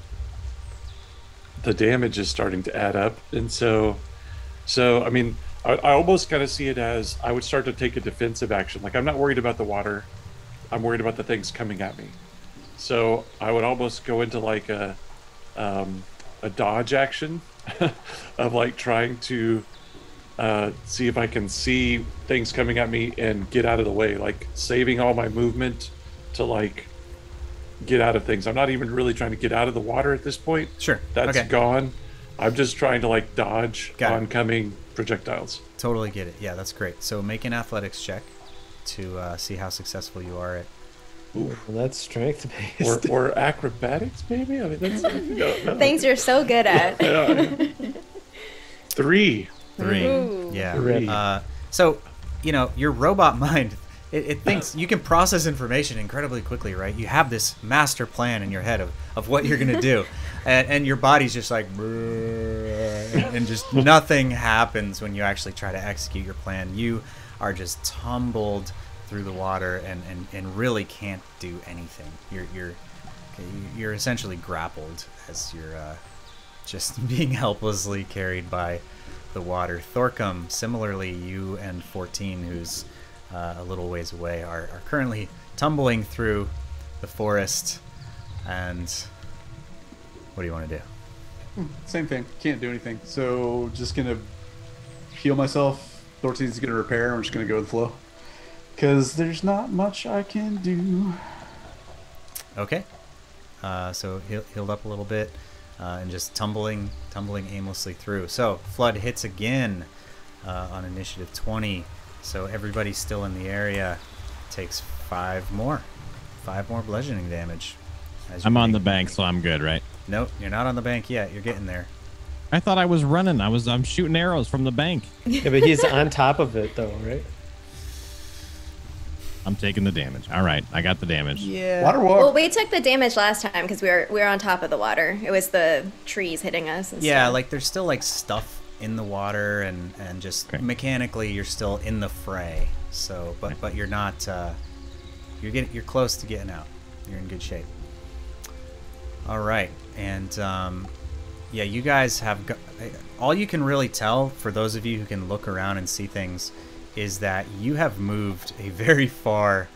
S7: the damage is starting to add up, and so so I mean. I, I almost kind of see it as I would start to take a defensive action. Like I'm not worried about the water. I'm worried about the things coming at me. So I would almost go into like a um, a dodge action of like trying to uh, see if I can see things coming at me and get out of the way, like saving all my movement to like get out of things. I'm not even really trying to get out of the water at this point.
S2: Sure.
S7: That's
S2: okay.
S7: gone. I'm just trying to like dodge
S2: Got it.
S7: oncoming projectiles.
S2: Totally get it. Yeah, that's great. So make an athletics check to uh, see how successful you are at.
S3: Well, that's strength
S7: Or,
S3: based.
S7: or acrobatics, maybe? I mean, that's no, no.
S8: Things you're so good at.
S7: Three.
S2: Three.
S4: Ooh.
S2: Yeah.
S7: Three.
S2: Uh, so, you know, your robot mind, it, it thinks you can process information incredibly quickly, right? You have this master plan in your head of, of what you're going to do. And, and your body's just like, and just nothing happens when you actually try to execute your plan. You are just tumbled through the water and, and, and really can't do anything. You're, you're, you're essentially grappled as you're uh, just being helplessly carried by the water. Thorcum, similarly, you and 14, who's uh, a little ways away, are, are currently tumbling through the forest. And what do you want to do?
S5: Same thing. Can't do anything. So just gonna heal myself. Thorteen's gonna repair. I'm just gonna go with the flow. Cause there's not much I can do.
S2: Okay. Uh, so heal, healed up a little bit uh, and just tumbling, tumbling aimlessly through. So flood hits again uh, on initiative 20. So everybody still in the area takes five more, five more bludgeoning damage. as
S6: I'm on the bank, so I'm good, right?
S2: Nope, you're not on the bank yet. You're getting there.
S6: I thought I was running. I was. I'm shooting arrows from the bank.
S3: yeah, but he's on top of it though, right?
S6: I'm taking the damage. All right, I got the damage.
S2: Yeah.
S5: Water walk.
S8: Well, we took the damage last time because we were we were on top of the water. It was the trees hitting us. And
S2: Yeah,
S8: stuff.
S2: like there's still like stuff in the water and and just
S6: Okay.
S2: mechanically you're still in the fray. So, but but you're not. Uh, you're getting you're close to getting out. You're in good shape. All right, and um, yeah, you guys have go- all you can really tell for those of you who can look around and see things is that you have moved a very far,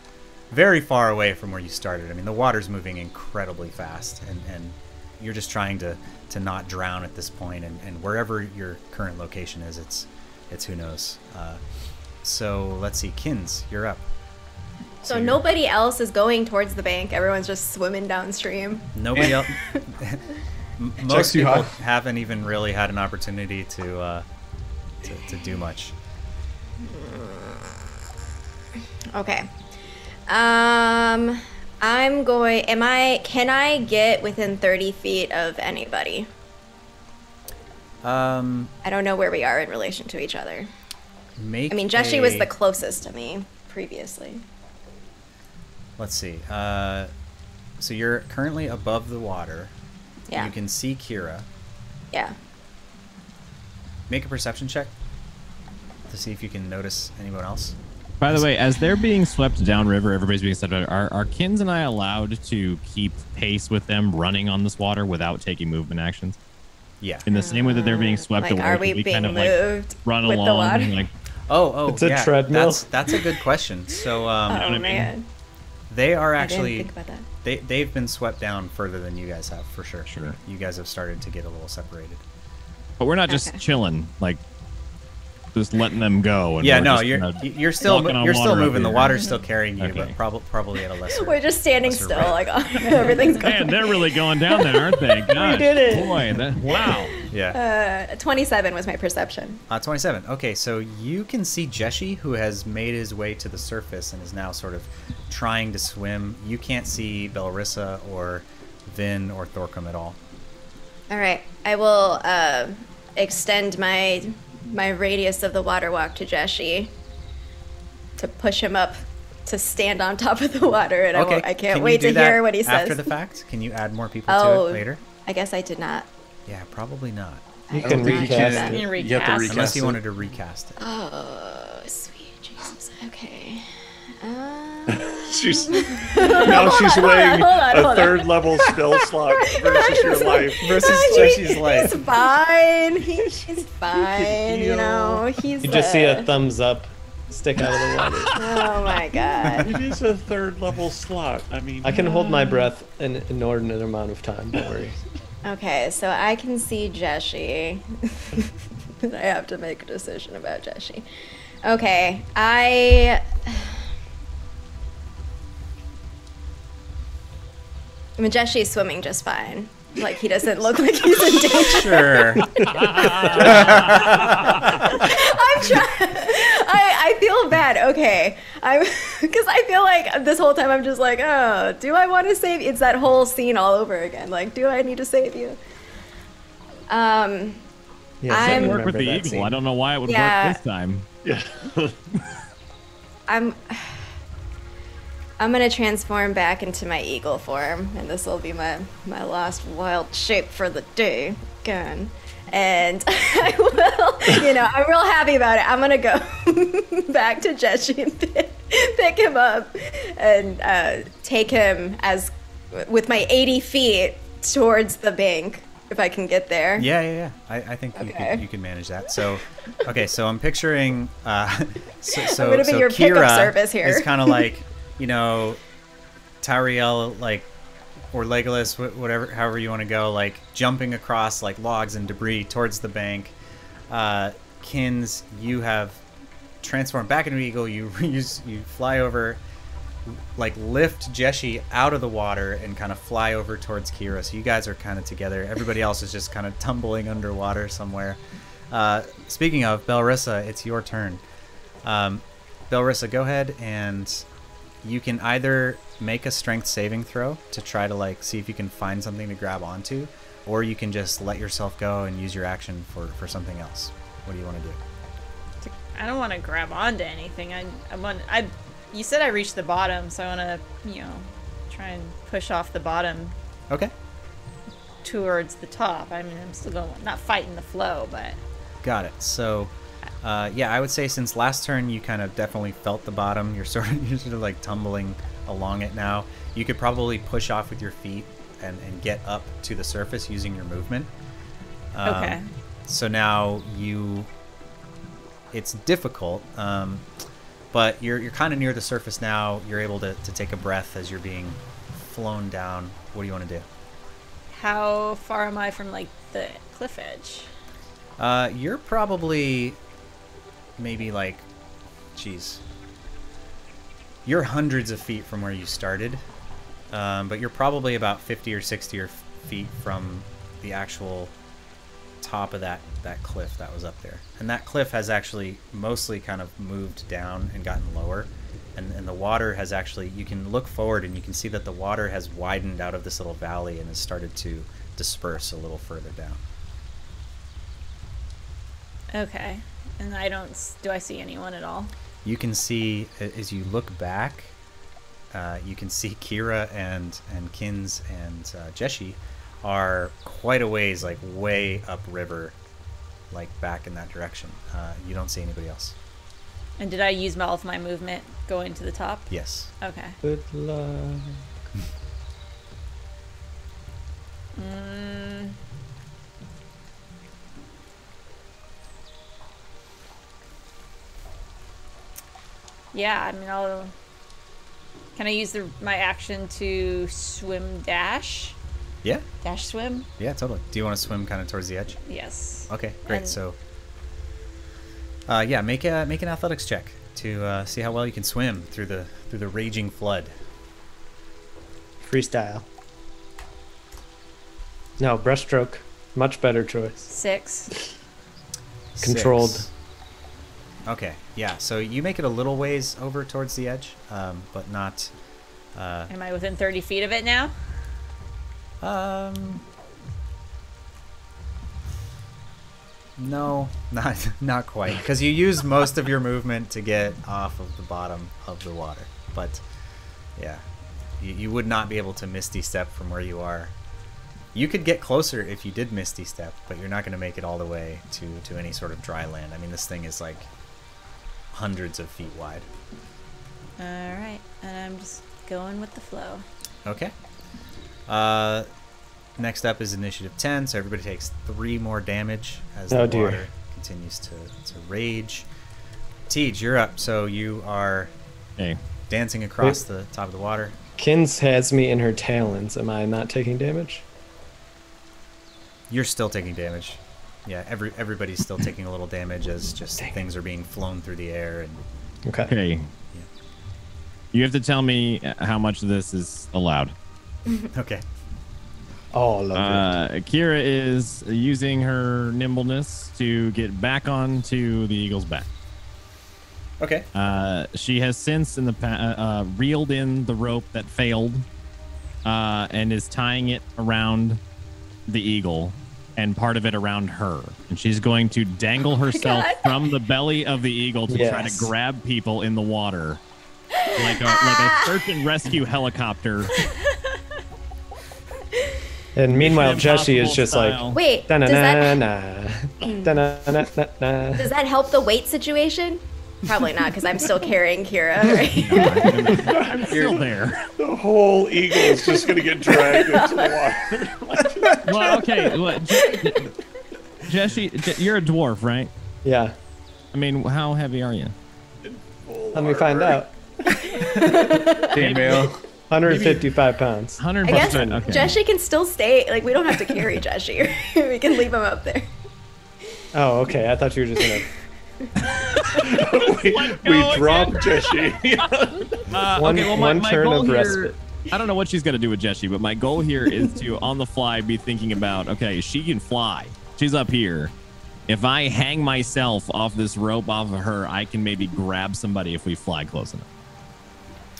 S2: very far away from where you started. I mean, the water's moving incredibly fast, and, and you're just trying to, to not drown at this point. And, and wherever your current location is, it's it's who knows. Uh, so let's see, Kins, you're up.
S8: So nobody else is going towards the bank. Everyone's just swimming downstream.
S2: Nobody else. Most
S5: Checks too
S2: people
S5: high.
S2: haven't even really had an opportunity to uh, to, to do much.
S8: Okay. Um, I'm going. Am I? Can I get within 30 feet of anybody?
S2: Um,
S8: I don't know where we are in relation to each other.
S2: make.
S8: I mean, Jeshi was the closest to me previously.
S2: Let's see. Uh, so you're currently above the water.
S8: Yeah.
S2: You can see Kira.
S8: Yeah.
S2: Make a perception check to see if you can notice anyone else.
S6: By the way, as they're being swept downriver, everybody's being swept. Are, are Kins and I allowed to keep pace with them running on this water without taking movement actions?
S2: Yeah.
S6: In the same way that they're being swept
S8: Like,
S6: away,
S8: are
S6: could
S8: we being
S6: kind of like run
S8: with the
S6: along?
S8: water?
S6: and, like,
S2: Oh, oh,
S3: It's a
S2: yeah,
S3: treadmill.
S2: That's that's a good question. So um,
S8: Oh
S6: what I mean?
S8: man,
S2: they are
S8: I
S2: actually
S8: didn't think about that.
S2: they they've been swept down further than you guys have for sure.
S6: Sure.
S2: You guys have started to get a little separated.
S6: but we're not just
S8: Okay.
S6: chilling, like just letting them go. And
S2: Yeah, no, you're you're still you're still
S6: water up
S2: moving. The water's still carrying you,
S6: Okay.
S2: but probably probably at a lesser.
S8: We're just standing still,
S2: rate.
S8: like everything's going.
S6: Man, they're really going down there, aren't they? Gosh,
S8: did it.
S6: Boy, that, wow.
S2: yeah.
S8: Uh, 27 was my perception.
S2: Uh, 27. Okay, so you can see Jeshi, who has made his way to the surface and is now sort of trying to swim. You can't see Belrissa or Vin or Thorcum at all.
S8: All right, I will uh, extend my my radius of the water walk to Jeshi to push him up to stand on top of the water, and I,
S2: Okay,
S8: won't- I can't
S2: can
S8: wait to hear what he says.
S2: After the fact, can you add more people
S8: oh,
S2: to it later?
S8: I guess I did not.
S2: Yeah, probably not.
S3: You
S8: don't
S3: can recast
S8: did that.
S3: it.
S4: You
S5: You have to
S4: recast.
S5: recast
S2: Unless you wanted to recast it.
S8: Oh, sweet Jesus. Okay. Uh,
S7: She's now she's
S8: hold on,
S7: weighing
S8: on,
S7: a
S8: on.
S7: third level spell slot versus your life.
S2: Versus
S8: he-
S2: Jeshi's life.
S8: He's fine. He, he's fine. You know, he's.
S3: You just see
S8: uh,
S3: a thumbs up stick out of the water.
S8: Oh my god.
S7: It is a third level slot. I mean,
S3: I can hold my breath an inordinate amount of time. Don't worry.
S8: Okay, so I can see Jeshi. I have to make a decision about Jeshi. Okay, I. I mean, Jeshi's swimming just fine. Like, he doesn't look like he's in danger.
S2: Sure.
S8: I'm trying. I, I feel bad. Okay, I'm because I feel like this whole time I'm just like, oh, do I want to save? It's that whole scene all over again. Like, do I need to save you? Um,
S3: Yes,
S8: I'm-
S3: I
S6: It worked with the eagle.
S3: scene.
S6: I don't know why it would
S8: Yeah.
S6: work this time.
S7: yeah.
S8: I'm. I'm gonna transform back into my eagle form, and this will be my my last wild shape for the day again. And I will, you know, I'm real happy about it. I'm gonna go back to Jeshi and pick, pick him up and uh, take him as with my 80 feet towards the bank if I can get there.
S2: Yeah, yeah, yeah. I, I think you,
S8: Okay.
S2: could, you can manage that. So, okay, so I'm picturing. Uh, so, so,
S8: gonna be
S2: so
S8: your pickup
S2: Kira
S8: service here.
S2: is kind of like, you know, Tauriel, like, or Legolas, whatever, however you want to go, like jumping across like logs and debris towards the bank. Uh, Kins, you have transformed back into an eagle. You use you fly over like lift Jeshi out of the water and kind of fly over towards Kira. So you guys are kind of together. Everybody else is just kind of tumbling underwater somewhere. Uh, speaking of Belrissa, it's your turn. Um, Belrissa, go ahead and you can either make a strength saving throw to try to like see if you can find something to grab onto, or you can just let yourself go and use your action for for something else. What do you want to do?
S4: I don't want to grab onto anything. I, I want. I. You said I reached the bottom, so I want to, you know, try and push off the bottom
S2: Okay.
S4: towards the top. I mean, I'm still going, not fighting the flow, but
S2: Got it. So, uh, yeah, I would say since last turn you kind of definitely felt the bottom. You're sort of you're sort of like tumbling along it now. You could probably push off with your feet and, and get up to the surface using your movement. Um,
S4: Okay.
S2: So now you it's difficult. Um, but you're you're kind of near the surface now. You're able to, to take a breath as you're being flown down. What do you want to do?
S4: How far am I from like the cliff edge?
S2: Uh, you're probably maybe like, jeez, you're hundreds of feet from where you started, um, but you're probably about 50 or 60 or feet from the actual top of that that cliff that was up there. And that cliff has actually mostly kind of moved down and gotten lower. And, and the water has actually, you can look forward and you can see that the water has widened out of this little valley and has started to disperse a little further down.
S4: Okay. And I don't. Do I see anyone at all?
S2: You can see as you look back, uh, you can see Kira and and Kins and uh, Jeshi are quite a ways, like way upriver, like back in that direction. Uh, you don't see anybody else.
S4: And did I use all of my movement going to the top?
S2: Yes.
S4: Okay.
S3: Good luck.
S4: Mm, yeah, I mean, I'll. Can I use the my action to swim dash?
S2: Yeah.
S4: Dash swim?
S2: Yeah. Totally. Do you want to swim kind of towards the edge?
S4: Yes.
S2: Okay. Great.
S4: And-
S2: so. Uh, yeah, make a make an athletics check to uh, see how well you can swim through the through the raging flood.
S3: Freestyle. No, breaststroke. Much better choice.
S4: Six.
S3: Controlled.
S2: Six. Okay, yeah. So you make it a little ways over towards the edge, um, but not. Uh,
S4: Am I within 30 feet of it now?
S2: um. No, not not quite, because you use most of your movement to get off of the bottom of the water. But yeah, you, you would not be able to misty step from where you are. You could get closer if you did misty step, but you're not going to make it all the way to to any sort of dry land. I mean, this thing is like hundreds of feet wide.
S4: All right. And I'm just going with the flow.
S2: Okay. Uh, next up is initiative 10, so everybody takes three more damage as
S3: Oh,
S2: the
S3: dear.
S2: water continues to, to rage. Tej, you're up, so you are
S6: Okay.
S2: dancing across the top of the water.
S3: Kins has me in her talons. Am I not taking damage?
S2: You're still taking damage. Yeah, every everybody's still taking a little damage as just things are being flown through the air and
S3: Okay.
S6: Okay. You have to tell me how much of this is allowed.
S2: okay.
S3: All of it.
S6: Uh, Kira is using her nimbleness to get back onto the eagle's back.
S2: Okay.
S6: Uh, she has since in the pa- uh, uh, reeled in the rope that failed, uh, and is tying it around the eagle, and part of it around her. And she's going to dangle oh herself
S8: God.
S6: from the belly of the eagle to try to grab people in the water, like a ah. like a search and rescue helicopter.
S3: and meanwhile, Jesse is just
S6: style.
S3: like.
S8: Wait, does that does that help the weight situation? Probably not, because I'm still carrying Kira. Right?
S6: I'm still there.
S7: The whole eagle is just going to get dragged into the water.
S6: Well, okay. Well, Je- Jesse, Je- you're a dwarf, right?
S3: Yeah.
S6: I mean, how heavy are you?
S3: Let me find out.
S5: Female.
S3: 155 pounds.
S6: 100
S8: pounds. guess
S6: okay.
S8: Jesse can still stay. Like we don't have to carry Jesse. we can leave him up there.
S3: Oh, okay. I thought you were just gonna.
S7: We we dropped Jesse.
S6: Uh,
S3: One-
S6: okay, well, my,
S3: one
S6: my
S3: turn
S6: goal
S3: of
S6: here,
S3: respite.
S6: I don't know what she's gonna do with Jessie, but my goal here is to, on the fly, be thinking about, okay, she can fly. She's up here. If I hang myself off this rope off of her, I can maybe grab somebody if we fly close enough.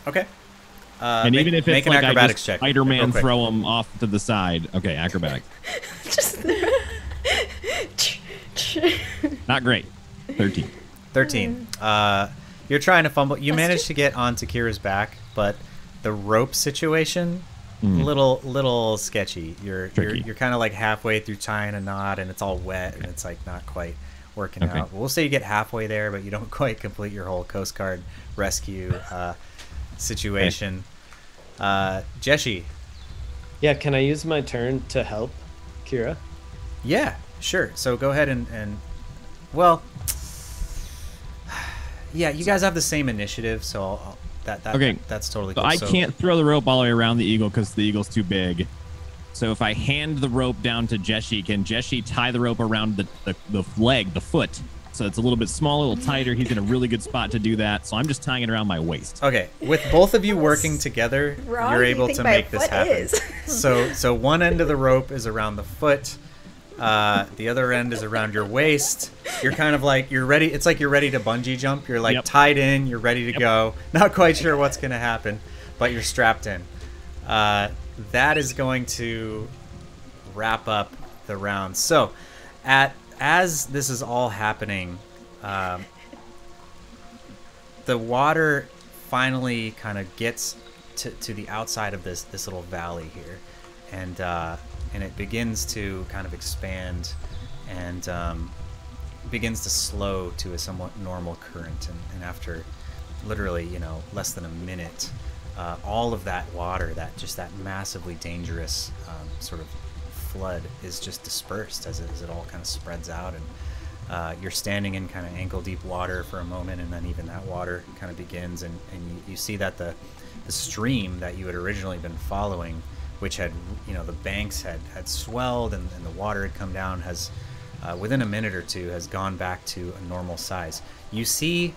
S2: Okay. Uh,
S6: and
S2: make-
S6: even if
S2: make
S6: it's
S2: an
S6: like I just
S2: check.
S6: Spider-Man
S2: real
S6: throw him off to the side. Okay, acrobatics.
S8: Just.
S6: Not great. 13.
S2: 13. Uh, you're trying to fumble. You managed to get onto Kira's back, but the rope situation, little little sketchy. You're you're, you're kind of like halfway through tying a knot, and it's all wet, and it's like not quite working
S6: Okay.
S2: out. We'll say you get halfway there, but you don't quite complete your whole Coast Guard rescue uh, situation. Uh, Jeshi,
S3: Yeah, can I use my turn to help Kira?
S2: yeah, sure. So go ahead and and well, Yeah, you guys have the same initiative, so I'll, I'll- that that
S6: Okay.
S2: that's totally
S6: So
S2: cool.
S6: I can't throw the rope all the way around the eagle because the eagle's too big. So if I hand the rope down to Jeshi, can Jeshi tie the rope around the, the, the leg, the foot? So it's a little bit small, a little tighter. He's in a really good spot to do that. So I'm just tying it around my waist.
S2: Okay, with both of you working together,
S8: wrong
S2: you're
S8: do you
S2: able to make this happen. so, so one end of the rope is around the foot, uh, the other end is around your waist. You're kind of like you're ready. It's like you're ready to bungee jump. You're like
S6: Yep.
S2: tied in. You're ready to go. Not quite sure what's gonna happen, but you're strapped in. Uh, that is going to wrap up the round. So, at as this is all happening, um, the water finally kind of gets to, to the outside of this this little valley here, and uh, and it begins to kind of expand, and um, begins to slow to a somewhat normal current. And, and after literally, you know, less than a minute, uh, all of that water, that just that massively dangerous um, sort of flood, is just dispersed as it, as it all kind of spreads out and. Uh, you're standing in kind of ankle deep water for a moment, and then even that water kind of begins, and, and you, you see that the, the stream that you had originally been following, which had, you know, the banks had, had swelled and, and the water had come down, has, uh, within a minute or two, has gone back to a normal size. You see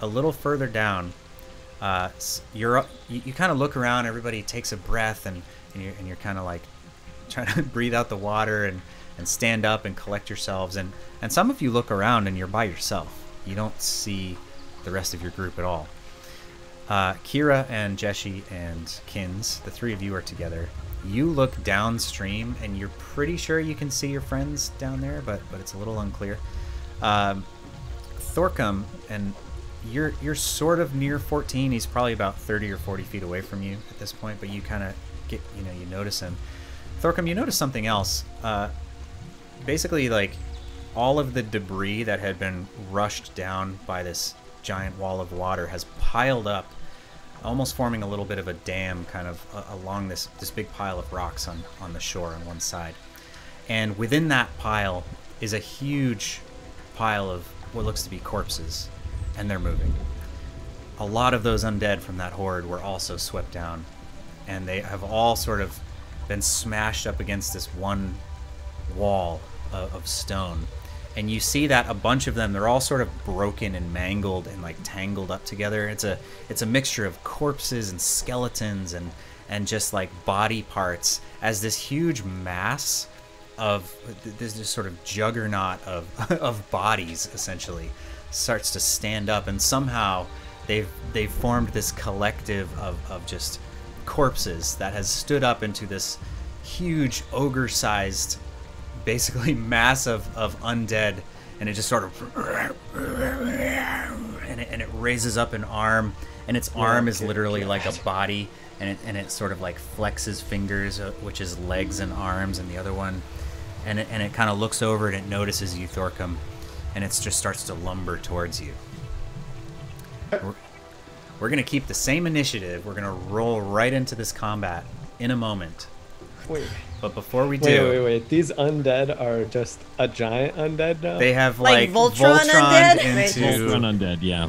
S2: a little further down, uh, you're, you, you kind of look around, everybody takes a breath, and, and you're, and you're kind of like trying to breathe out the water and, and stand up and collect yourselves. And and some of you look around and you're by yourself. You don't see the rest of your group at all. Uh, kira and jeshi and kins the three of you are together you look downstream and you're pretty sure you can see your friends down there but but it's a little unclear. Um, thorcum and you're you're sort of near 14 he's probably about 30 or 40 feet away from you at this point but you kind of get you know you notice him. Thorcum, you notice something else. Uh, basically, like all of the debris that had been rushed down by this giant wall of water has piled up, almost forming a little bit of a dam, kind of uh, along this this big pile of rocks on on the shore on one side. And within that pile is a huge pile of what looks to be corpses, and they're moving. A lot of those undead from that horde were also swept down, and they have all sort of been smashed up against this one wall of, of stone. And you see that a bunch of them, they're all sort of broken and mangled and like tangled up together. It's a it's a mixture of corpses and skeletons and and just like body parts as this huge mass of this sort of juggernaut of of bodies essentially starts to stand up and somehow they've they've formed this collective of, of just corpses that has stood up into this huge ogre sized basically mass of, of undead and it just sort of and it, and it raises up an arm and its arm is literally like a body and it, and it sort of like flexes fingers uh, which is legs and arms and the other one and it, and it kind of looks over and it notices you Thorcum and it just starts to lumber towards you. We're, we're gonna keep the same initiative. We're gonna roll right into this combat in a moment.
S3: Wait,
S2: but before we
S3: wait,
S2: do
S3: wait, wait. wait! These undead are just a giant undead now.
S2: they have
S4: Like
S2: like,
S4: Voltron undead?
S2: into
S6: Run undead, yeah.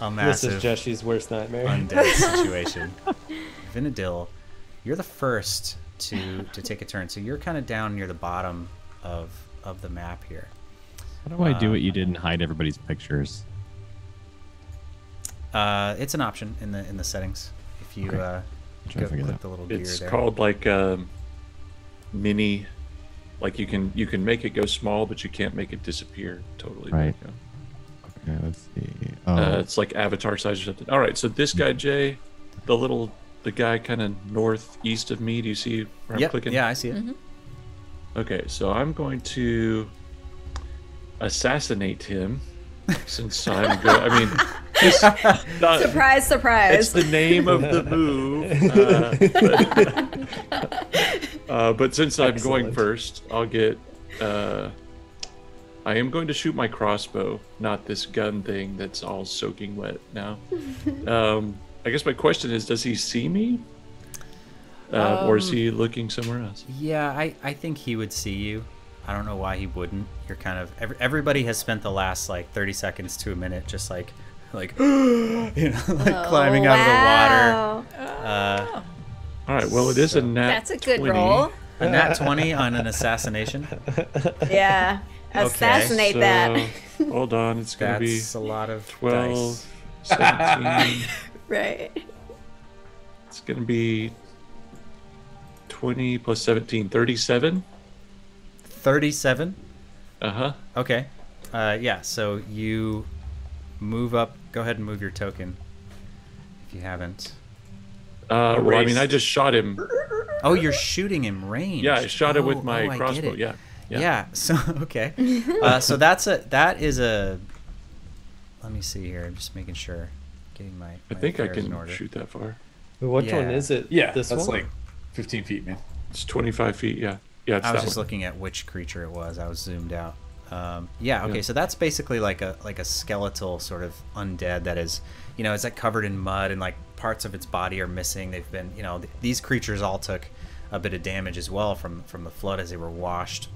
S2: a
S3: this is Jeshi's worst nightmare.
S2: undead situation. Vinadil, you're the first to to take a turn, so you're kind of down near the bottom of of the map here.
S6: How do I do
S2: Uh,
S6: what you did and hide everybody's pictures?
S2: Uh, it's an option in the in the settings if you
S6: Okay.
S2: uh, go click the little gear
S7: It's
S2: there.
S7: called like um, mini. Like you can you can make it go small, but you can't make it disappear totally.
S6: Right. Okay, let's see.
S7: uh,
S6: Oh,
S7: uh, it's like avatar size or something. All right, so this guy Jay, the little the guy kind of northeast of me. Do you see where I'm clicking?
S2: yeah, I see it.
S7: Okay, so I'm going to assassinate him since I'm good. I mean, not,
S8: Surprise, surprise.
S7: it's the name of the move. Uh, but, uh, but since I'm going first, I'll get. Uh, I am going to shoot my crossbow, not this gun thing that's all soaking wet now. um, I guess my question is, does he see me? Uh, or is
S2: Um,
S7: he looking somewhere else?
S2: Yeah, I, I think he would see you. I don't know why he wouldn't. You're kind of every, everybody has spent the last like 30 seconds to a minute just like like you know, like climbing out of the water. Uh,
S7: All right. Well, it is a nat.
S4: That's a good
S7: 20.
S4: roll.
S2: a nat twenty on an assassination.
S8: Yeah. Assassinate that.
S7: So, hold on. It's gonna be
S2: That's a lot of
S7: 12,
S2: dice.
S7: 17.
S8: right.
S7: it's gonna be 20 plus 17, 37.
S2: Thirty-seven.
S7: Uh huh.
S2: Okay. Uh, yeah. So you move up. Go ahead and move your token. If you haven't.
S7: Uh, well, I mean, I just shot him.
S2: Oh, you're shooting him range.
S7: Yeah, I shot him
S2: Oh,
S7: with my
S2: oh,
S7: crossbow.
S2: it.
S7: Yeah.
S2: Yeah. So okay. uh, so that's a that is a. Let me see here. I'm just making sure. Getting my.
S7: I think I can shoot that far.
S3: Which one is it?
S5: Yeah,
S3: this
S5: that's
S3: one.
S5: like 15 feet, man.
S7: It's 25 feet. Yeah. Yeah, it's
S2: I was
S7: that
S2: just
S7: one.
S2: looking at which creature it was. I was zoomed out. Um, yeah. Okay.
S7: Yeah.
S2: So that's basically like a like a skeletal sort of undead that is, you know, it's like covered in mud and like parts of its body are missing. They've been, you know, th- these creatures all took a bit of damage as well from from the flood as they were washed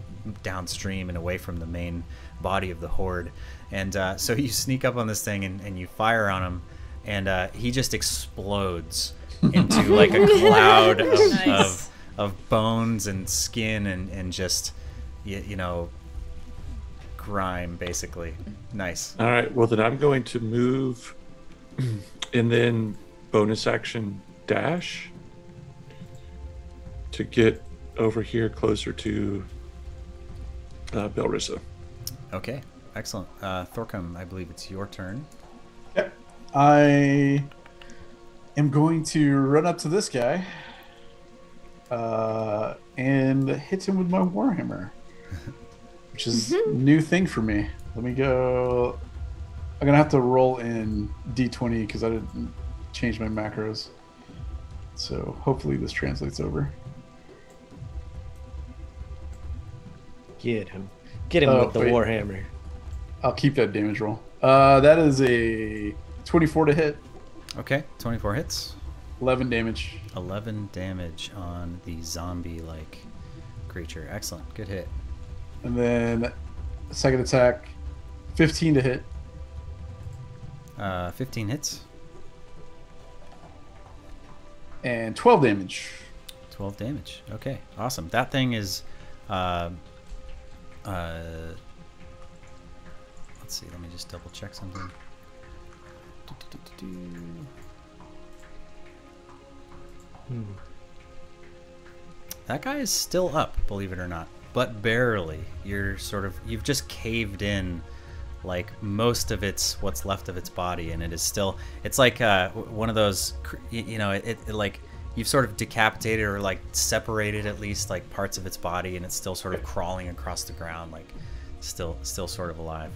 S2: downstream and away from the main body of the horde. And uh, so you sneak up on this thing and, and you fire on him, and uh, he just explodes into like a cloud of,
S4: Nice.
S2: of of bones and skin and and just you, you know grime basically. Nice.
S7: All right. Well, then I'm going to move and then bonus action dash to get over here closer to uh, Belrissa.
S2: Okay. Excellent. Uh, Thorcum, I believe it's your turn.
S5: Yep. I am going to run up to this guy uh, and hit him with my warhammer, which is a new thing for me. Let me go. I'm gonna have to roll in d20 because I didn't change my macros. So hopefully this translates over.
S3: Get him. Get him
S5: Oh,
S3: with the
S5: wait.
S3: warhammer.
S5: I'll keep that damage roll. Uh, that is a 24 to hit,
S2: Okay. 24 hits.
S5: 11 damage.
S2: 11 damage on the zombie like creature. Excellent. Good hit.
S5: And then second attack, 15 to hit.
S2: Uh, 15 hits.
S5: And 12 damage.
S2: 12 damage. Okay, awesome. That thing is, uh, uh, let's see. Let me just double check something. Do-do-do-do-do. That guy is still up, believe it or not, but barely. You're sort of you've just caved in like most of its what's left of its body and it is still it's like uh, one of those you know it, it, like you've sort of decapitated or like separated at least like parts of its body and it's still sort of crawling across the ground like still still sort of alive.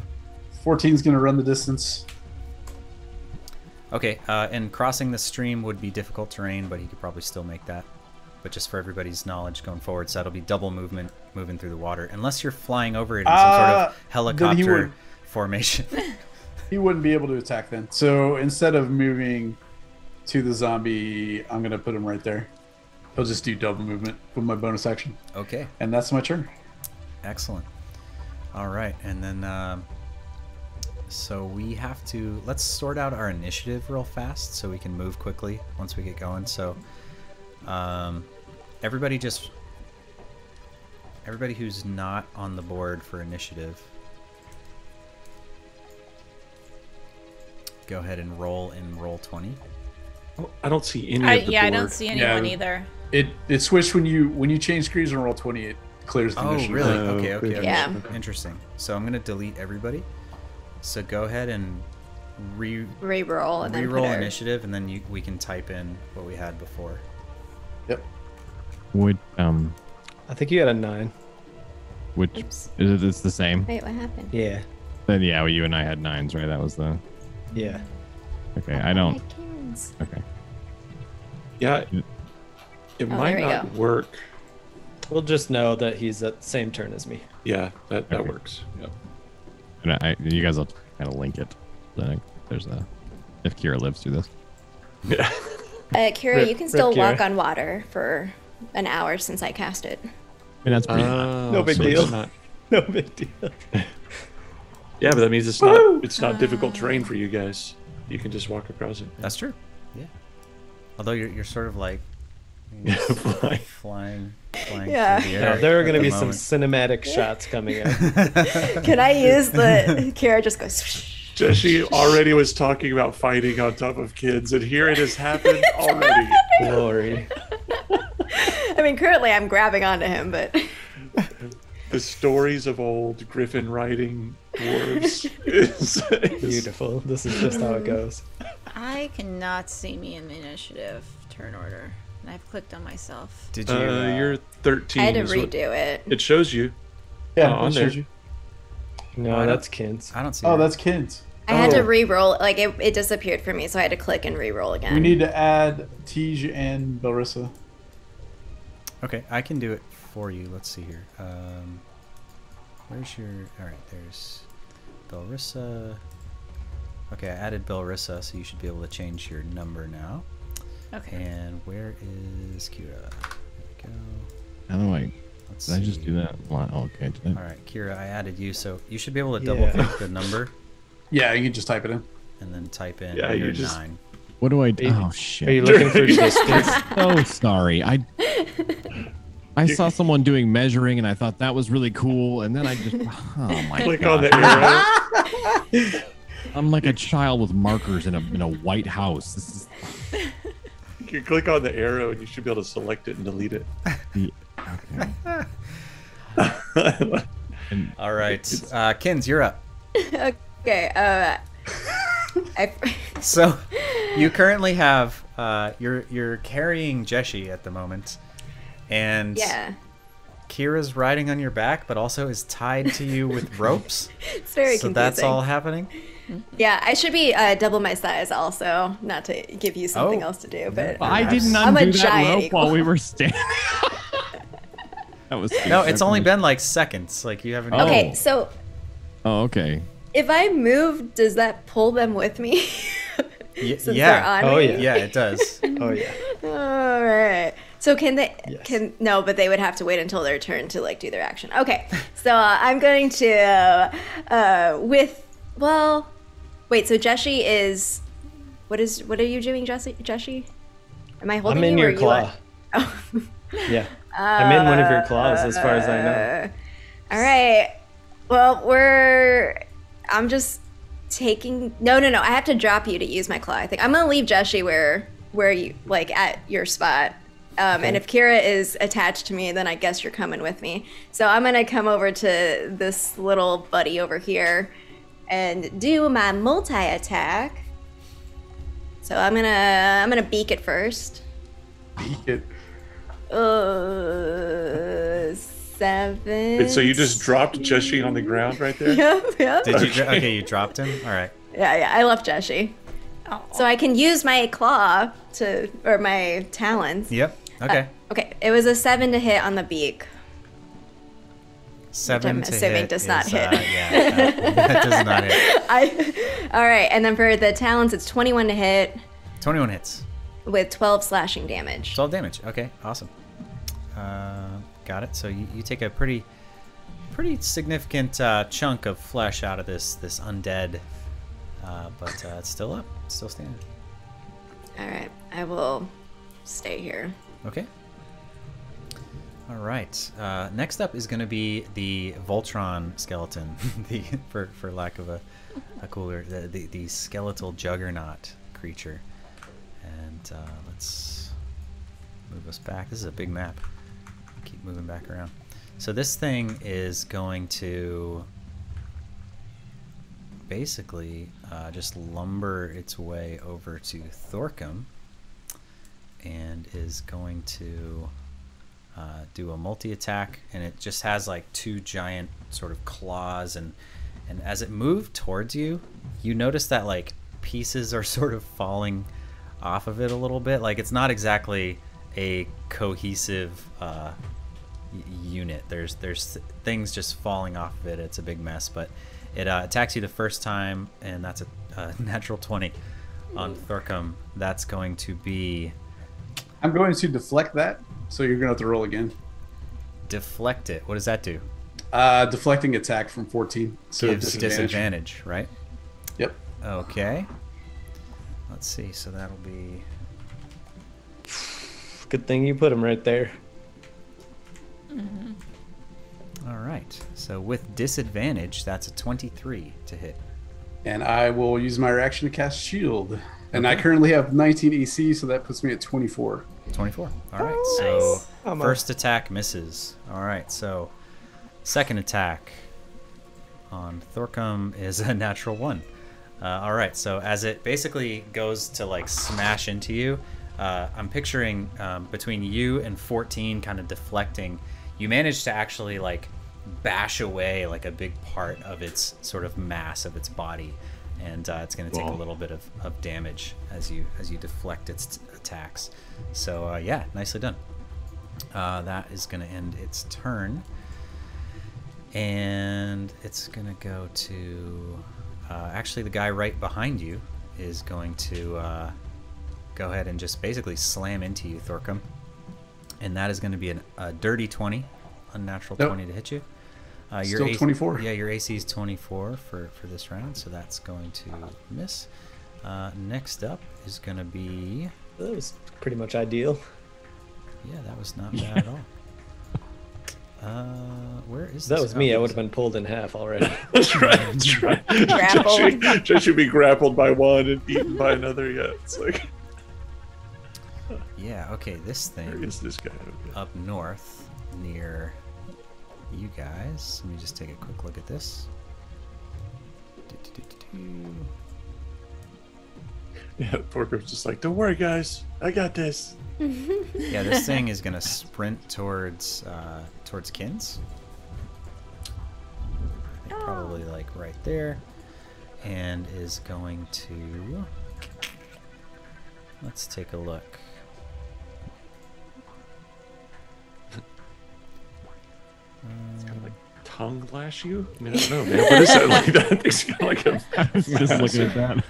S5: 14 is going to run the distance.
S2: okay uh, and crossing the stream would be difficult terrain but he could probably still make that. But just for everybody's knowledge going forward so that'll be double movement moving through the water. Unless you're flying over it in some sort
S5: Uh,
S2: of helicopter
S5: would-
S2: formation
S5: He wouldn't be able to attack then. So instead of moving to the zombie, I'm going to put him right there. He'll just do double movement with my bonus action.
S2: okay
S5: And that's my turn.
S2: Excellent. All right, and then um, so we have to let's sort out our initiative real fast so we can move quickly once we get going. So um, everybody just everybody who's not on the board for initiative, go ahead and roll in Roll20.
S7: I don't see any
S4: I,
S7: of the
S4: yeah, I don't see anyone
S5: Yeah.
S4: either.
S5: It it switched when you when you change screens and Roll20, it clears the
S2: Oh,
S5: initiative.
S2: really?
S7: Oh,
S2: okay, okay, okay.
S8: Yeah.
S2: Interesting. So I'm gonna delete everybody. So go ahead and re
S8: roll and then
S2: Reroll
S8: put our-
S2: initiative, and then you, we can type in what we had before.
S5: Yep.
S6: Would um
S3: I think you had a nine.
S6: which
S8: Oops.
S6: is it it's the same?
S8: Wait, what happened?
S3: Yeah.
S6: Then yeah, well, you and I had nines, right? That was the
S3: Yeah.
S6: okay. I don't. Okay.
S7: Yeah, it
S8: Oh,
S7: might not
S8: go.
S7: work.
S3: We'll just know that he's at the same turn as me.
S7: Yeah, that, that
S6: Okay.
S7: works. Yep.
S6: And I, you guys will kind of link it. Then there's a if Kira lives through this.
S7: Yeah.
S8: Uh, Kira,
S3: Rip-
S8: you can still walk
S3: Kira.
S8: on water for an hour since I cast it.
S6: I mean that's pretty.
S7: Oh,
S3: No big
S7: so
S3: deal.
S7: not-
S3: No big deal.
S7: yeah, but that means it's not it's not difficult terrain for you guys. You can just walk across it.
S2: That's true. Yeah. Although you're, you're sort of like
S7: flying.
S2: flying, flying
S8: Yeah.
S2: the
S3: Now,
S2: air.
S3: there are going to
S2: the
S3: be some cinematic shots coming up.
S8: Can I use the Kira just goes
S7: Jesse already was talking about fighting on top of kids, and here it has happened already.
S3: Glory.
S8: I mean currently I'm grabbing onto him, but
S7: The stories of old Griffin riding dwarves is, is
S3: Beautiful. This is just how it goes.
S4: I cannot see me in the initiative turn order. And I've clicked on myself.
S2: Did you?
S7: Uh,
S2: uh,
S7: you're 13.
S8: I had to
S7: is what-
S8: redo it.
S7: It shows you.
S5: Yeah,
S7: Oh, on
S5: shows
S7: there.
S5: you.
S3: No,
S2: I don't-
S3: that's Kins.
S2: I don't see.
S5: Oh,
S2: that.
S5: that's Kins.
S8: I had to
S5: Oh.
S8: re-roll like it, it disappeared for me, so I had to click and re-roll again.
S5: We need to add Tej and Belrissa.
S2: Okay, I can do it for you. Let's see here. Um, where's your? All right, there's Belrissa. Okay, I added Belrissa, so you should be able to change your number now.
S4: Okay.
S2: And where is Kira? There we go.
S6: How do I?
S2: Let's
S6: Did I just do that? Well, oh, okay. I-
S2: All right, Kira, I added you, so you should be able to
S3: Yeah.
S2: double click the number
S5: Yeah, you can just type it in.
S2: and then type in
S7: Yeah, you
S2: your
S7: just-
S2: nine.
S6: What do I do?
S3: Oh you-
S6: Oh
S3: Are you looking for distance?
S6: so sorry. I I saw someone doing measuring, and I thought that was really cool. And then I just, oh my
S7: Click
S6: god!
S7: on the arrow.
S6: I'm like a child with markers in a in a white house. This is
S7: You click on the arrow, and you should be able to select it and delete it.
S6: the okay. And
S2: All right, uh, Kins, you're up.
S8: okay, uh I
S2: So, you currently have uh, you're you're carrying Jeshi at the moment, and
S8: yeah.
S2: Kira's riding on your back, but also is tied to you with ropes.
S8: It's very
S2: so
S8: confusing.
S2: that's all happening.
S8: Yeah, I should be uh, double my size also, not to give you something
S2: Oh.
S8: else to do, but
S6: I didn't
S8: I'm
S6: undo that
S8: giant
S6: rope while we were standing. that was
S2: No, it's only been like seconds. Like you haven't.
S6: Oh.
S8: Okay, so
S6: Oh, okay.
S8: if I move, does that pull them with me? Since
S2: yeah.
S8: they're on
S3: Oh,
S8: me?
S3: yeah.
S2: Yeah, it does.
S3: Oh yeah.
S8: All right. So can they?
S3: Yes.
S8: Can no, but they would have to wait until their turn to like do their action. Okay. So uh, I'm going to uh, uh, with well, wait. So Jeshi is what is what are you doing, Jesse? Jeshi? Am I holding
S3: I'm in
S8: you?
S3: your
S8: you
S3: claw.
S8: Oh.
S3: Yeah. I'm in one of your claws, as far as I know.
S8: Uh, all right. Well, we're. I'm just taking. No, no, no. I have to drop you to use my claw. I think I'm gonna leave Jeshi where where you like at your spot. Um, And if Kira is attached to me, then I guess you're coming with me. So I'm gonna come over to this little buddy over here and do my multi attack. So I'm gonna I'm gonna beak it first.
S5: Beak It,
S8: Uh, seven.
S7: Wait, so you just dropped Jeshi on the ground right there?
S8: Yep, yep.
S2: Did you? dr- Okay, you dropped him. All right.
S8: Yeah, yeah. I left Jeshi. So I can use my claw to, or my talons.
S2: Yep. Okay.
S8: Okay, it was a seven to hit on the beak.
S2: Seven
S8: I'm
S2: to
S8: assuming
S2: hit
S8: does not hit.
S2: Uh, yeah, that, that does not hit.
S8: I. All right, and then for the talons, it's twenty-one to hit
S2: Twenty-one hits.
S8: with twelve slashing damage.
S2: Twelve damage. Okay, awesome. Uh, got it. So you, you take a pretty, pretty significant uh, chunk of flesh out of this this undead, uh, but uh, it's still up. It's still standing.
S8: All right, I will stay here.
S2: Okay. All right. Uh, next up is going to be the Voltron skeleton, the for for lack of a, a cooler, the, the the skeletal juggernaut creature. And uh, let's move us back. This is a big map. Keep moving back around. So this thing is going to basically uh, just lumber its way over to Thorcum and is going to uh, do a multi attack, and it just has like two giant sort of claws, and and as it moved towards you, you notice that like pieces are sort of falling off of it a little bit. Like it's not exactly a cohesive uh, y- unit. There's there's things just falling off of it. It's a big mess, but it uh, attacks you the first time, and that's a, a natural twenty on Thorcum. That's going to be
S5: I'm going to deflect that, so you're gonna have to roll again.
S2: deflect it. What does that do?
S5: Uh, deflecting attack from 14. So
S2: Gives disadvantage. right?
S5: Yep.
S2: Okay. let's see. So that'll be
S3: Good thing you put him right there.
S2: all right. So with disadvantage, that's a 23 to hit.
S5: And I will use my reaction to cast shield. And I currently have 19 AC, so that puts me at 24.
S2: 24. All right. so
S3: I'm
S2: first attack misses. All right. So second attack on Thorcum is a natural one. Uh, all right. So as it basically goes to like smash into you, uh, I'm picturing um, between you and 14 kind of deflecting. You manage to actually like bash away like a big part of its sort of mass of its body. And uh, it's going to take a little bit of, of damage as you as you deflect its t- attacks. So uh, yeah, nicely done. Uh, that is going to end its turn, and it's going to go to uh, actually the guy right behind you is going to uh, go ahead and just basically slam into you, Thorcum, and that is going to be an, a dirty twenty, unnatural
S5: Nope.
S2: twenty to hit you. Uh,
S5: Still
S2: AC
S5: 24.
S2: Yeah, your AC is 24 for, for this round, so that's going to miss. Uh, next up is going to be.
S3: That was pretty much ideal.
S2: Yeah, that was not bad at all. Uh, where is
S3: If that
S2: this?
S3: was me, I would have been pulled in half already.
S7: That's right. That's right.
S8: Grappled.
S7: Just, just should be grappled by one and eaten by another. Yeah, it's like
S2: Yeah, okay, this thing
S7: is this guy? Okay.
S2: up north near you guys. Let me just take a quick look at this.
S7: Yeah, Thorcum's just like, don't worry, guys, I got this.
S2: Yeah, this thing is gonna sprint towards uh, towards Kins. I probably like right there, and is going to. Let's take a look.
S7: It's kind of like tongue lash you. I mean, I don't know, man. What is that like? That thing's kind of like a.
S6: Just looking at that.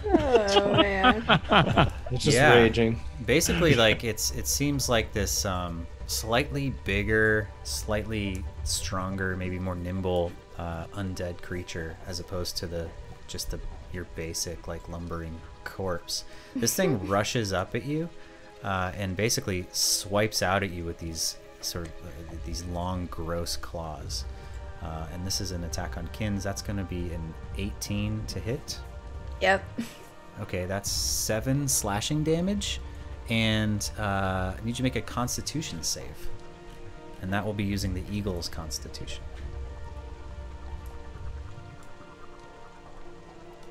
S8: Oh man.
S3: It's just
S2: Yeah.
S3: raging.
S2: basically like it's it seems like this um, slightly bigger slightly stronger maybe more nimble uh, undead creature as opposed to the just the your basic like lumbering corpse this thing rushes up at you uh, and basically swipes out at you with these sort of uh, these long gross claws uh, and this is an attack on kins that's going to be an 18 to hit
S8: Yep.
S2: Okay, that's seven slashing damage, and uh, I need you to make a Constitution save, and that will be using the Eagle's Constitution.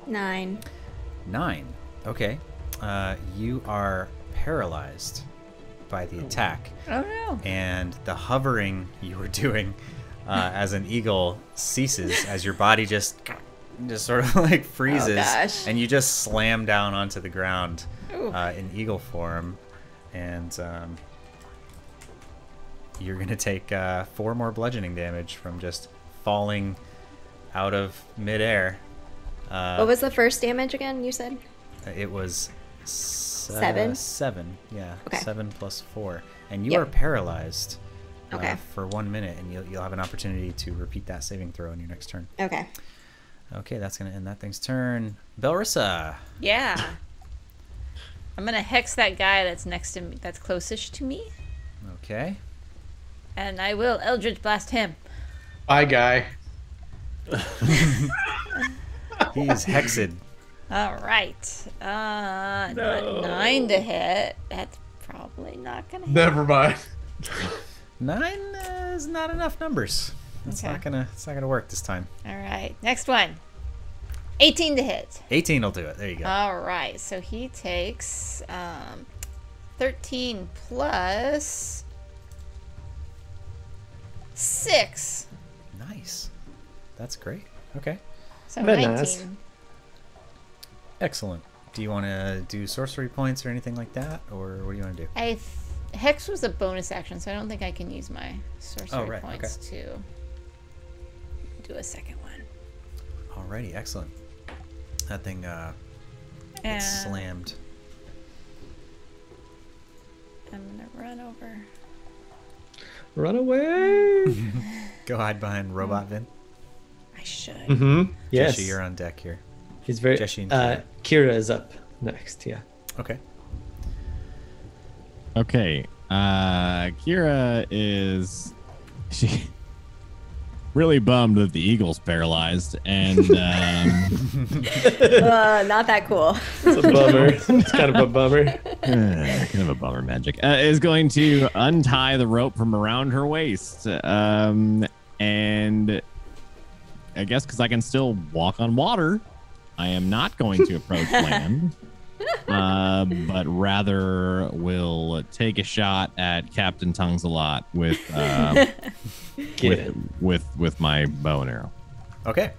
S8: Nine.
S2: Nine. Okay, uh, you are paralyzed by the attack,
S4: Oh no.
S2: and the hovering you were doing uh, as an eagle ceases as your body just just sort of like freezes,
S8: gosh.
S2: and you just slam down onto the ground uh, in eagle form, and um, you're gonna take uh, four more bludgeoning damage from just falling out of midair. Uh,
S8: What was the first damage again? You said.
S2: it was s- uh,
S8: Seven?
S2: seven, yeah.
S8: Okay.
S2: Seven plus four, and you
S8: Yep.
S2: are paralyzed. uh,
S8: Okay.
S2: for one minute, and you'll, you'll have an opportunity to repeat that saving throw in your next turn.
S8: Okay.
S2: Okay, that's gonna end that thing's turn. Belrissa.
S4: Yeah. I'm gonna hex that guy that's next to me, that's closest to me,
S2: Okay.
S4: and I will Eldritch blast him.
S5: Bye, guy.
S2: He is hexed.
S4: All right. Uh, not nine to hit. That's probably not gonna hit.
S5: Never mind.
S2: Nine uh, is not enough numbers. It's
S4: Okay.
S2: not gonna. It's not gonna work this time.
S4: All right. Next one. 18 to hit.
S2: 18 will do it. There you go.
S4: All right. So he takes um, 13 plus six.
S2: nice. That's great. Okay.
S4: So
S3: Very
S4: 19.
S3: nice.
S2: Excellent. Do you want to do sorcery points or anything like that, or what do you want to do?
S4: I th- hex was a bonus action, so I don't think I can use my sorcery
S2: Oh, right,
S4: points to do a second one.
S2: Alrighty, excellent. That thing uh,
S4: And
S2: gets slammed.
S4: I'm gonna run over.
S3: Run away.
S2: Go hide behind Robot Vin.
S4: I should.
S3: mm-hmm. Yes.
S2: Jesse, you're on deck here.
S3: He's very.
S2: Jesse and
S3: uh, Kira is up next. Yeah.
S2: Okay.
S6: Okay. Uh Kira is she really bummed that the eagle's paralyzed and um
S8: Uh, not that cool.
S3: It's a bummer. it's kind of a bummer.
S6: uh, kind of a bummer magic uh, is going to untie the rope from around her waist um and i guess because i can still walk on water i am not going to approach land uh, but rather will take a shot at captain tongues a lot with uh, with, with with my bow and arrow
S2: Okay.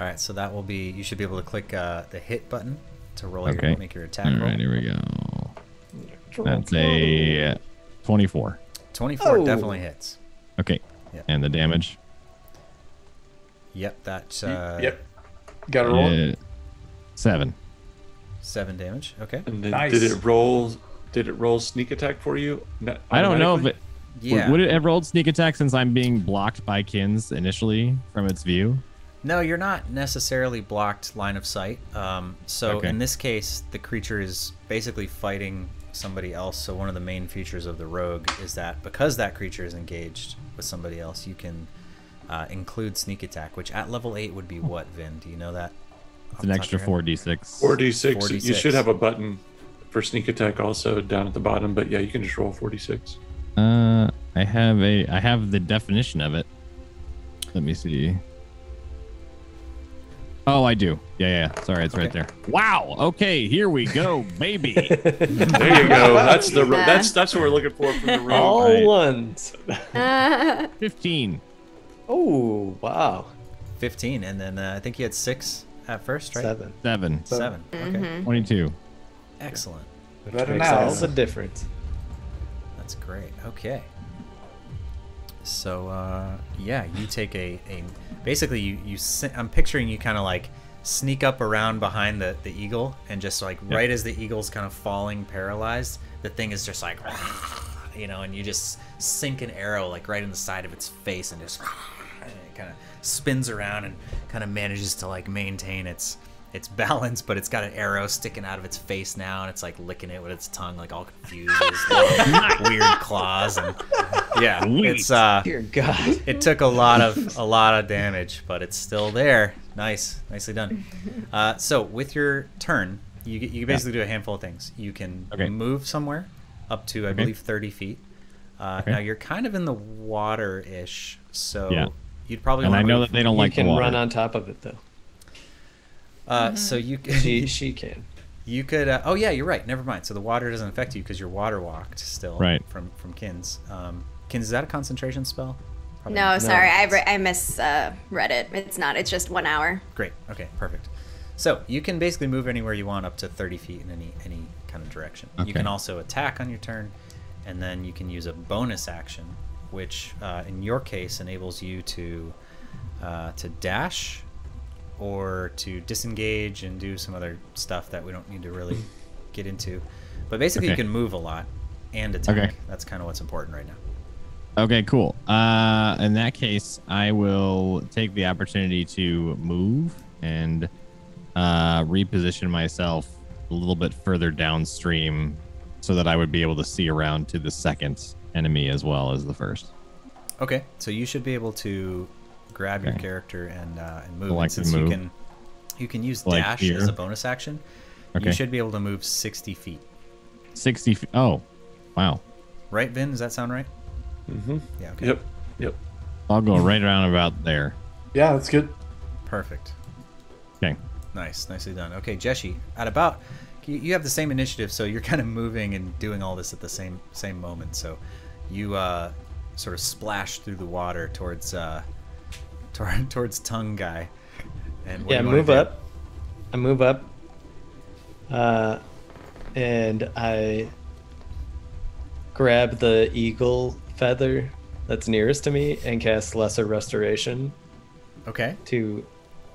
S2: All right, so that will be. You should be able to click uh, the hit button to roll
S6: Okay.
S2: your make your attack
S6: all
S2: roll.
S6: right here we go that's a 24
S2: Twenty-four
S3: Oh.
S2: definitely hits.
S6: okay
S2: Yeah.
S6: and the damage
S2: Yep, that's uh,
S5: yep. Got to roll it.
S6: Uh, seven
S2: seven damage. Okay.
S7: And then
S5: Nice.
S7: did it roll? Did it roll sneak attack for you?
S6: I don't know if
S7: automatically?
S6: it
S2: Yeah.
S6: would it have rolled sneak attack since I'm being blocked by kins initially from its view.
S2: No, you're not necessarily blocked line of sight. Um, so
S6: Okay.
S2: in this case, the creature is basically fighting somebody else. So one of the main features of the rogue is that because that creature is engaged with somebody else, you can uh, include sneak attack, which at level eight would be what? Vin, do you know that?
S6: It's an extra four d six.
S7: 4d6. You
S2: 4d6.
S7: should have a button for sneak attack also down at the bottom, but yeah, you can just roll 46.
S6: Uh, I have a I have the definition of it. Let me see. Oh, I do. Yeah, yeah. yeah. Sorry, it's right there. Wow. Okay, here we go, baby.
S7: There you go. That's the ro- that's that's what we're looking for from the rogue.
S3: All
S6: Right.
S3: ones.
S6: Fifteen.
S3: Oh, wow.
S2: Fifteen, and then uh, I think he had six at first, right?
S3: Seven.
S6: Seven.
S2: Seven. Okay.
S6: Twenty-two.
S2: Excellent.
S5: Better now.
S3: all the difference.
S2: That's great. Okay. So uh, yeah, you take a, a basically you you si- I'm picturing you kind of like sneak up around behind the the eagle and just like right as the eagle's kind of falling paralyzed, the thing is just like you know, and you just sink an arrow like right in the side of its face and just and it kind of spins around and kind of manages to like maintain its its balance, but it's got an arrow sticking out of its face now, and it's like licking it with its tongue, like all confused, with weird claws, and yeah, it's uh,
S3: Dear God.
S2: it took a lot of a lot of damage, but it's still there. Nice, nicely done. Uh, so with your turn, you you basically do a handful of things. You can
S6: Okay.
S2: move somewhere up to I believe thirty feet. Uh,
S6: Okay.
S2: Now you're kind of in the water-ish, so
S6: Yeah.
S2: you'd probably
S6: And I
S2: wanna
S6: know
S2: move-
S6: that they don't
S3: You
S6: like the
S3: can
S6: water.
S3: run on top of it, though.
S2: Uh, so you
S3: She, she can.
S2: You could. Uh, oh yeah, you're right. Never mind. So the water doesn't affect you because you're water walked still.
S6: Right.
S2: From from Kins. Um, Kins, is that a concentration spell? Probably
S8: no,
S2: not.
S8: sorry, I, re- I misread uh, read it. It's not. It's just one hour.
S2: Great. Okay. Perfect. So you can basically move anywhere you want up to 30 feet in any any kind of direction.
S6: Okay.
S2: You can also attack on your turn, and then you can use a bonus action, which uh, in your case enables you to uh, to dash or to disengage and do some other stuff that we don't need to really get into. But basically, you can move a lot and attack.
S6: Okay.
S2: That's kind of what's important right now.
S6: Okay, cool. Uh, in that case, I will take the opportunity to move and uh, reposition myself a little bit further downstream so that I would be able to see around to the second enemy as well as the first.
S2: Okay, so you should be able to grab your character and uh, and move.
S6: Like
S2: and since
S6: and
S2: you can you can use
S6: Like
S2: dash
S6: here.
S2: as a bonus action,
S6: Okay.
S2: you should be able to move 60 feet.
S6: 60 feet. Oh, wow.
S2: Right, Vin? Does that sound right?
S7: Mm-hmm.
S2: Yeah. Okay.
S7: Yep. Yep.
S6: I'll go right around about there.
S5: Yeah, that's good.
S2: Perfect.
S6: Okay.
S2: Nice, nicely done. Okay, Jeshi, at about you, you have the same initiative, so you're kind of moving and doing all this at the same same moment. So you uh, sort of splash through the water towards uh, toward, towards Tongue Guy. And what
S3: Yeah,
S2: do you wanna
S3: move up. I move up. Uh, and I grab the eagle feather that's nearest to me and cast Lesser Restoration
S2: Okay.
S3: to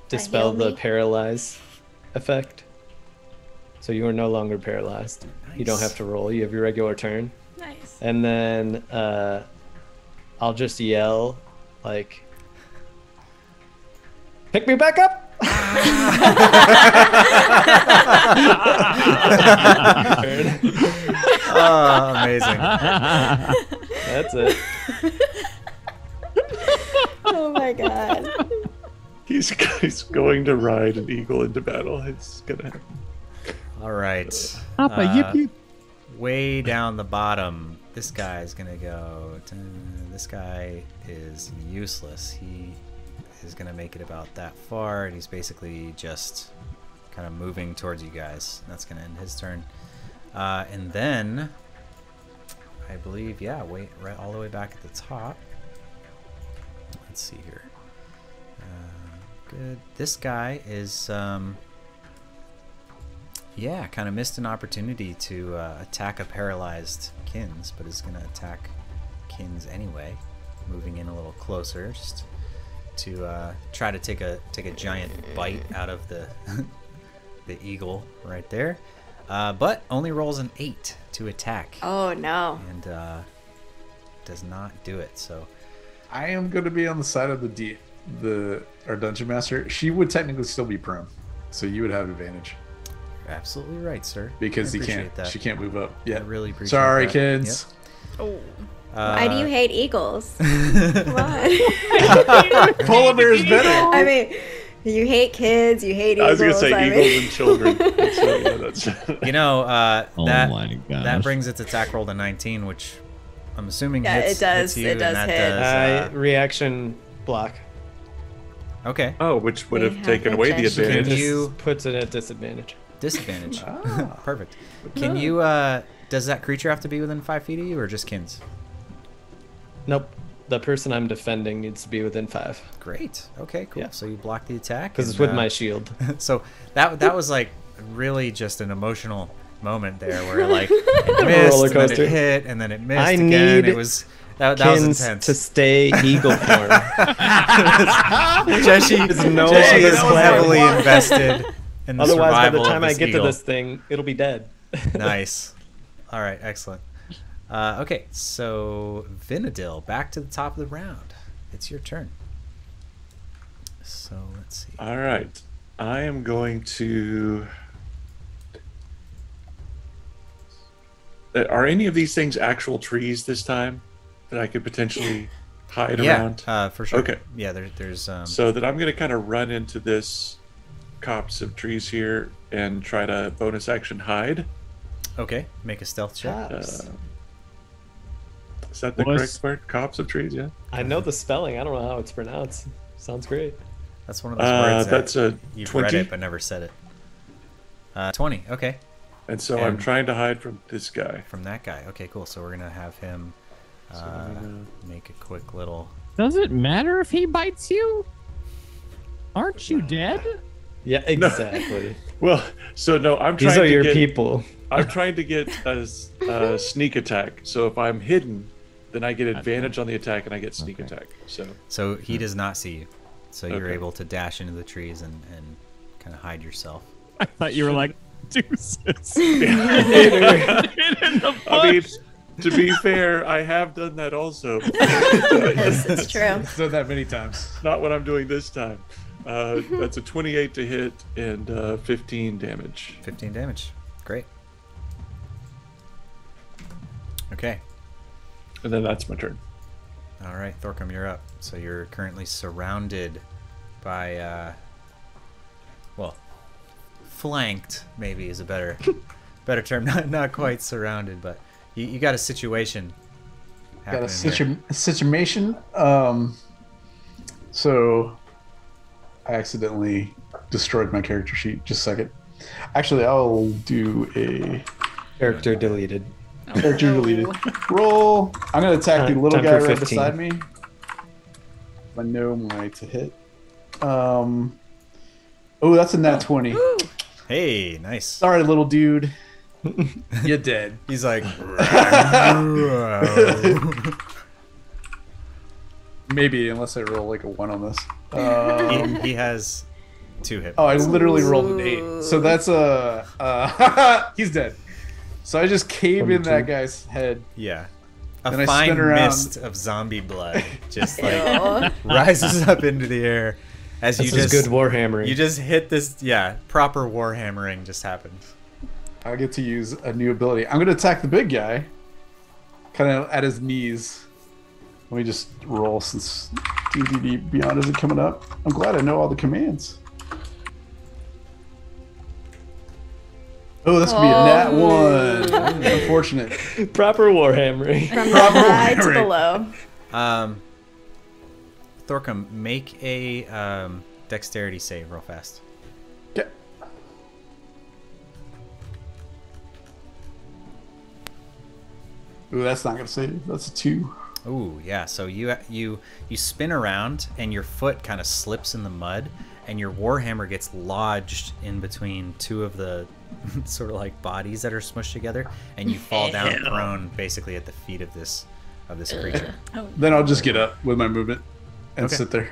S3: dispel the
S8: me?
S3: paralyze effect. So you are no longer paralyzed. You don't have to roll. You have your regular turn.
S4: Nice.
S3: And then uh, I'll just yell, like, pick me back up!
S2: Oh, amazing.
S3: That's it.
S8: Oh my god.
S7: He's, he's going to ride an eagle into battle. It's gonna happen.
S2: All right.
S6: Papa,
S2: Uh,
S6: yip yip.
S2: way down the bottom, this guy is gonna go. This guy is useless. He is gonna make it about that far, and he's basically just kind of moving towards you guys. That's gonna end his turn. Uh, and then, I believe, yeah, wait, right all the way back at the top. Let's see here. Uh, good. This guy is. Um, yeah, kind of missed an opportunity to uh, attack a paralyzed Kins, but is going to attack Kins anyway, moving in a little closer just to uh, try to take a take a giant bite out of the the eagle right there. Uh, but only rolls an eight to attack
S8: Oh no.
S2: and uh, does not do it. So
S5: I am going to be on the side of the D, the our dungeon master. She would technically still be prone, so you would have advantage
S2: you're absolutely right, sir.
S5: because he can't.
S2: appreciate that.
S5: She can't move up. Yeah.
S2: I really appreciate
S5: Sorry,
S2: that.
S5: kids.
S4: Oh.
S8: Why do you
S2: Uh,
S8: hate eagles? what?
S5: Polar bear is better.
S8: I mean, you hate kids, you hate eagles.
S7: I was gonna say
S8: I
S7: eagles
S8: mean-
S7: and children. So, yeah, that's
S2: You know, uh,
S6: Oh
S2: that that brings its attack roll to 19, which I'm assuming
S8: Yeah,
S2: hits,
S8: it does.
S2: hits you,
S8: It does hit.
S2: does,
S3: Uh, reaction block.
S2: uh, okay,
S7: oh, which would have
S8: have
S7: taken away the advantage.
S2: You-
S3: puts it at disadvantage.
S2: Disadvantage.
S5: Ah.
S2: Perfect. Can you? Uh, does that creature have to be within five feet of you, or just Kins?
S3: Nope. The person I'm defending needs to be within five
S2: Great. Okay. Cool.
S3: Yeah.
S2: So you block the attack.
S3: because it's with
S2: uh,
S3: my shield.
S2: so that that was like really just an emotional moment there, where like it missed, and then it hit, and then it missed
S3: I
S2: again.
S3: need
S2: It was that, that was intense.
S3: to stay eagle form.
S2: Jessie,
S3: There's no other
S2: is heavily invested in the
S3: Otherwise, by the time I get
S2: eagle.
S3: to this thing, it'll be dead.
S2: nice. All right, excellent. Uh, okay, so Vinadil, back to the top of the round. It's your turn. So let's see.
S7: All right. I am going to. Uh, Are any of these things actual trees this time that I could potentially hide
S2: yeah,
S7: around?
S2: uh, for sure.
S7: Okay.
S2: Yeah, there, there's. Um,
S7: So that I'm going to kind of run into this copse of trees here and try to bonus action hide.
S2: okay, make a stealth check.
S7: Uh, is that the
S6: Was-
S7: correct word? Copse of trees, yeah.
S3: I know the spelling. I don't know how it's pronounced. Sounds great.
S2: That's one of those
S7: Uh,
S2: words that
S7: that's a
S2: you've read it but never said it. Uh, Twenty. Okay,
S7: And so I'm trying to hide from this guy.
S2: from that guy. Okay, cool. So we're gonna have him uh,
S7: I'm gonna-
S2: make a quick little.
S6: Does it matter if he bites you? Aren't you dead?
S3: Yeah, exactly.
S7: Well, so no, I'm trying
S3: These are
S7: to
S3: your
S7: get,
S3: people.
S7: I'm trying to get a sneak attack. So if I'm hidden, then I get advantage on the attack and I get sneak
S6: Okay.
S7: attack. So
S2: So he does not see you. So you're
S7: Okay.
S2: able to dash into the trees and, and kind of hide yourself.
S6: I thought you were like deuces.
S7: I mean, to be fair, I have done that also.
S8: Yes, it's true.
S5: I've done that many times.
S7: Not what I'm doing this time. Uh, that's a 28 to hit and uh, 15 damage.
S2: 15 damage. Great. Okay.
S7: And then that's my turn.
S2: All right, Thorcum, you're up. So you're currently surrounded by, uh, well, flanked maybe is a better, better term. Not not quite surrounded, but you, you got a situation.
S5: Got a situ- situation. Um, so I accidentally destroyed my character sheet. Just a second. Actually, I'll do a
S3: Character deleted.
S5: character deleted roll. I'm gonna attack the little guy
S3: for
S5: right beside me. I know my to hit. Um. Oh, that's a nat twenty.
S2: here. Hey, nice.
S5: Sorry, little dude. You're dead.
S2: He's like,
S5: Maybe unless I roll like a one on this. Um,
S2: he, he has two hit.
S5: Oh, I
S2: points.
S5: literally rolled an eight. So that's a. Uh, he's dead. So I just cave in that guy's head.
S2: Yeah. A
S5: Then I
S2: fine
S5: spin around.
S2: mist of zombie blood just like rises up into the air As
S3: This
S2: you just
S3: good warhammering.
S2: you just hit this. Yeah, proper war hammering just happened.
S5: I get to use a new ability. I'm going to attack the big guy, kind of at his knees. Let me just roll since D&D Beyond isn't coming up. I'm glad I know all the commands. Oh, that's gonna be a nat one. Unfortunate.
S3: Proper warhammering.
S8: From the high to the
S5: Right.
S8: low.
S2: Um, Thorcum, make a um, dexterity save real fast.
S5: Okay. Ooh, that's not gonna save. That's a two.
S2: Ooh, yeah. So you you you spin around and your foot kind of slips in the mud, and your warhammer gets lodged in between two of the sort of like bodies that are smushed together, and you fall down prone, basically at the feet of this of this creature.
S5: Then I'll just get up with my movement and
S2: Okay.
S5: sit there.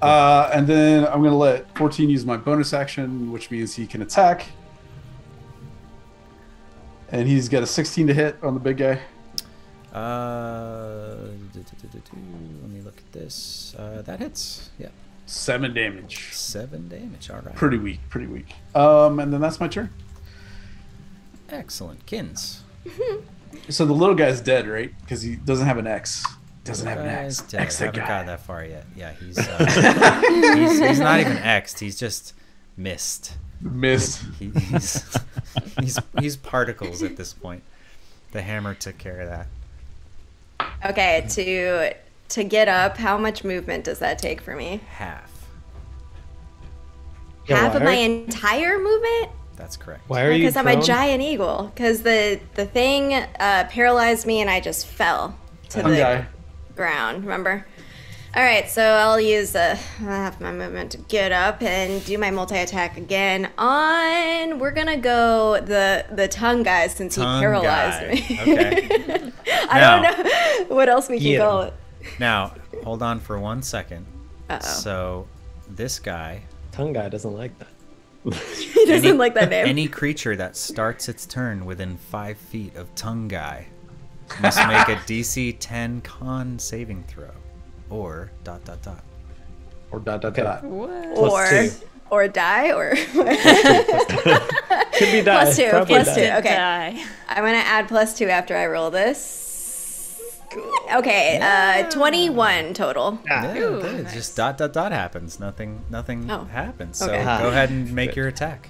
S5: Uh, and then I'm gonna let 14 use my bonus action, which means he can attack. And he's got a 16 to hit on the big guy.
S2: Uh, do, do, do, do, do. let me look at this. Uh, that hits. Yeah,
S5: Seven damage.
S2: seven damage. All right.
S5: Pretty weak, pretty weak. Um, and then that's my turn.
S2: Excellent, Kins.
S5: So the little guy's dead, right? Because he doesn't have an X. Doesn't have an X.
S2: dead.
S5: X that
S2: haven't
S5: guy.
S2: gotten that far yet. Yeah, he's, uh, he's he's not even X'd. He's just missed.
S5: Missed.
S2: He, he's he's he's particles at this point. The hammer took care of that.
S8: Okay, to to get up, how much movement does that take for me?
S2: Half.
S3: Yeah,
S8: Half of my entire movement?
S2: That's correct.
S3: Why are you
S8: Because I'm a giant eagle. Because the the thing uh, paralyzed me and I just fell to
S5: One
S8: the ground. Remember? All right, so I'll use uh, half my movement to get up and do my multi attack again. On we're gonna go the the tongue guy since
S2: Tongue
S8: he paralyzed
S2: guy.
S8: me.
S2: Okay.
S8: I
S2: Now-
S8: don't know what else we can
S3: Get
S8: call it.
S2: Now hold on for one second.
S8: Uh oh,
S2: So this guy,
S3: Tongue guy doesn't like that.
S8: he doesn't
S2: any-
S8: like that name.
S2: any creature that starts its turn within five feet of tongue guy must make a DC 10 con saving throw, or dot dot dot.
S5: Or dot dot
S3: Okay.
S5: dot.
S3: Plus
S8: or
S3: two.
S8: or die or
S3: Could be die.
S8: Plus two,
S3: Probably
S8: plus
S3: die.
S8: two. Okay.
S4: Die.
S8: I'm gonna add plus two after I roll this. Okay, uh, 21 total.
S2: Yeah,
S4: Ooh,
S2: okay, it's just dot dot dot happens. Nothing nothing
S8: Oh,
S2: happens. So
S8: okay.
S2: go ahead and make your attack.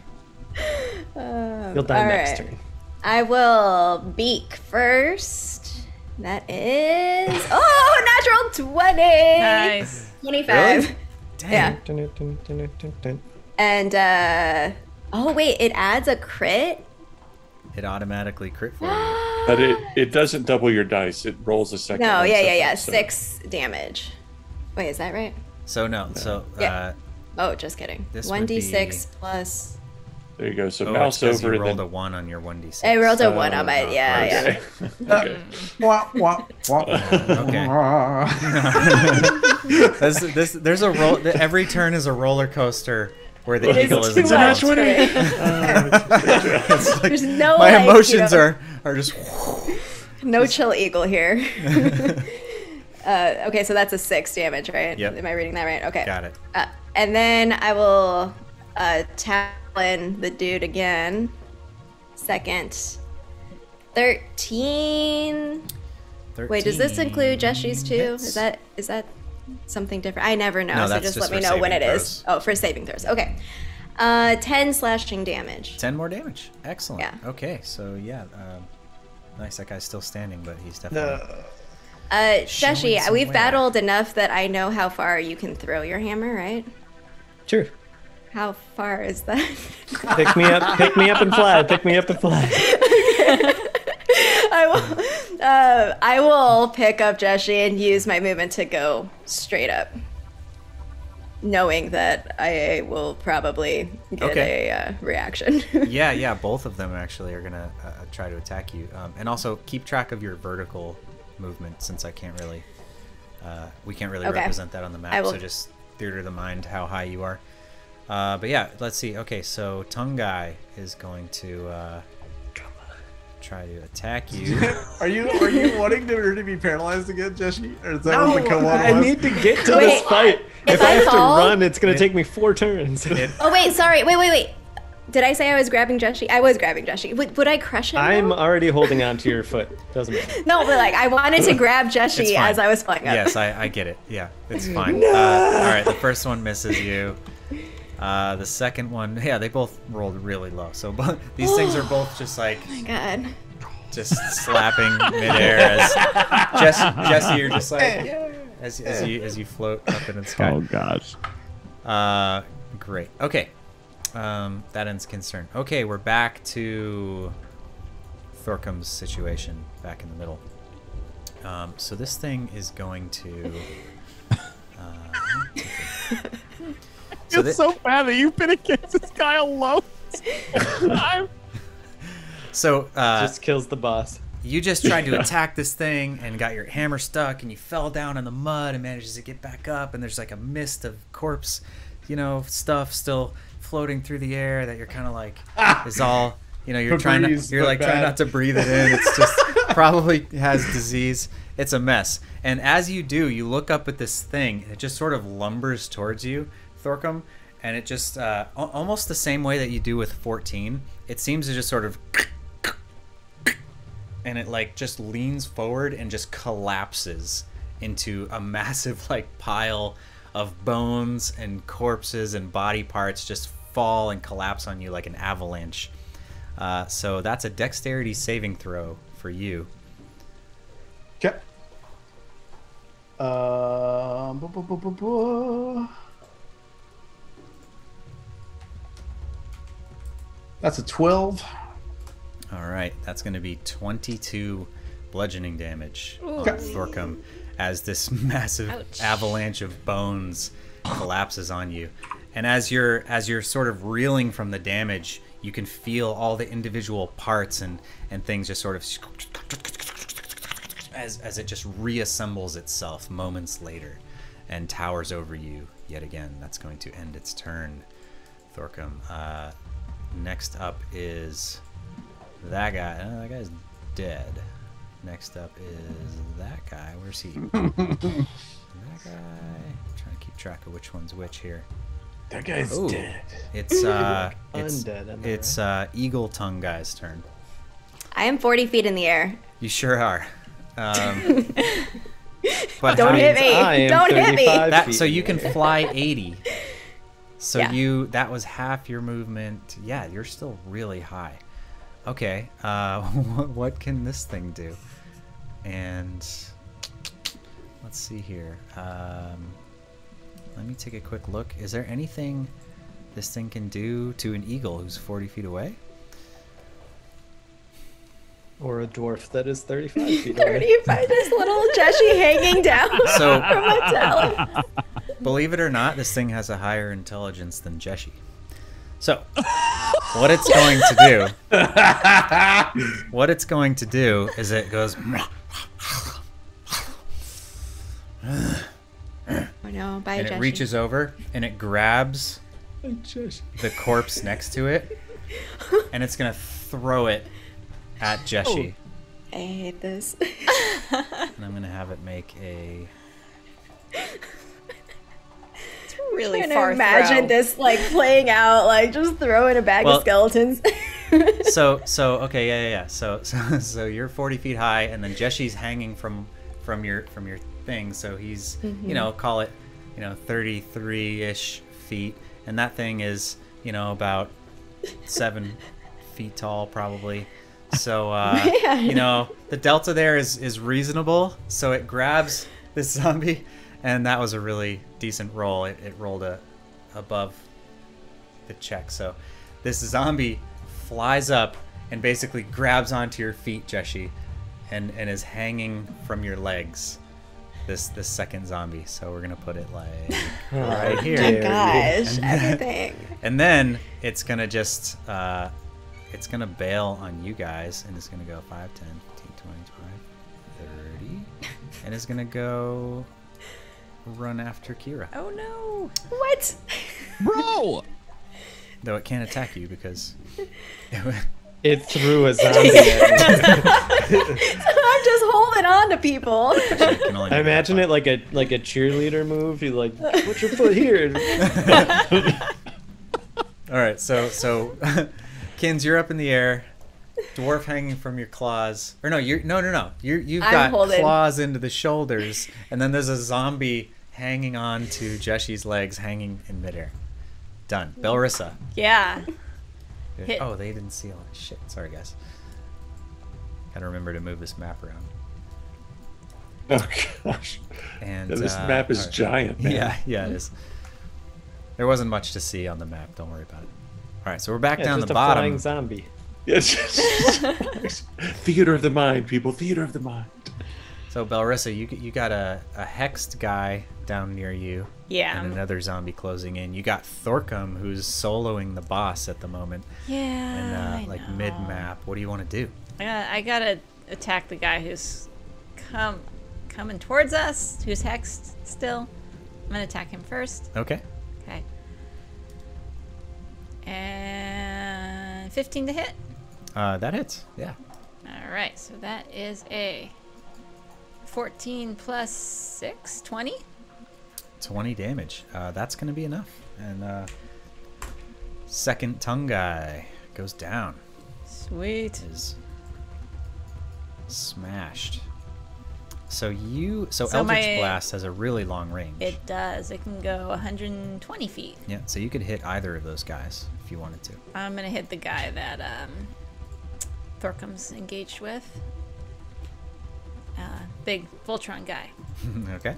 S3: You'll die next
S8: right.
S3: turn.
S8: I will beak first. That is oh, natural 20.
S4: Nice.
S8: 25. Yeah.
S3: Dun, dun, dun, dun, dun, dun.
S8: And uh oh wait, it adds a crit.
S2: It automatically crit for you.
S7: But it, it doesn't double your dice. It rolls a second.
S8: No,
S7: one
S8: yeah, yeah, yeah.
S7: separate,
S8: Six damage. Wait, is that right?
S2: So no, so
S8: Yeah.
S2: uh,
S8: Oh, just kidding.
S2: This
S8: 1d6 plus.
S7: So there you go. So
S2: oh,
S7: mouse
S2: it's 'cause
S7: over
S2: you rolled
S7: then.
S2: a one on your one d six.
S8: I rolled a 1 on my.
S2: Oh,
S8: Yeah, yeah.
S7: Okay. okay.
S5: Wah, wah, wah.
S2: Okay. This, this, there's a roll. Every turn is a roller coaster where the
S8: It is
S2: eagle is
S8: too
S2: involved.
S8: much.
S2: It's
S8: There's no
S2: my
S8: like, you
S2: emotions
S8: know,
S2: are are just.
S8: no chill eagle here. uh, okay, so that's a six damage, right?
S2: Yep.
S8: Am I reading that right? Okay.
S2: Got it.
S8: Uh, and then I will uh, talon the dude again. Second. 13. Wait, does this include
S2: 13
S8: Jeshi's too?
S2: hits.
S8: Is that is that something different? I never know,
S2: No,
S8: so just,
S2: just
S8: let me know when it
S2: saving
S8: is. Oh, for saving throws. Okay. Uh, 10 slashing damage.
S2: 10 more damage. Excellent.
S8: Yeah.
S2: Okay, so yeah. Um, nice. That guy's still standing, but he's definitely.
S8: Uh,
S2: Showing Jeshi,
S8: we've
S2: wear.
S8: battled enough that I know how far you can throw your hammer, right?
S3: Sure.
S8: How far is that?
S3: Pick me up. Pick me up and fly. Pick me up and fly.
S8: I will. Uh, I will pick up Jeshi and use my movement to go straight up, knowing that I will probably get
S2: Okay.
S8: a uh, reaction.
S2: yeah, yeah. Both of them actually are gonna uh, try to attack you, um, and also keep track of your vertical movement since I can't really, uh, we can't really
S8: Okay.
S2: represent that on the map.
S8: will-
S2: So just theater of the mind how high you are. Uh, but yeah, let's see. Okay, so Tongue Guy is going to uh, try to attack you.
S5: Are you are you wanting her to be paralyzed again, Jesse? Or is that what the co-op
S3: I
S5: was?
S3: need to get to
S8: Wait.
S3: this fight.
S8: If
S3: I
S8: I
S3: have to run, it's gonna take me four turns.
S8: oh wait, sorry, wait, wait, wait. Did I say I was grabbing Joshi? I was grabbing Joshi. Would, would I crush him?
S3: I'm
S8: now?
S3: already holding on to your foot. Doesn't matter.
S8: No, but like I wanted to grab
S2: It's
S8: Joshi
S2: fine.
S8: as I was flying up.
S2: Yes, I, I get it. Yeah, it's fine. Uh, all right, the first one misses you. Uh, the second one, yeah, they both rolled really low. So bo- these things are both just like
S8: God.
S2: just slapping midair as Jess, Jesse, you're just like as, as you as you float up in the sky.
S6: Oh gosh.
S2: Uh, great. Okay. Um, that ends concern. Okay, we're back to Thorcum's situation back in the middle. Um, so this thing is going to. Uh, so
S6: It's so bad that you've been against this guy alone. I'm
S2: so uh,
S3: Just kills the boss.
S2: you just tried to attack this thing and got your hammer stuck and you fell down in the mud and manages to get back up and there's like a mist of corpse you know stuff still floating through the air that you're kind of like is all you know you're trying to you're
S5: but
S2: like trying not to breathe it in. It's just probably has disease. It's a mess. And as you do you look up at this thing and it just sort of lumbers towards you thorcum and it just uh, almost the same way that you do with 14 it seems to just sort of and it like just leans forward and just collapses into a massive like pile of bones and corpses and body parts just fall and collapse on you like an avalanche. Uh, so that's a dexterity saving throw for you.
S5: Okay. Um, That's a 12.
S2: All right, that's going to be 22 bludgeoning damage on
S5: Okay.
S2: Thorcum as this massive
S4: Ouch.
S2: avalanche of bones collapses on you. And as you're as you're sort of reeling from the damage, you can feel all the individual parts and and things just sort of as as it just reassembles itself moments later and towers over you yet again. That's going to end its turn, Thorcum. Uh, next up is that guy. Oh, that guy's dead. Next up is that guy. Where's he? that guy. I'm trying to keep track of which one's which here.
S5: That guy's
S2: Ooh.
S5: dead.
S2: It's uh, it's
S3: Undead, am I
S2: it's uh, Eagle Tongue guy's turn.
S8: I am 40 feet in the air.
S2: You sure are. Um, but
S8: Don't
S2: how-
S8: hit me.
S3: I am
S8: Don't hit me.
S2: That so you can fly 80. So
S8: Yeah.
S2: you that was half your movement. Yeah, you're still really high. Okay. Uh, what, what can this thing do? And let's see here. Um, let me take a quick look. Is there anything this thing can do to an eagle who's 40 feet away?
S3: Or a dwarf that is 35 feet away.
S8: 35, this little Jeshi hanging down
S2: So-
S8: from my talon.
S2: Believe it or not, this thing has a higher intelligence than Jeshi. So, what it's going to do, what it's going to do is it goes,
S8: Oh no, bye
S2: and
S8: Jeshi.
S2: it reaches over and it grabs the corpse next to it, and it's gonna throw it at Jeshi, oh,
S8: I hate this.
S2: and I'm gonna have it make a.
S4: It's really
S8: Trying to
S4: far
S8: imagine
S4: throw.
S8: this like playing out, like just throwing a bag
S2: Well-
S8: of skeletons.
S2: So so okay yeah yeah yeah. So so so you're 40 feet high, and then Jeshi's hanging from from your from your thing. So he's you mm-hmm. know call it you know 33 ish feet, and that thing is you know about seven feet tall probably. So uh, you know the delta there is is reasonable. So it grabs this zombie, and that was a really decent roll. It, it rolled a above the check. So this zombie flies up and basically grabs onto your feet, Jeshi, and and is hanging from your legs. This this second zombie. So we're gonna put it like right here.
S8: oh
S2: here.
S8: gosh, everything.
S2: And then it's gonna just uh, it's gonna bail on you guys, and it's gonna go 5, 10, 15, 20, 25, 30, and it's gonna go run after Kira.
S4: Oh no.
S8: What?
S6: Bro!
S2: Though it can't attack you because
S3: It threw a zombie at me.
S8: I'm just holding on to people.
S3: I imagine it like a like a cheerleader move. You like put your foot here.
S2: All right, so so, Kins, you're up in the air, dwarf hanging from your claws. Or no, you're no no no. You're you've got claws into the shoulders, and then there's a zombie hanging on to Jeshi's legs, hanging in midair. Done. Belrissa.
S4: Yeah. Hit.
S2: Oh, they didn't see all that Shit. Sorry, guys. Gotta remember to move this map around.
S7: Oh gosh,
S2: And
S7: Yeah, this
S2: uh,
S7: map is
S2: all right.
S7: giant, man.
S2: Yeah, yeah, it is. There wasn't much to see on the map. Don't worry about it. All right, so we're back
S3: Yeah,
S2: down
S3: just
S2: the
S3: a flying
S2: bottom.
S3: zombie.
S7: Yes. theater of the mind, people. Theater of the mind.
S2: So Belrissa, you you got a, a hexed guy down near you,
S4: Yeah.
S2: and another zombie closing in. You got Thorcum, who's soloing the boss at the moment,
S4: Yeah.
S2: and uh,
S4: I
S2: like
S4: know.
S2: mid map. What do you want to do?
S4: I gotta, I gotta attack the guy who's come coming towards us, who's hexed still. I'm gonna attack him first.
S2: Okay,
S4: Okay. And 15 to hit.
S2: uh, that hits. Yeah,
S4: All right, so that is a 14 plus 6, 20.
S2: twenty damage. Uh, that's gonna be enough. And uh, second tongue guy goes down.
S4: Sweet.
S2: is smashed. So you so,
S4: So
S2: Eldritch
S4: my-
S2: Blast has a really long range.
S4: It does. It can go 120 feet.
S2: yeah, so you could hit either of those guys if you wanted to.
S4: I'm gonna hit the guy that um, Thorcum's engaged with. Uh, big Voltron guy.
S2: okay.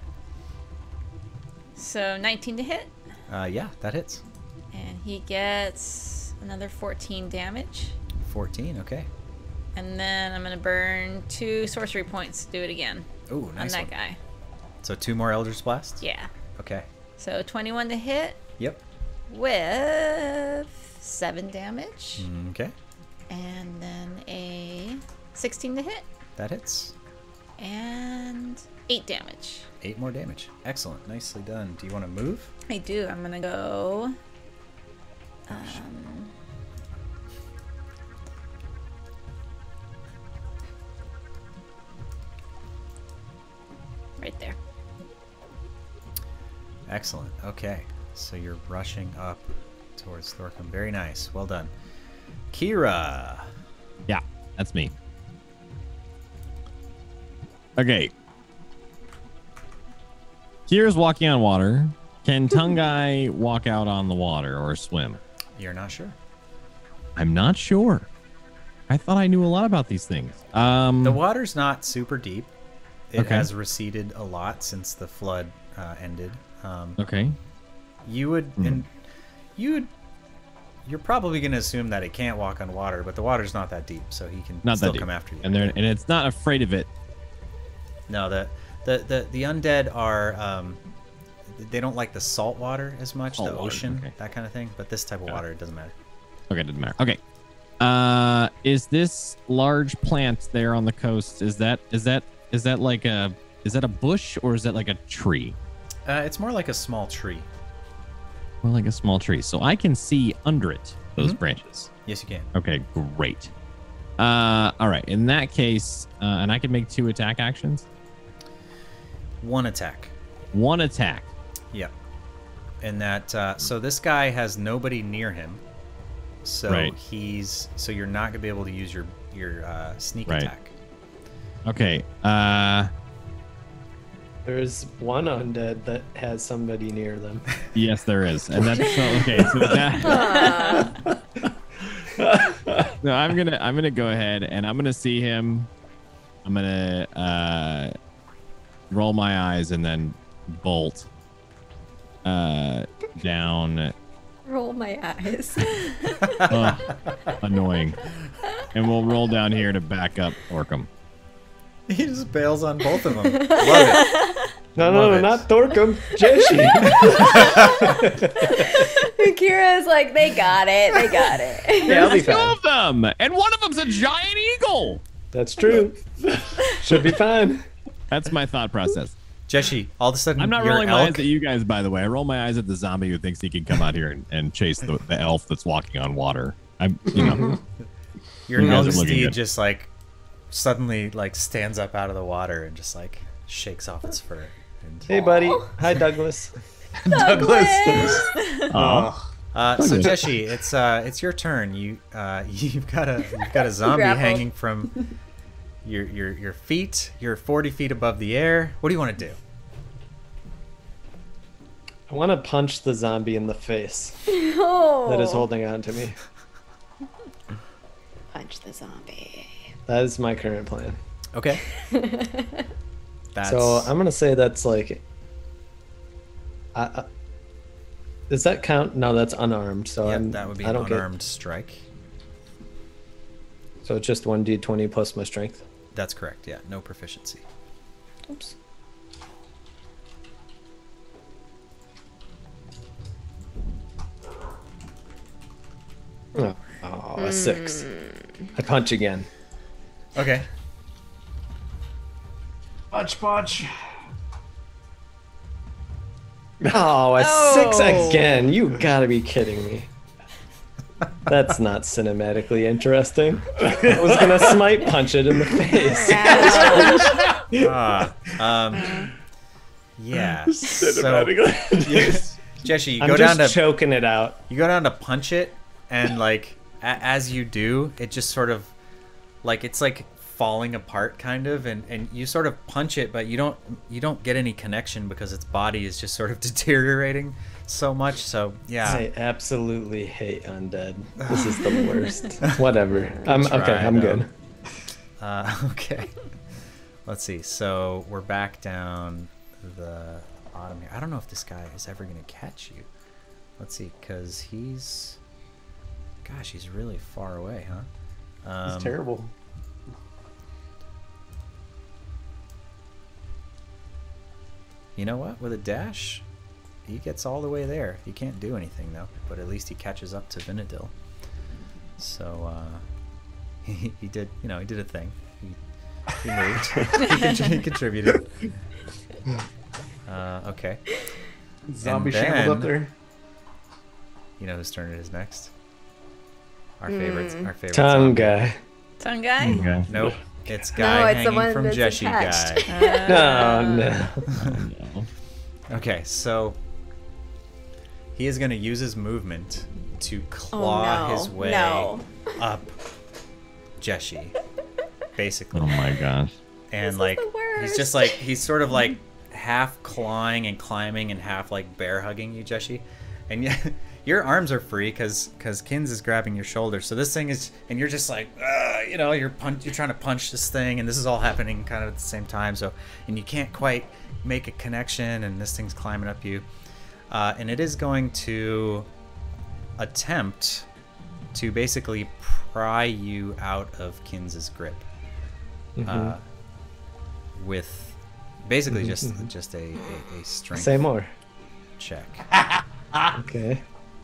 S4: So 19 to hit,
S2: Uh, yeah, that hits.
S4: and he gets another 14 damage.
S2: 14, okay.
S4: And then I'm gonna burn two sorcery points to do it again
S2: Ooh,
S4: on
S2: nice
S4: that
S2: one.
S4: guy.
S2: So two more Eldritch Blasts?
S4: Yeah.
S2: Okay.
S4: So 21 to hit
S2: Yep.
S4: with seven damage,
S2: Okay.
S4: and then a 16 to hit
S2: That hits.
S4: and eight damage.
S2: Eight more damage. Excellent. Nicely done. Do you want to move?
S4: I do. I'm gonna go. Um, right there.
S2: Excellent. Okay. So you're rushing up towards Thorcum. Very nice. Well done. Kira.
S6: Yeah, that's me. Okay. Kira's walking on water. Can Tungai walk out on the water or swim?
S2: You're not sure.
S6: I'm not sure. I thought I knew a lot about these things. Um,
S2: The water's not super deep. It
S6: Okay.
S2: has receded a lot since the flood uh, ended. Um,
S6: okay.
S2: you would,
S6: Hmm.
S2: and you would, you're probably going to assume that it can't walk on water, but the water's not that deep, so he can
S6: Not
S2: still come after you.
S6: And they're and it's not afraid of it.
S2: no, the, the the the undead are, um, they don't like the salt water as much,
S6: Salt
S2: the
S6: water,
S2: ocean,
S6: okay.
S2: that kind of thing. But this type of
S6: Got
S2: water, it doesn't matter.
S6: Okay, it doesn't matter. Okay. Uh, is this large plant there on the coast? Is that is that is that like a is that a bush or is that like a tree?
S2: Uh, it's more like a small tree.
S6: Well, like a small tree. So I can see under it those
S2: Mhm.
S6: branches.
S2: Yes, you can.
S6: Okay, great. Uh, all right. In that case, uh, and I can make two attack actions.
S2: One attack.
S6: One attack.
S2: Yep. And that uh, so this guy has nobody near him. So
S6: Right.
S2: he's so you're not gonna be able to use your your uh, sneak
S6: Right.
S2: attack.
S6: Okay. Uh,
S3: There's one undead that has somebody near them.
S6: yes, there is, and that's so, okay. So that. no, I'm gonna I'm gonna go ahead and I'm gonna see him. I'm gonna uh, roll my eyes and then bolt uh, down.
S8: Roll my eyes.
S6: Ugh, annoying. And we'll roll down here to back up Thorcum.
S2: He just bails on both of them. Love it.
S3: No,
S2: Love
S3: no, no,
S2: it.
S3: not Thorcum. Jeshi.
S8: Kira's like, they got it. They got it.
S3: yeah, I'll
S6: Two
S3: fine.
S6: of them, and one of them's a giant eagle.
S3: That's true. Should be fine.
S6: That's my thought process.
S2: Jeshi, all of a sudden
S6: I'm not
S2: your
S6: rolling my eyes
S2: elk,
S6: at you guys, by the way. I roll my eyes at the zombie who thinks he can come out here and, and chase the, the elf that's walking on water. I'm, you know,
S2: your
S6: You guys
S2: milk
S6: are looking
S2: steed
S6: good.
S2: just like suddenly like stands up out of the water and just like shakes off its fur. And,
S3: Hey, buddy. Hi, Douglas.
S5: Douglas.
S6: Aw.
S2: uh, so
S6: Okay.
S2: Jeshi, it's uh, it's your turn. You uh, you've got a you've got a zombie hanging from your your your feet. You're 40 feet above the air. What do you want to do?
S3: I want to punch the zombie in the face
S8: Oh.
S3: that is holding on to me.
S8: Punch the zombie.
S3: That is my current plan.
S2: Okay. That's
S3: So I'm gonna say that's like. I, I, does that count? No, that's unarmed. So
S2: yeah,
S3: I'm,
S2: that would be
S3: I
S2: an
S3: don't
S2: unarmed strike.
S3: So it's just one d20 plus my strength.
S2: That's correct. Yeah, no proficiency.
S8: Oops.
S3: Oh, oh, a six. Hmm. I punch again.
S2: Okay.
S5: Punch, punch.
S3: Oh, a six
S4: Oh.
S3: again. You gotta be kidding me. That's not cinematically interesting. I was gonna smite punch it in the face.
S2: Ah, um, yeah. So,
S7: Cinematically.
S2: yes. Jesse, you
S3: I'm
S2: go
S3: just
S2: down to
S3: choking it out.
S2: you go down to punch it, and like a- as you do, it just sort of like it's like falling apart, kind of, and and you sort of punch it, but you don't you don't get any connection because its body is just sort of deteriorating so much. So yeah.
S3: I absolutely hate undead. This is the worst. Whatever. I'm okay. I'm good.
S2: Uh, okay. Let's see. So we're back down the bottom here. I don't know if this guy is ever going to catch you. Let's see, because he's. Gosh, he's really far away, huh? Um,
S5: It's terrible.
S2: You know what? With a dash, he gets all the way there. He can't do anything though, but at least he catches up to Vinadil. So uh, he, he did, you know, he did a thing. He, he moved. he, he contributed. Uh, okay.
S5: Zombie
S2: and
S5: shambled up there.
S2: You know whose turn it is next? Our favorite, hmm. our favorite
S3: Tongue
S2: zombie.
S3: guy.
S4: Tongue guy?
S6: Okay.
S2: Nope. It's guy
S8: it's the
S2: hanging
S8: one
S2: from
S8: that's
S2: Jeshi
S8: attached.
S2: guy.
S3: Oh, no, no.
S6: Oh, no.
S2: Okay, so he is going to use his movement to oh, claw
S8: Oh, no.
S2: his way
S8: No.
S2: up Jeshi, basically.
S6: Oh my gosh.
S2: and
S8: is
S2: like
S8: the
S2: he's just like he's sort of like half clawing and climbing and half like bear hugging you, Jeshi. And yeah, your arms are free because because Kins is grabbing your shoulder. So this thing is, and you're just like, you know, you're punch, you're trying to punch this thing, and this is all happening kind of at the same time. So and you can't quite make a connection, and this thing's climbing up you, uh, and it is going to attempt to basically pry you out of Kins's grip uh, with basically just just a, a, a strength
S3: Say more.
S2: check.
S3: Okay.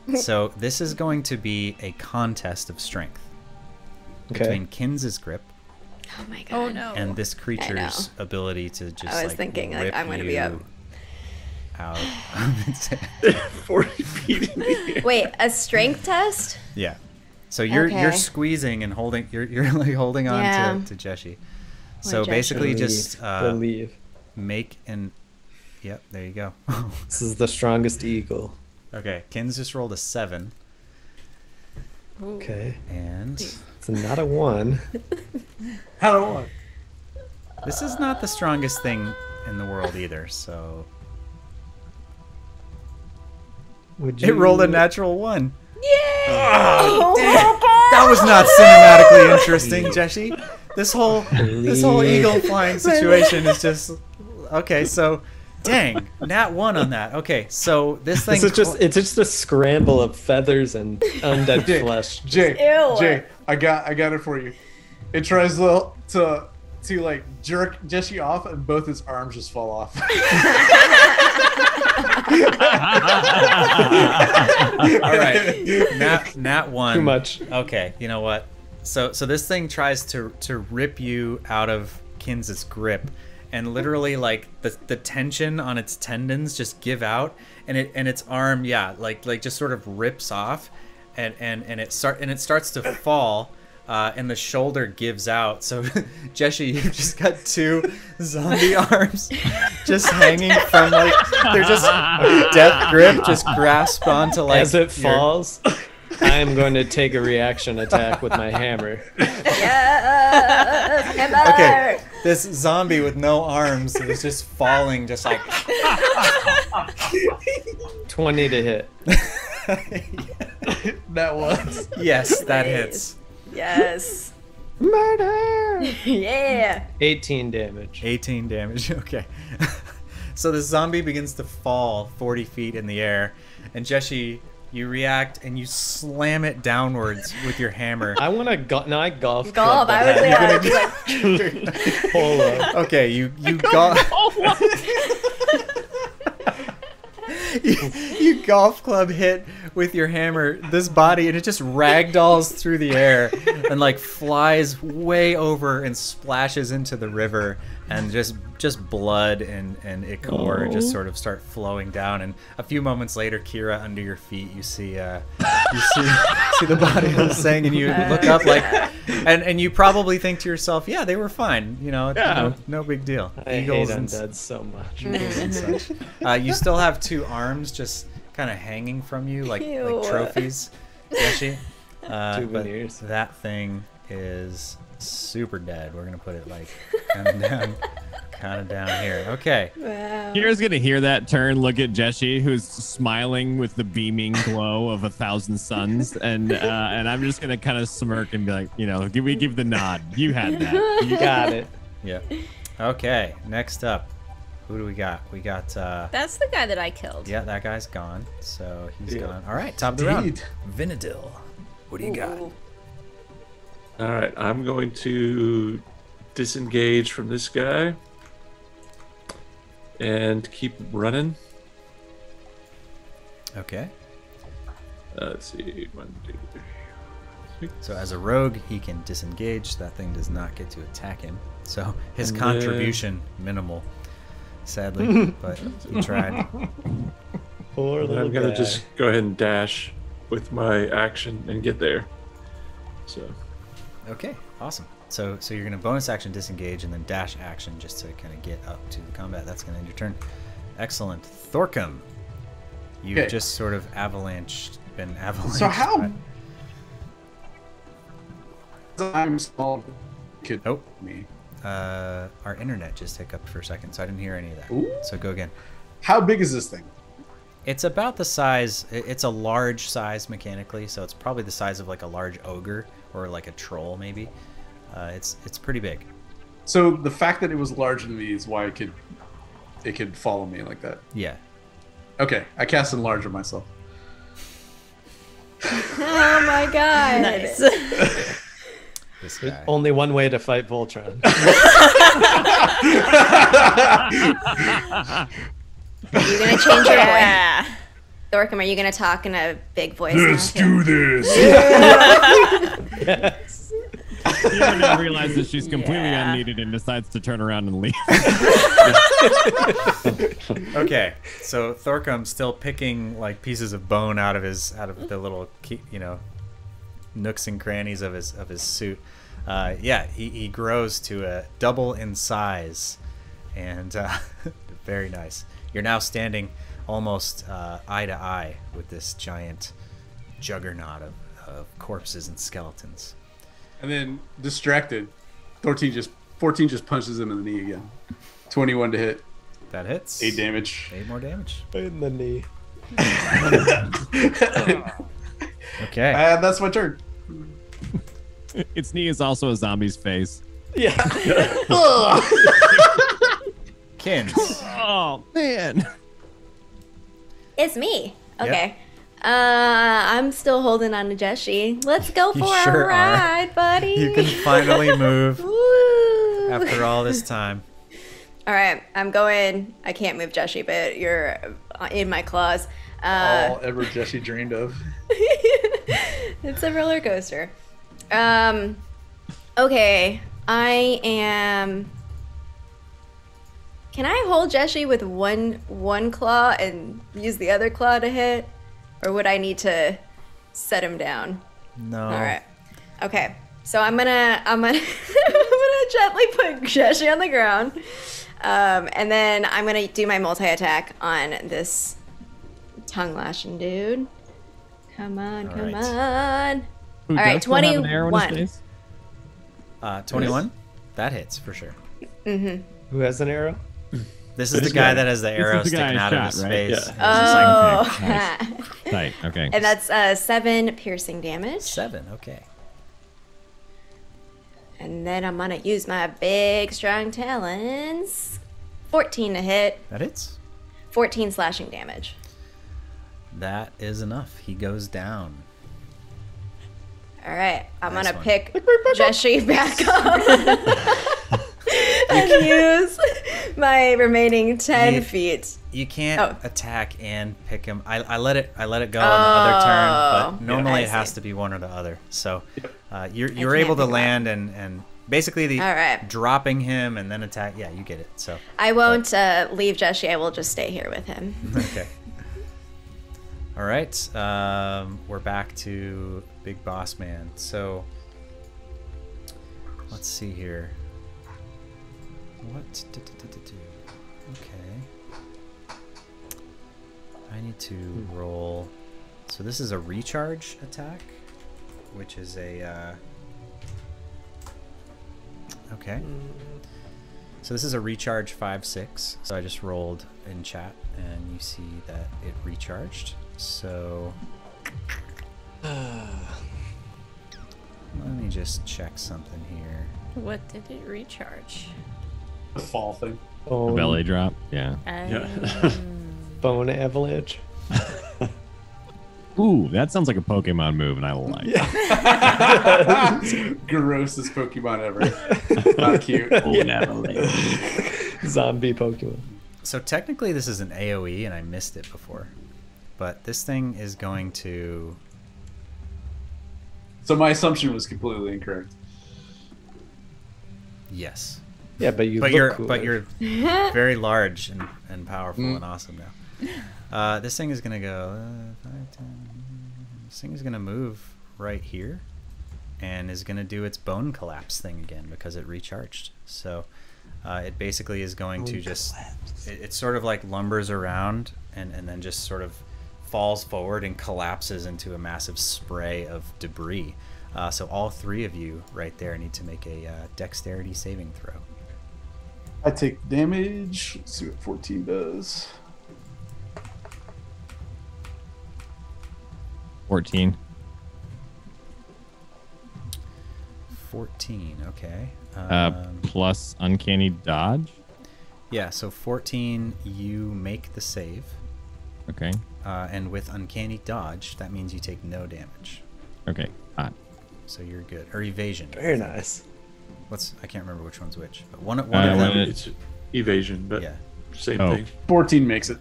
S2: so this is going to be a contest of strength
S3: Okay.
S2: between Kins's grip
S8: Oh my god.
S4: Oh no.
S2: and this creature's ability to just
S8: I was
S2: like
S8: thinking, like, I'm gonna be up.
S2: out.
S7: 40 feet in the air.
S8: Wait, a strength test?
S2: yeah. So you're you're squeezing and holding you're you're like holding on
S8: Yeah.
S2: to, to Jeshi. So
S8: Jeshi.
S2: basically
S3: Believe,
S2: just uh,
S3: believe.
S2: make an Yep, there you go.
S3: This is the strongest eagle.
S2: Okay, Kins just rolled a seven,
S3: Okay.
S2: and
S3: It's not a one.
S5: How do I?
S2: this is not the strongest thing in the world either. So
S3: Would you?
S2: it rolled a natural one.
S8: Yay! Ah!
S2: Oh, That was not cinematically interesting, Jeshi. This whole this whole eagle flying situation is just okay. So, dang, nat one on that. Okay, so this thing.
S3: This is just it's just a scramble of feathers and undead
S5: Jay,
S3: flesh.
S5: Jay,
S8: Ew.
S5: Jay, I got, I got it for you. It tries to, to, to like jerk Jesse off, and both his arms just fall off.
S2: All right, nat nat one.
S3: Too much.
S2: Okay, you know what? So so this thing tries to to rip you out of Kins's grip, and literally like the the tension on its tendons just give out, and it and its arm yeah like like just sort of rips off, and and and it start and it starts to fall. uh, and the shoulder gives out. So, Jesse, you've just got two zombie arms just hanging from like they're just death grip, just grasped onto like
S3: As it
S2: your-
S3: falls, I am going to take a reaction attack with my hammer.
S8: Yes, hammer.
S2: Okay, this zombie with no arms is just falling, just like
S3: 20 to hit.
S5: That was.
S2: yes, that hits.
S8: Yes.
S3: Murder!
S8: Yeah.
S3: 18 damage.
S2: 18 damage. Okay. so the zombie begins to fall 40 feet in the air, and Jeshi, you react and you slam it downwards with your hammer.
S3: I want to go- no, I golf.
S8: Golf.
S3: club
S8: I was
S3: head.
S8: yeah, I was like,
S3: Polo.
S2: Okay, you you golf. you, you golf club hit with your hammer this body, and it just ragdolls through the air and like flies way over and splashes into the river, and just just blood and and ichor just sort of start flowing down. And a few moments later, Kira, under your feet, you see uh, you see see the body of the thing, and you look up like, and and you probably think to yourself, yeah, they were fine, you know,
S3: Yeah.
S2: no, no big deal.
S3: I hate
S2: Eagles and
S3: undead so much.
S2: and such. Uh, you still have two arms just kind of hanging from you like,
S8: Ew.
S2: like trophies, Yoshi. Uh,
S3: Two
S2: that thing is super dead. We're gonna put it like kind of down, kind of down here. Okay.
S8: wow.
S6: Kira's gonna hear that turn, look at Jesse, who's smiling with the beaming glow of a thousand suns, and uh, and I'm just gonna kind of smirk and be like, you know, give we give the nod. You had that.
S3: You got it.
S2: Yeah. Okay. Next up, who do we got? We got. uh
S4: That's the guy that I killed.
S2: Yeah, that guy's gone. So he's
S5: Yeah.
S2: gone. All right. Top of the round.
S5: Indeed.
S2: Vinadil. What do you got?
S8: Ooh.
S7: All right, I'm going to disengage from this guy and keep running.
S2: Okay.
S7: Uh, let's see, one, two, three.
S2: So as a rogue, he can disengage. That thing does not get to attack him. So his
S7: And
S2: contribution minimal, sadly, but he tried.
S3: Poor little
S7: I'm gonna
S3: guy.
S7: just go ahead and dash with my action and get there. So
S2: Okay, awesome. So so you're gonna bonus action disengage and then dash action just to kind of get up to the combat. That's gonna end your turn. Excellent, Thorcum. You've
S5: Okay.
S2: just sort of avalanched, been avalanched.
S5: So how?
S2: by-
S5: I'm small. Could
S2: Oh.
S5: me.
S2: Uh, our internet just hiccuped for a second, so I didn't hear any of that.
S5: Ooh.
S2: So go again.
S5: How big is this thing?
S2: It's about the size. It's a large size mechanically, so it's probably the size of like a large ogre or like a troll, maybe. Uh, it's it's pretty big.
S5: So the fact that it was larger than me is why it could, it could follow me like that.
S2: Yeah.
S5: Okay, I cast enlarge on myself.
S8: Oh my god.
S4: Nice.
S3: Only one way to fight Voltron.
S8: You're gonna change your voice?
S4: Yeah.
S8: Thorcum, are you gonna talk in a big voice Let's now?
S5: do this.
S3: yes.
S6: Kira realizes she's completely
S4: Yeah.
S6: unneeded and decides to turn around and leave.
S2: Okay, so Thorcum's still picking like pieces of bone out of his out of the little you know nooks and crannies of his of his suit. Uh, yeah, he, he grows to a double in size, and uh, very nice. You're now standing almost uh, eye to eye with this giant juggernaut of, of corpses and skeletons.
S5: And then distracted, 14 just 14 just punches him in the knee again. 21 to hit,
S2: That hits.
S5: eight damage.
S2: Eight more damage.
S3: In the knee.
S2: Okay.
S5: And that's my turn.
S6: its knee is also a zombie's face.
S3: Yeah.
S2: Kins.
S6: Oh man.
S8: It's me. Okay. Uh, I'm still holding on to Jeshi. Let's go
S2: You
S8: for
S2: sure
S8: a
S2: are.
S8: ride, buddy.
S2: You can finally move after all this time.
S8: All right, I'm going. I can't move Jeshi, but you're uh, in my claws. Uh,
S5: All ever Jesse dreamed of.
S8: it's a roller coaster. Um, okay, I am. Can I hold Jeshi with one one claw and use the other claw to hit, or would I need to set him down?
S2: No.
S8: All right. Okay. So I'm gonna I'm gonna I'm gonna gently put Jeshi on the ground, um, and then I'm gonna do my multi attack on this tongue lashing dude. Come on,
S2: All
S8: come
S2: right.
S8: on.
S6: Who
S8: All right,
S6: does still have an arrow in his
S8: 21.
S2: Uh, 21? That hits for sure. Mhm.
S3: Who has an arrow?
S2: This is
S7: This
S2: the guy
S7: guy.
S2: that has the arrow
S6: is the guy
S2: sticking
S6: I
S2: out of his
S6: right?
S2: face.
S7: Yeah.
S2: He's just like,
S8: Oh,
S6: Okay, Tight. Okay.
S8: and that's uh, seven piercing damage.
S2: seven. Okay.
S8: And then I'm gonna use my big strong talons. 14 to hit,
S2: That hits.
S8: 14 slashing damage.
S2: That is enough. He goes down.
S8: All right, I'm
S2: Nice
S8: gonna
S2: one.
S8: pick Jeshi back up and use my remaining 10
S2: You-
S8: feet.
S2: You can't
S8: Oh.
S2: attack and pick him. I, I let it I let it go on the other turn,
S8: Oh.
S2: but normally
S8: I
S2: it has to be one or the other. So uh, you're you're able to
S8: pick up.
S2: land and and basically the
S8: All right.
S2: dropping him and then attack. Yeah, you get it. So
S8: I won't uh, leave Jeshi. I will just stay here with him.
S2: okay. All right, um, we're back to Big Boss Man. So let's see here. What? do- do- do- do- do. Okay. I need to roll. So this is a recharge attack, which is a. Uh, okay. So this is a recharge 5 6. So I just rolled in chat and you see that it recharged. So let me just check something here.
S4: What did it recharge?
S5: The fall thing.
S6: The
S3: Bone,
S6: belly drop. Yeah.
S7: Yeah.
S3: bone avalanche.
S6: Ooh, that sounds like a Pokemon move, and I like. it.
S5: Grossest Pokemon ever. Not cute.
S6: Bone avalanche.
S3: Zombie Pokemon.
S2: So technically this is an AoE and I missed it before. But this thing is going to
S5: So my assumption was completely incorrect.
S2: yes.
S3: Yeah, but you.
S2: but
S3: look
S2: you're
S3: cooler.
S2: but you're very large and, and powerful and awesome now. Uh, this thing is gonna go. Uh, five, 10, this thing is gonna move right here, and is gonna do its bone collapse thing again because it recharged. So uh, it basically is going to just. It, it sort of like lumbers around and and then just sort of falls forward and collapses into a massive spray of debris. Uh, so all three of you right there need to make a uh, dexterity saving throw.
S5: I take damage. Let's see what 14 does.
S6: 14.
S2: 14, okay.
S6: Uh,
S2: Um,
S6: plus uncanny dodge.
S2: yeah, so 14, you make the save.
S6: Okay.
S2: Uh, and with Uncanny Dodge, that means you take no damage.
S6: Okay. Hot.
S2: So you're good. Or Evasion.
S3: very nice.
S2: What's I can't remember which one's which. But one, one
S6: Uh,
S2: of them.
S7: it's evasion, but
S2: Yeah.
S7: same
S6: Oh.
S7: thing.
S5: 14 makes it.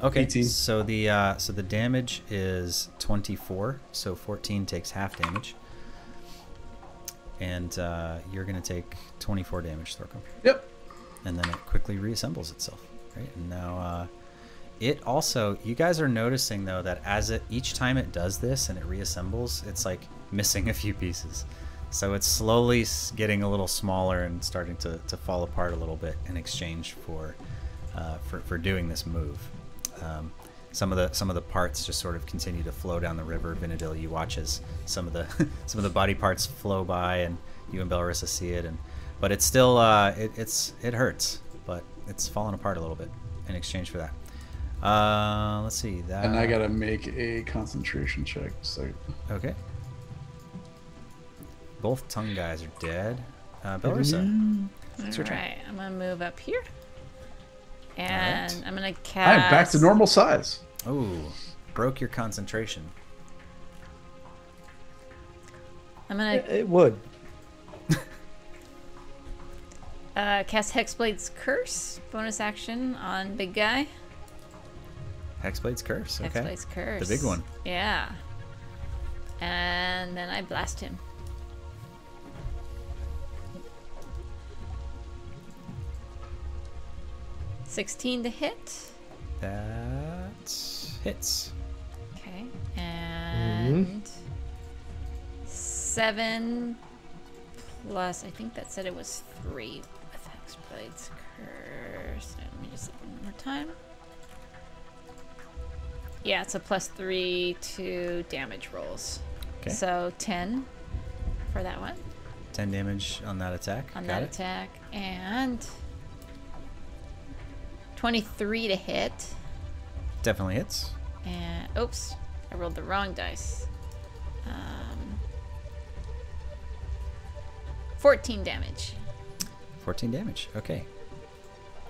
S2: Okay.
S5: 18.
S2: So the uh, so the damage is 24. So 14 takes half damage. And uh, you're gonna take 24 damage, Thorko.
S5: Yep.
S2: and then it quickly reassembles itself right and now uh, it also you guys are noticing though that as it each time it does this and it reassembles it's like missing a few pieces so it's slowly getting a little smaller and starting to, to fall apart a little bit in exchange for uh, for, for doing this move. Um, some of the some of the parts just sort of continue to flow down the river. Vinadil you watch as some of the some of the body parts flow by and you and Belrissa see it and but it's still uh, it, it's it hurts but it's falling apart a little bit in exchange for that. Uh, let's see that
S5: And I gotta make a concentration check. So
S2: okay both tongue guys are dead uh, Belrissa
S4: All
S2: your turn.
S4: right, I'm gonna move up here, and
S2: right.
S4: I'm gonna cast.
S5: I
S4: cast.
S5: am back to normal size.
S2: oh broke your concentration
S4: I'm gonna
S3: It would.
S4: uh, cast Hexblade's Curse bonus action on big guy.
S2: Hexblade's curse okay
S4: Hexblade's Curse.
S2: the big one
S4: Yeah. And then I blast him. Sixteen to hit.
S2: that hits
S4: Okay. And mm-hmm. seven plus. I think that said it was three with Hexblade's curse. Let me just look one more time. Yeah, it's a plus three to damage rolls.
S2: Okay.
S4: So ten for that one
S2: 10 damage on that attack.
S4: on
S2: Got
S4: that
S2: it.
S4: attack, and twenty-three to hit.
S2: Definitely hits.
S4: And oops, I rolled the wrong dice. Um, 14 damage.
S2: 14 damage. Okay.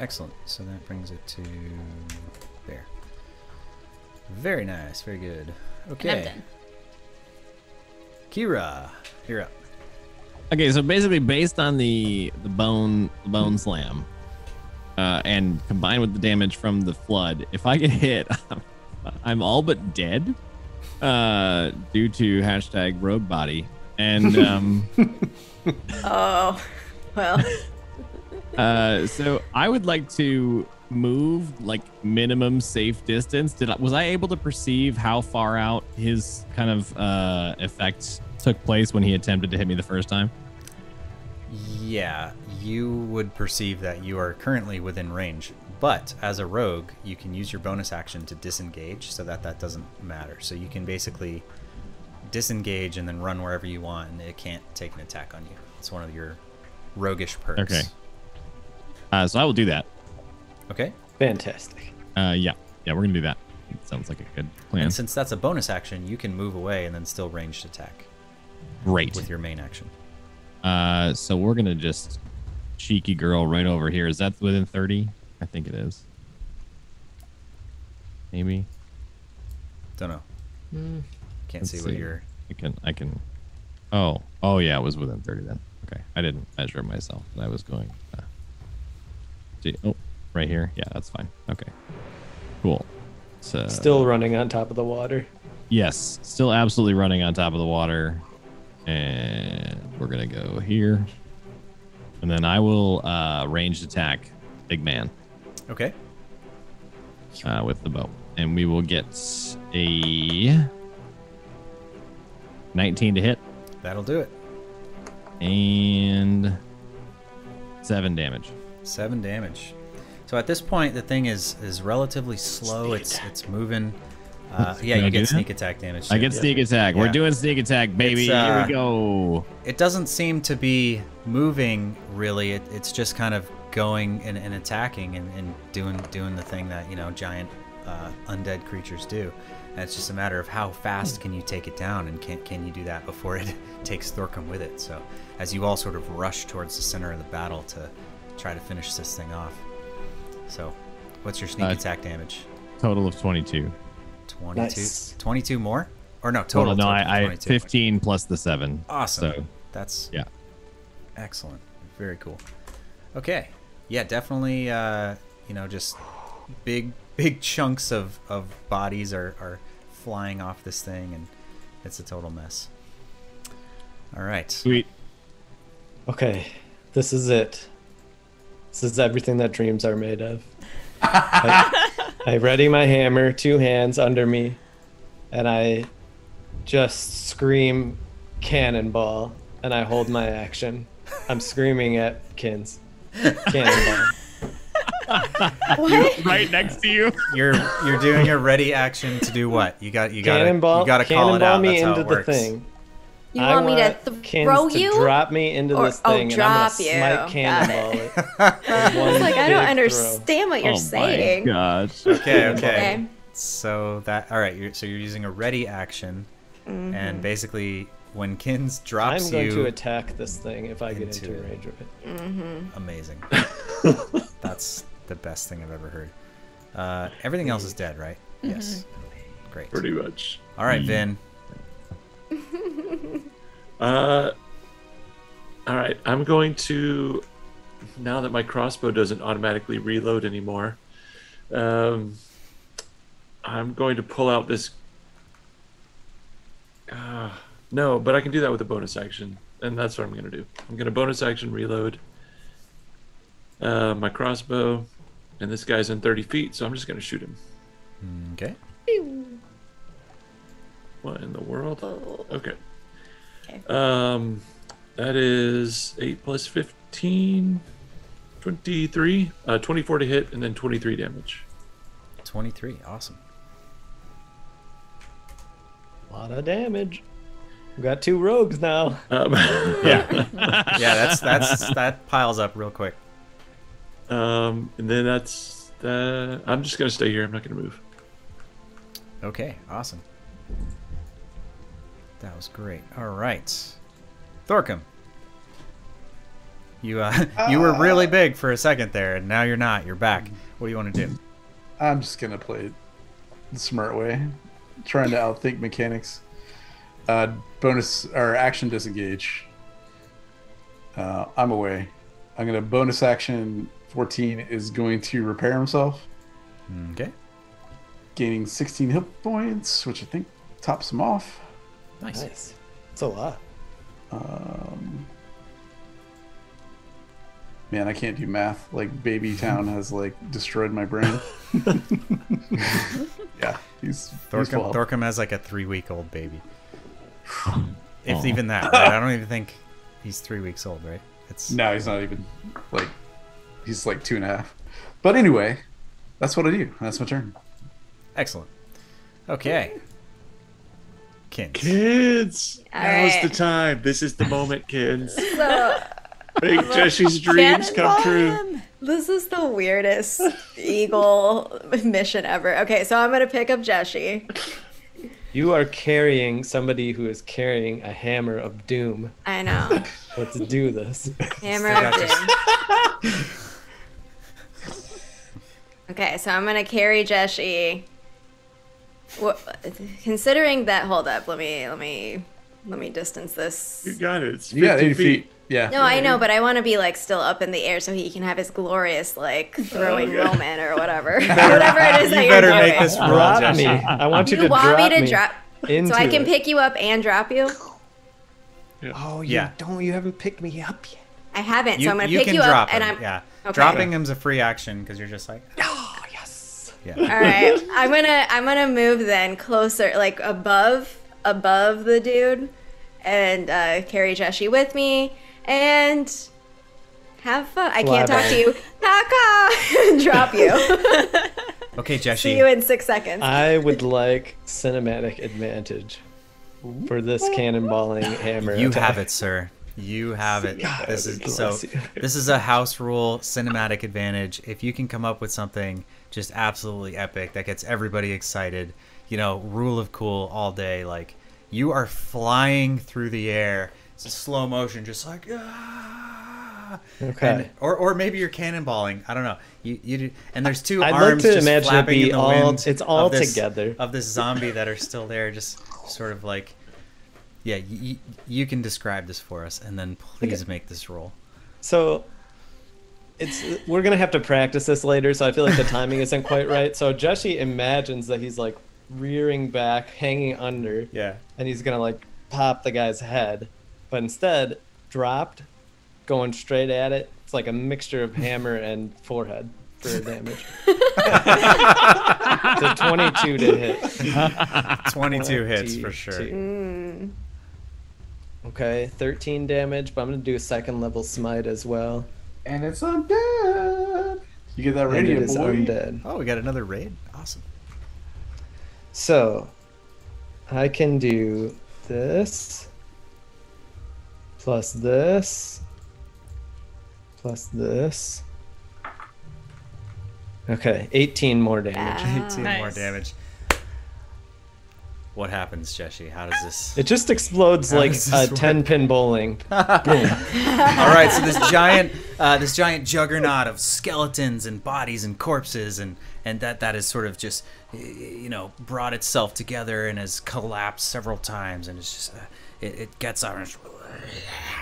S2: Excellent. So that brings it to there. Very nice. Very good.
S4: And I'm
S2: Okay.
S4: done.
S2: Kira, you're up.
S6: Okay, so basically, based on the the bone the bone slam, uh, and combined with the damage from the flood, if I get hit, I'm all but dead, uh, due to hashtag rogue body, and um,
S8: Oh, well.
S6: uh, so I would like to move like minimum safe distance. Did I, was I able to perceive how far out his kind of uh, effect took place when he attempted to hit me the first time?
S2: Yeah, you would perceive that you are currently within range, but as a rogue, you can use your bonus action to disengage so that that doesn't matter. So you can basically disengage and then run wherever you want, and it can't take an attack on you. It's one of your roguish perks.
S6: Okay. Uh, so I will do that.
S2: Okay.
S3: Fantastic.
S6: Uh, yeah, yeah, we're gonna do that. sounds like a good plan.
S2: And since that's a bonus action, you can move away and then still ranged attack
S6: Great.
S2: with your main action.
S6: Uh, so we're gonna just cheeky girl right over here. Is that within thirty? I think it is. Maybe.
S2: Don't know. Can't
S6: Let's
S2: see what you're.
S6: I can. I can. Oh. Oh yeah, it was within thirty then. Okay. I didn't measure it myself. I was going. Uh, see. Oh, right here. Yeah, that's fine. Okay. Cool. So
S3: Still running on top of the water.
S6: Yes, still absolutely running on top of the water. And we're gonna go here. And then I will uh ranged attack big man
S2: Okay.
S6: uh, with the bow. And we will get a 19 to hit
S2: That'll do it.
S6: and seven damage.
S2: Seven damage. So at this point, the thing is is relatively slow. It's it's moving. Uh, yeah,
S6: Can I
S2: you
S6: do
S2: get sneak attack damage.
S6: I
S2: too.
S6: get sneak attack. We're doing sneak attack, baby.
S2: Uh,
S6: Here we go.
S2: It doesn't seem to be moving really. It, it's just kind of going and, and attacking and, and doing doing the thing that you know giant uh, undead creatures do. And it's just a matter of how fast can you take it down, and can can you do that before it takes Thorcum with it. So as you all sort of rush towards the center of the battle to try to finish this thing off. So, what's your sneak
S6: Uh,
S2: attack damage?
S6: Total of 22.
S2: 22.
S3: Nice.
S2: 22 more? Or no, total.
S6: Total, no,
S2: total,
S6: I, I 15 plus the seven.
S2: Awesome.
S6: So
S2: That's
S6: yeah.
S2: excellent. Very cool. Okay. Yeah, definitely uh, you know, just big big chunks of, of bodies are, are flying off this thing and it's a total mess. All right.
S6: Sweet.
S3: Okay, this is it. This is everything that dreams are made of. I, I ready my hammer, two hands under me, and I just scream cannonball, and I hold my action. I'm screaming at Kins. Cannonball.
S6: Right next to you.
S2: You're you're doing a ready action to do what? You got you got
S3: Cannonball,
S2: you got to call it out.
S3: me
S2: That's how
S3: into
S2: it
S3: the
S2: works.
S3: thing.
S8: You
S3: I
S8: want me to th-
S3: Kins
S8: throw
S3: to
S8: you?
S3: drop me into
S8: Or-
S3: this
S8: oh,
S3: thing, and I'm
S8: drop
S3: gonna
S8: you.
S3: smite
S8: Got
S3: cannonball it.
S8: I like, I don't
S3: big throw.
S8: understand what you're
S6: oh
S8: saying.
S6: my gosh.
S2: Okay, okay.
S8: Okay.
S2: So that all right. You're, so you're using a ready action, and mm-hmm. basically when Kins drops
S3: I'm going
S2: you,
S3: to attack this thing if I get
S2: into
S3: into range of it. Mm-hmm.
S2: amazing. That's the best thing I've ever heard. Uh, everything else is dead, right? Mm-hmm. Yes. Great.
S7: Pretty much.
S2: All right, Vin.
S7: Uh, all right. I'm going to now that my crossbow doesn't automatically reload anymore. Um, I'm going to pull out this. Uh, no, but I can do that with a bonus action, and that's what I'm going to do. I'm going to bonus action reload uh, my crossbow, and this guy's in 30 feet, so I'm just going to shoot him.
S2: Okay.
S7: What in the world? Okay. Um, that is 8 plus 15, 23, uh, 24 to hit, and then 23 damage.
S2: 23. Awesome.
S3: A lot of damage. We've got two rogues now.
S7: Um,
S2: Yeah. yeah, that's that's that piles up real quick.
S7: um, and then that's that. I'm just going to stay here. I'm not going to move.
S2: Okay, awesome. That was great. All right. Thorcum. You uh you were really big for a second there and now you're not. You're back. What do you want to do?
S5: I'm just gonna play it the smart way, trying to outthink mechanics. Uh, bonus or action disengage. Uh, I'm away. I'm gonna bonus action. 14 is going to repair himself,
S2: Okay.
S5: gaining 16 hit points, which I think tops him off.
S2: Nice.
S3: Nice. It's a lot.
S5: Um, man, I can't do math. Like Baby Town has like destroyed my brain. yeah, he's, he's
S2: Thorcum,
S5: wild.
S2: Thorcum has like a three week old baby. if even that, right? I don't even think he's three weeks old, right? It's
S5: No, he's not even like he's like two and a half. But anyway, that's what I do. That's my turn.
S2: excellent. Okay. Kins.
S7: Kids,
S8: All
S7: now's
S8: right.
S7: the time. This is the moment, kids.
S8: So
S7: Make Jeshi's dreams come true.
S8: this is the weirdest eagle mission ever. Okay, so I'm gonna pick up Jeshi.
S3: You are carrying somebody who is carrying a hammer of doom.
S8: I know.
S3: Let's do this.
S8: Hammer of doom. Okay, so I'm gonna carry Jeshi. What, considering that, hold up. Let me let me let me distance this.
S7: You got it. It's 50
S5: You got 80 feet. Yeah.
S8: No, I know, but I want to be like still up in the air so he can have his glorious like oh, throwing moment or whatever, whatever it is that
S2: You
S8: you're
S2: better make this roll,
S3: Drop me. I want you,
S8: You
S3: to
S8: want
S3: drop
S8: me to drop
S3: into
S8: so I can
S3: it.
S8: pick you up and drop you?
S3: Oh, you
S2: Yeah.
S3: don't. You haven't picked me up yet.
S8: I haven't,
S2: You,
S8: so I'm gonna
S2: you
S8: pick
S2: can
S8: you
S2: drop
S8: up, and. I'm
S2: yeah.
S8: Okay.
S2: Dropping him's a free action because you're just like
S3: Oh yes.
S2: Yeah.
S8: All right, I'm gonna I'm gonna move then closer, like above above the dude, and uh, carry Jeshi with me and have fun. I can't
S3: Fly
S8: talk to you. Kaka, drop you.
S2: Okay, Jeshi.
S8: See you in six seconds.
S3: I would like cinematic advantage for this cannonballing hammer.
S2: You
S3: attack.
S2: have it, sir. You have it. This is so. This is a house rule cinematic advantage. If you can come up with something just absolutely epic that gets everybody excited, you know, rule of cool all day. Like you are flying through the air. It's a slow motion, just like ah.
S3: Okay.
S2: And, or, or maybe you're cannonballing. I don't know. You, you do, and there's 2
S3: I'd like
S2: arms
S3: to
S2: just
S3: imagine
S2: flapping in the
S3: all-
S2: wind.
S3: it's all
S2: of this-
S3: together.
S2: of this zombie that are still there, just sort of like yeah, you, you can describe this for us, and then please make this roll.
S3: So it's we're gonna have to practice this later, so I feel like the timing isn't quite right. So Jeshi imagines that he's like rearing back, hanging under,
S2: Yeah.
S3: and he's gonna like pop the guy's head, but instead dropped, going straight at it. It's like a mixture of hammer and forehead for damage. it's a 22 to hit.
S2: 22 hits for sure.
S3: Two. Okay, 13 damage, but I'm gonna do a second level smite as well.
S5: And it's undead. You get that
S3: And
S5: radio,
S3: it is
S5: boy.
S3: undead.
S2: Oh, we got another raid. Awesome.
S3: So, I can do this, plus this, plus this. Okay, 18 more damage.
S8: Wow.
S2: 18 more damage. What happens, Jeshi? How does this?
S3: It just explodes
S2: How
S3: like a 10 pin bowling.
S2: All right, so this giant, uh, this giant juggernaut of skeletons and bodies and corpses, and and that that has sort of just, you know, brought itself together and has collapsed several times, and it's just, uh, it, it gets out and, it's-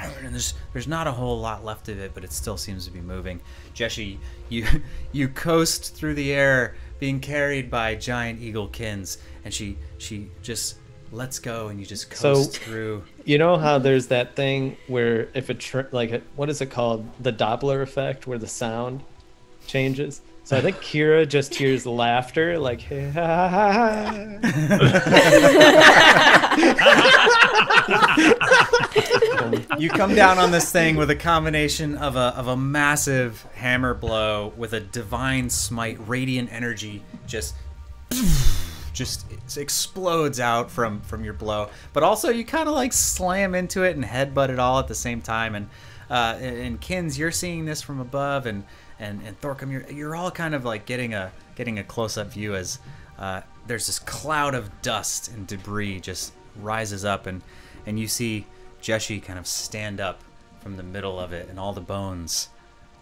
S2: and there's there's not a whole lot left of it, but it still seems to be moving. Jeshi, you you coast through the air, being carried by giant eagle kins, and she she just lets go, and you just
S3: So-
S2: coast through.
S3: You know how there's that thing where if it tr- like it- what is it called the Doppler effect where the sound changes. So I think Kira just hears laughter, like "Hey, ha, ha, ha."
S2: you come down on this thing with a combination of a of a massive hammer blow with a divine smite, radiant energy, just just explodes out from from your blow. But also you kind of like slam into it and headbutt it all at the same time. And uh, and Kins, you're seeing this from above, and and and Thorcum, you're you're all kind of like getting a getting a close up view as uh, there's this cloud of dust and debris just rises up, and and you see Jeshi kind of stand up from the middle of it, and all the bones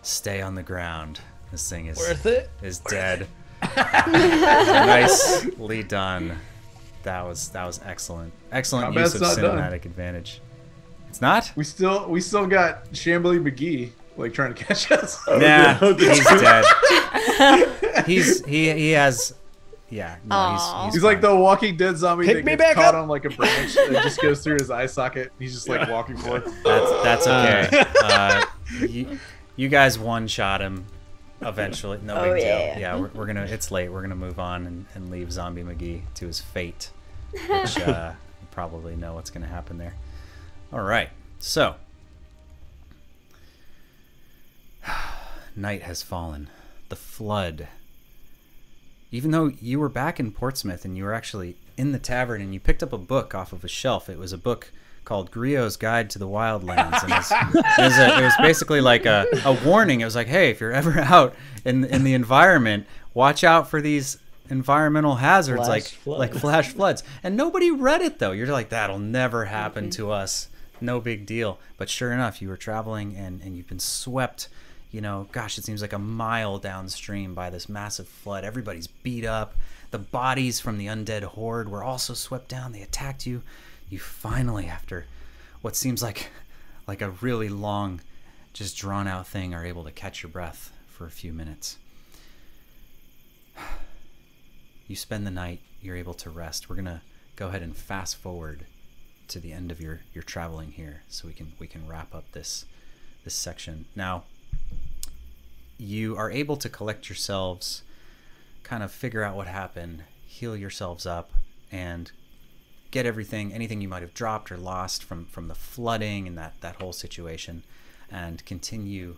S2: stay on the ground. This thing is
S3: Worth it.
S2: is dead. Nicely done. That was that was excellent. Excellent use of
S5: not done.
S2: cinematic advantage. It's not.
S5: We still we still got Shambly McGee like trying to catch us.
S2: Nah, he's dead. he's he he has. Yeah, no, he's, he's,
S5: He's like the Walking Dead zombie
S3: Pick
S5: that
S3: me
S5: gets
S3: back
S5: caught
S3: up.
S5: on like a branch and it just goes through his eye socket. He's just like walking forward.
S2: That's that's okay. Uh, you, you guys one shot him eventually. No
S8: Oh,
S2: big deal.
S8: yeah.
S2: Yeah, we're, we're gonna. It's late. We're gonna move on and, and leave Zombie McGee to his fate, which uh, you probably know what's gonna happen there. All right. So, night has fallen. The flood. Even though you were back in Portsmouth and you were actually in the tavern and you picked up a book off of a shelf, it was a book called Griot's Guide to the Wildlands. And it was, it was, a, it was basically like a, a warning. It was like, hey, if you're ever out in, in the environment, watch out for these environmental hazards
S3: Flash
S2: like
S3: flood.
S2: like flash floods. And nobody read it though. You're like, that'll never happen mm-hmm. to us. No big deal. But sure enough, you were traveling and, and you've been swept, you know, gosh, it seems like a mile downstream by this massive flood. Everybody's beat up. The bodies from the undead horde were also swept down. They attacked you. You finally, after what seems like like a really long, just drawn out thing, are able to catch your breath for a few minutes. You spend the night, you're able to rest. We're gonna go ahead and fast forward to the end of your, your traveling here so we can we can wrap up this this section. Now you are able to collect yourselves, kind of figure out what happened, heal yourselves up, and get everything, anything you might have dropped or lost from from the flooding and that that whole situation, and continue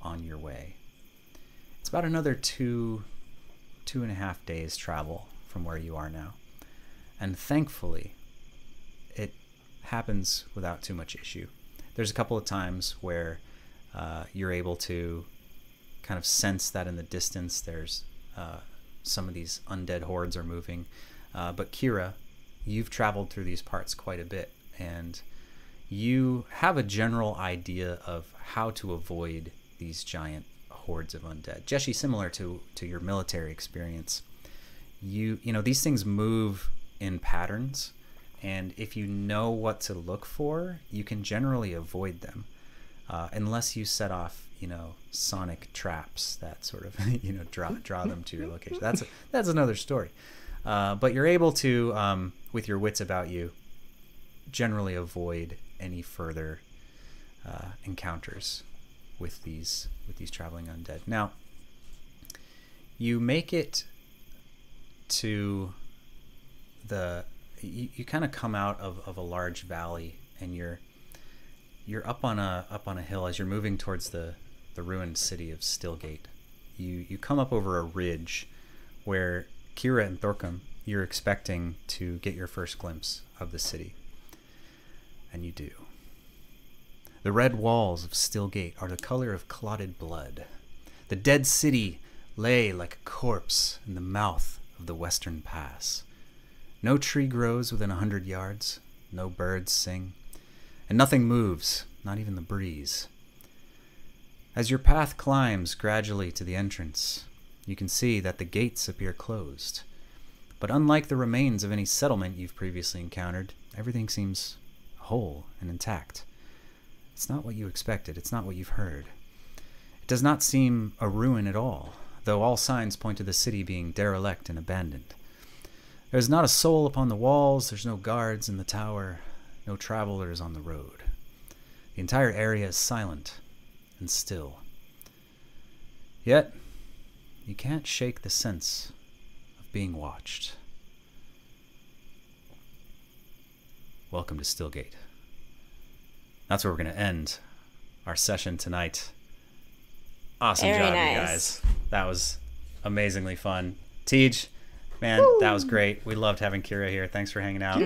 S2: on your way. It's about another two two and a half days travel from where you are now, and thankfully, it happens without too much issue. There's a couple of times where uh, you're able to kind of sense that in the distance there's uh, some of these undead hordes are moving. Uh, but Kira, you've traveled through these parts quite a bit, and you have a general idea of how to avoid these giant hordes of undead. Jeshi, similar to to your military experience, you you know these things move in patterns, and if you know what to look for, you can generally avoid them uh, unless you set off, you know, sonic traps that sort of, you know, draw draw them to your location. That's that's another story. Uh, but you're able to, um, with your wits about you, generally avoid any further uh, encounters with these with these traveling undead. Now, you make it to the you, you kind of come out of, of a large valley and you're you're up on a up on a hill as you're moving towards the the ruined city of Stillgate. You you come up over a ridge where Kira and Thorcum you're expecting to get your first glimpse of the city. And you do. The red walls of Stillgate are the color of clotted blood. The dead city lay like a corpse in the mouth of the western pass. No tree grows within a hundred yards, no birds sing, and nothing moves, not even the breeze. As your path climbs gradually to the entrance, you can see that the gates appear closed. But unlike the remains of any settlement you've previously encountered, everything seems whole and intact. It's not what you expected, it's not what you've heard. It does not seem a ruin at all, though all signs point to the city being derelict and abandoned. There is not a soul upon the walls, there's no guards in the tower, no travelers on the road. The entire area is silent and still. Yet, you can't shake the sense of being watched. Welcome to Stillgate. That's where we're going to end our session tonight. Awesome
S8: Very
S2: job, you guys. That was amazingly fun. Tej, man, that was great. We loved having Kira here. Thanks for hanging out.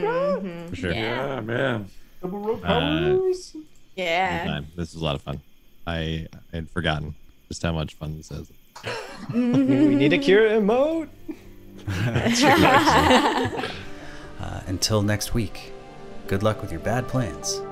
S6: For sure.
S7: Yeah, man.
S5: Double rope
S6: Uh,
S5: powers.
S8: Yeah.
S6: This was a lot of fun. I, I had forgotten just how much fun this is.
S3: we need a cure emote.
S2: Uh, until next week, good luck with your bad plans.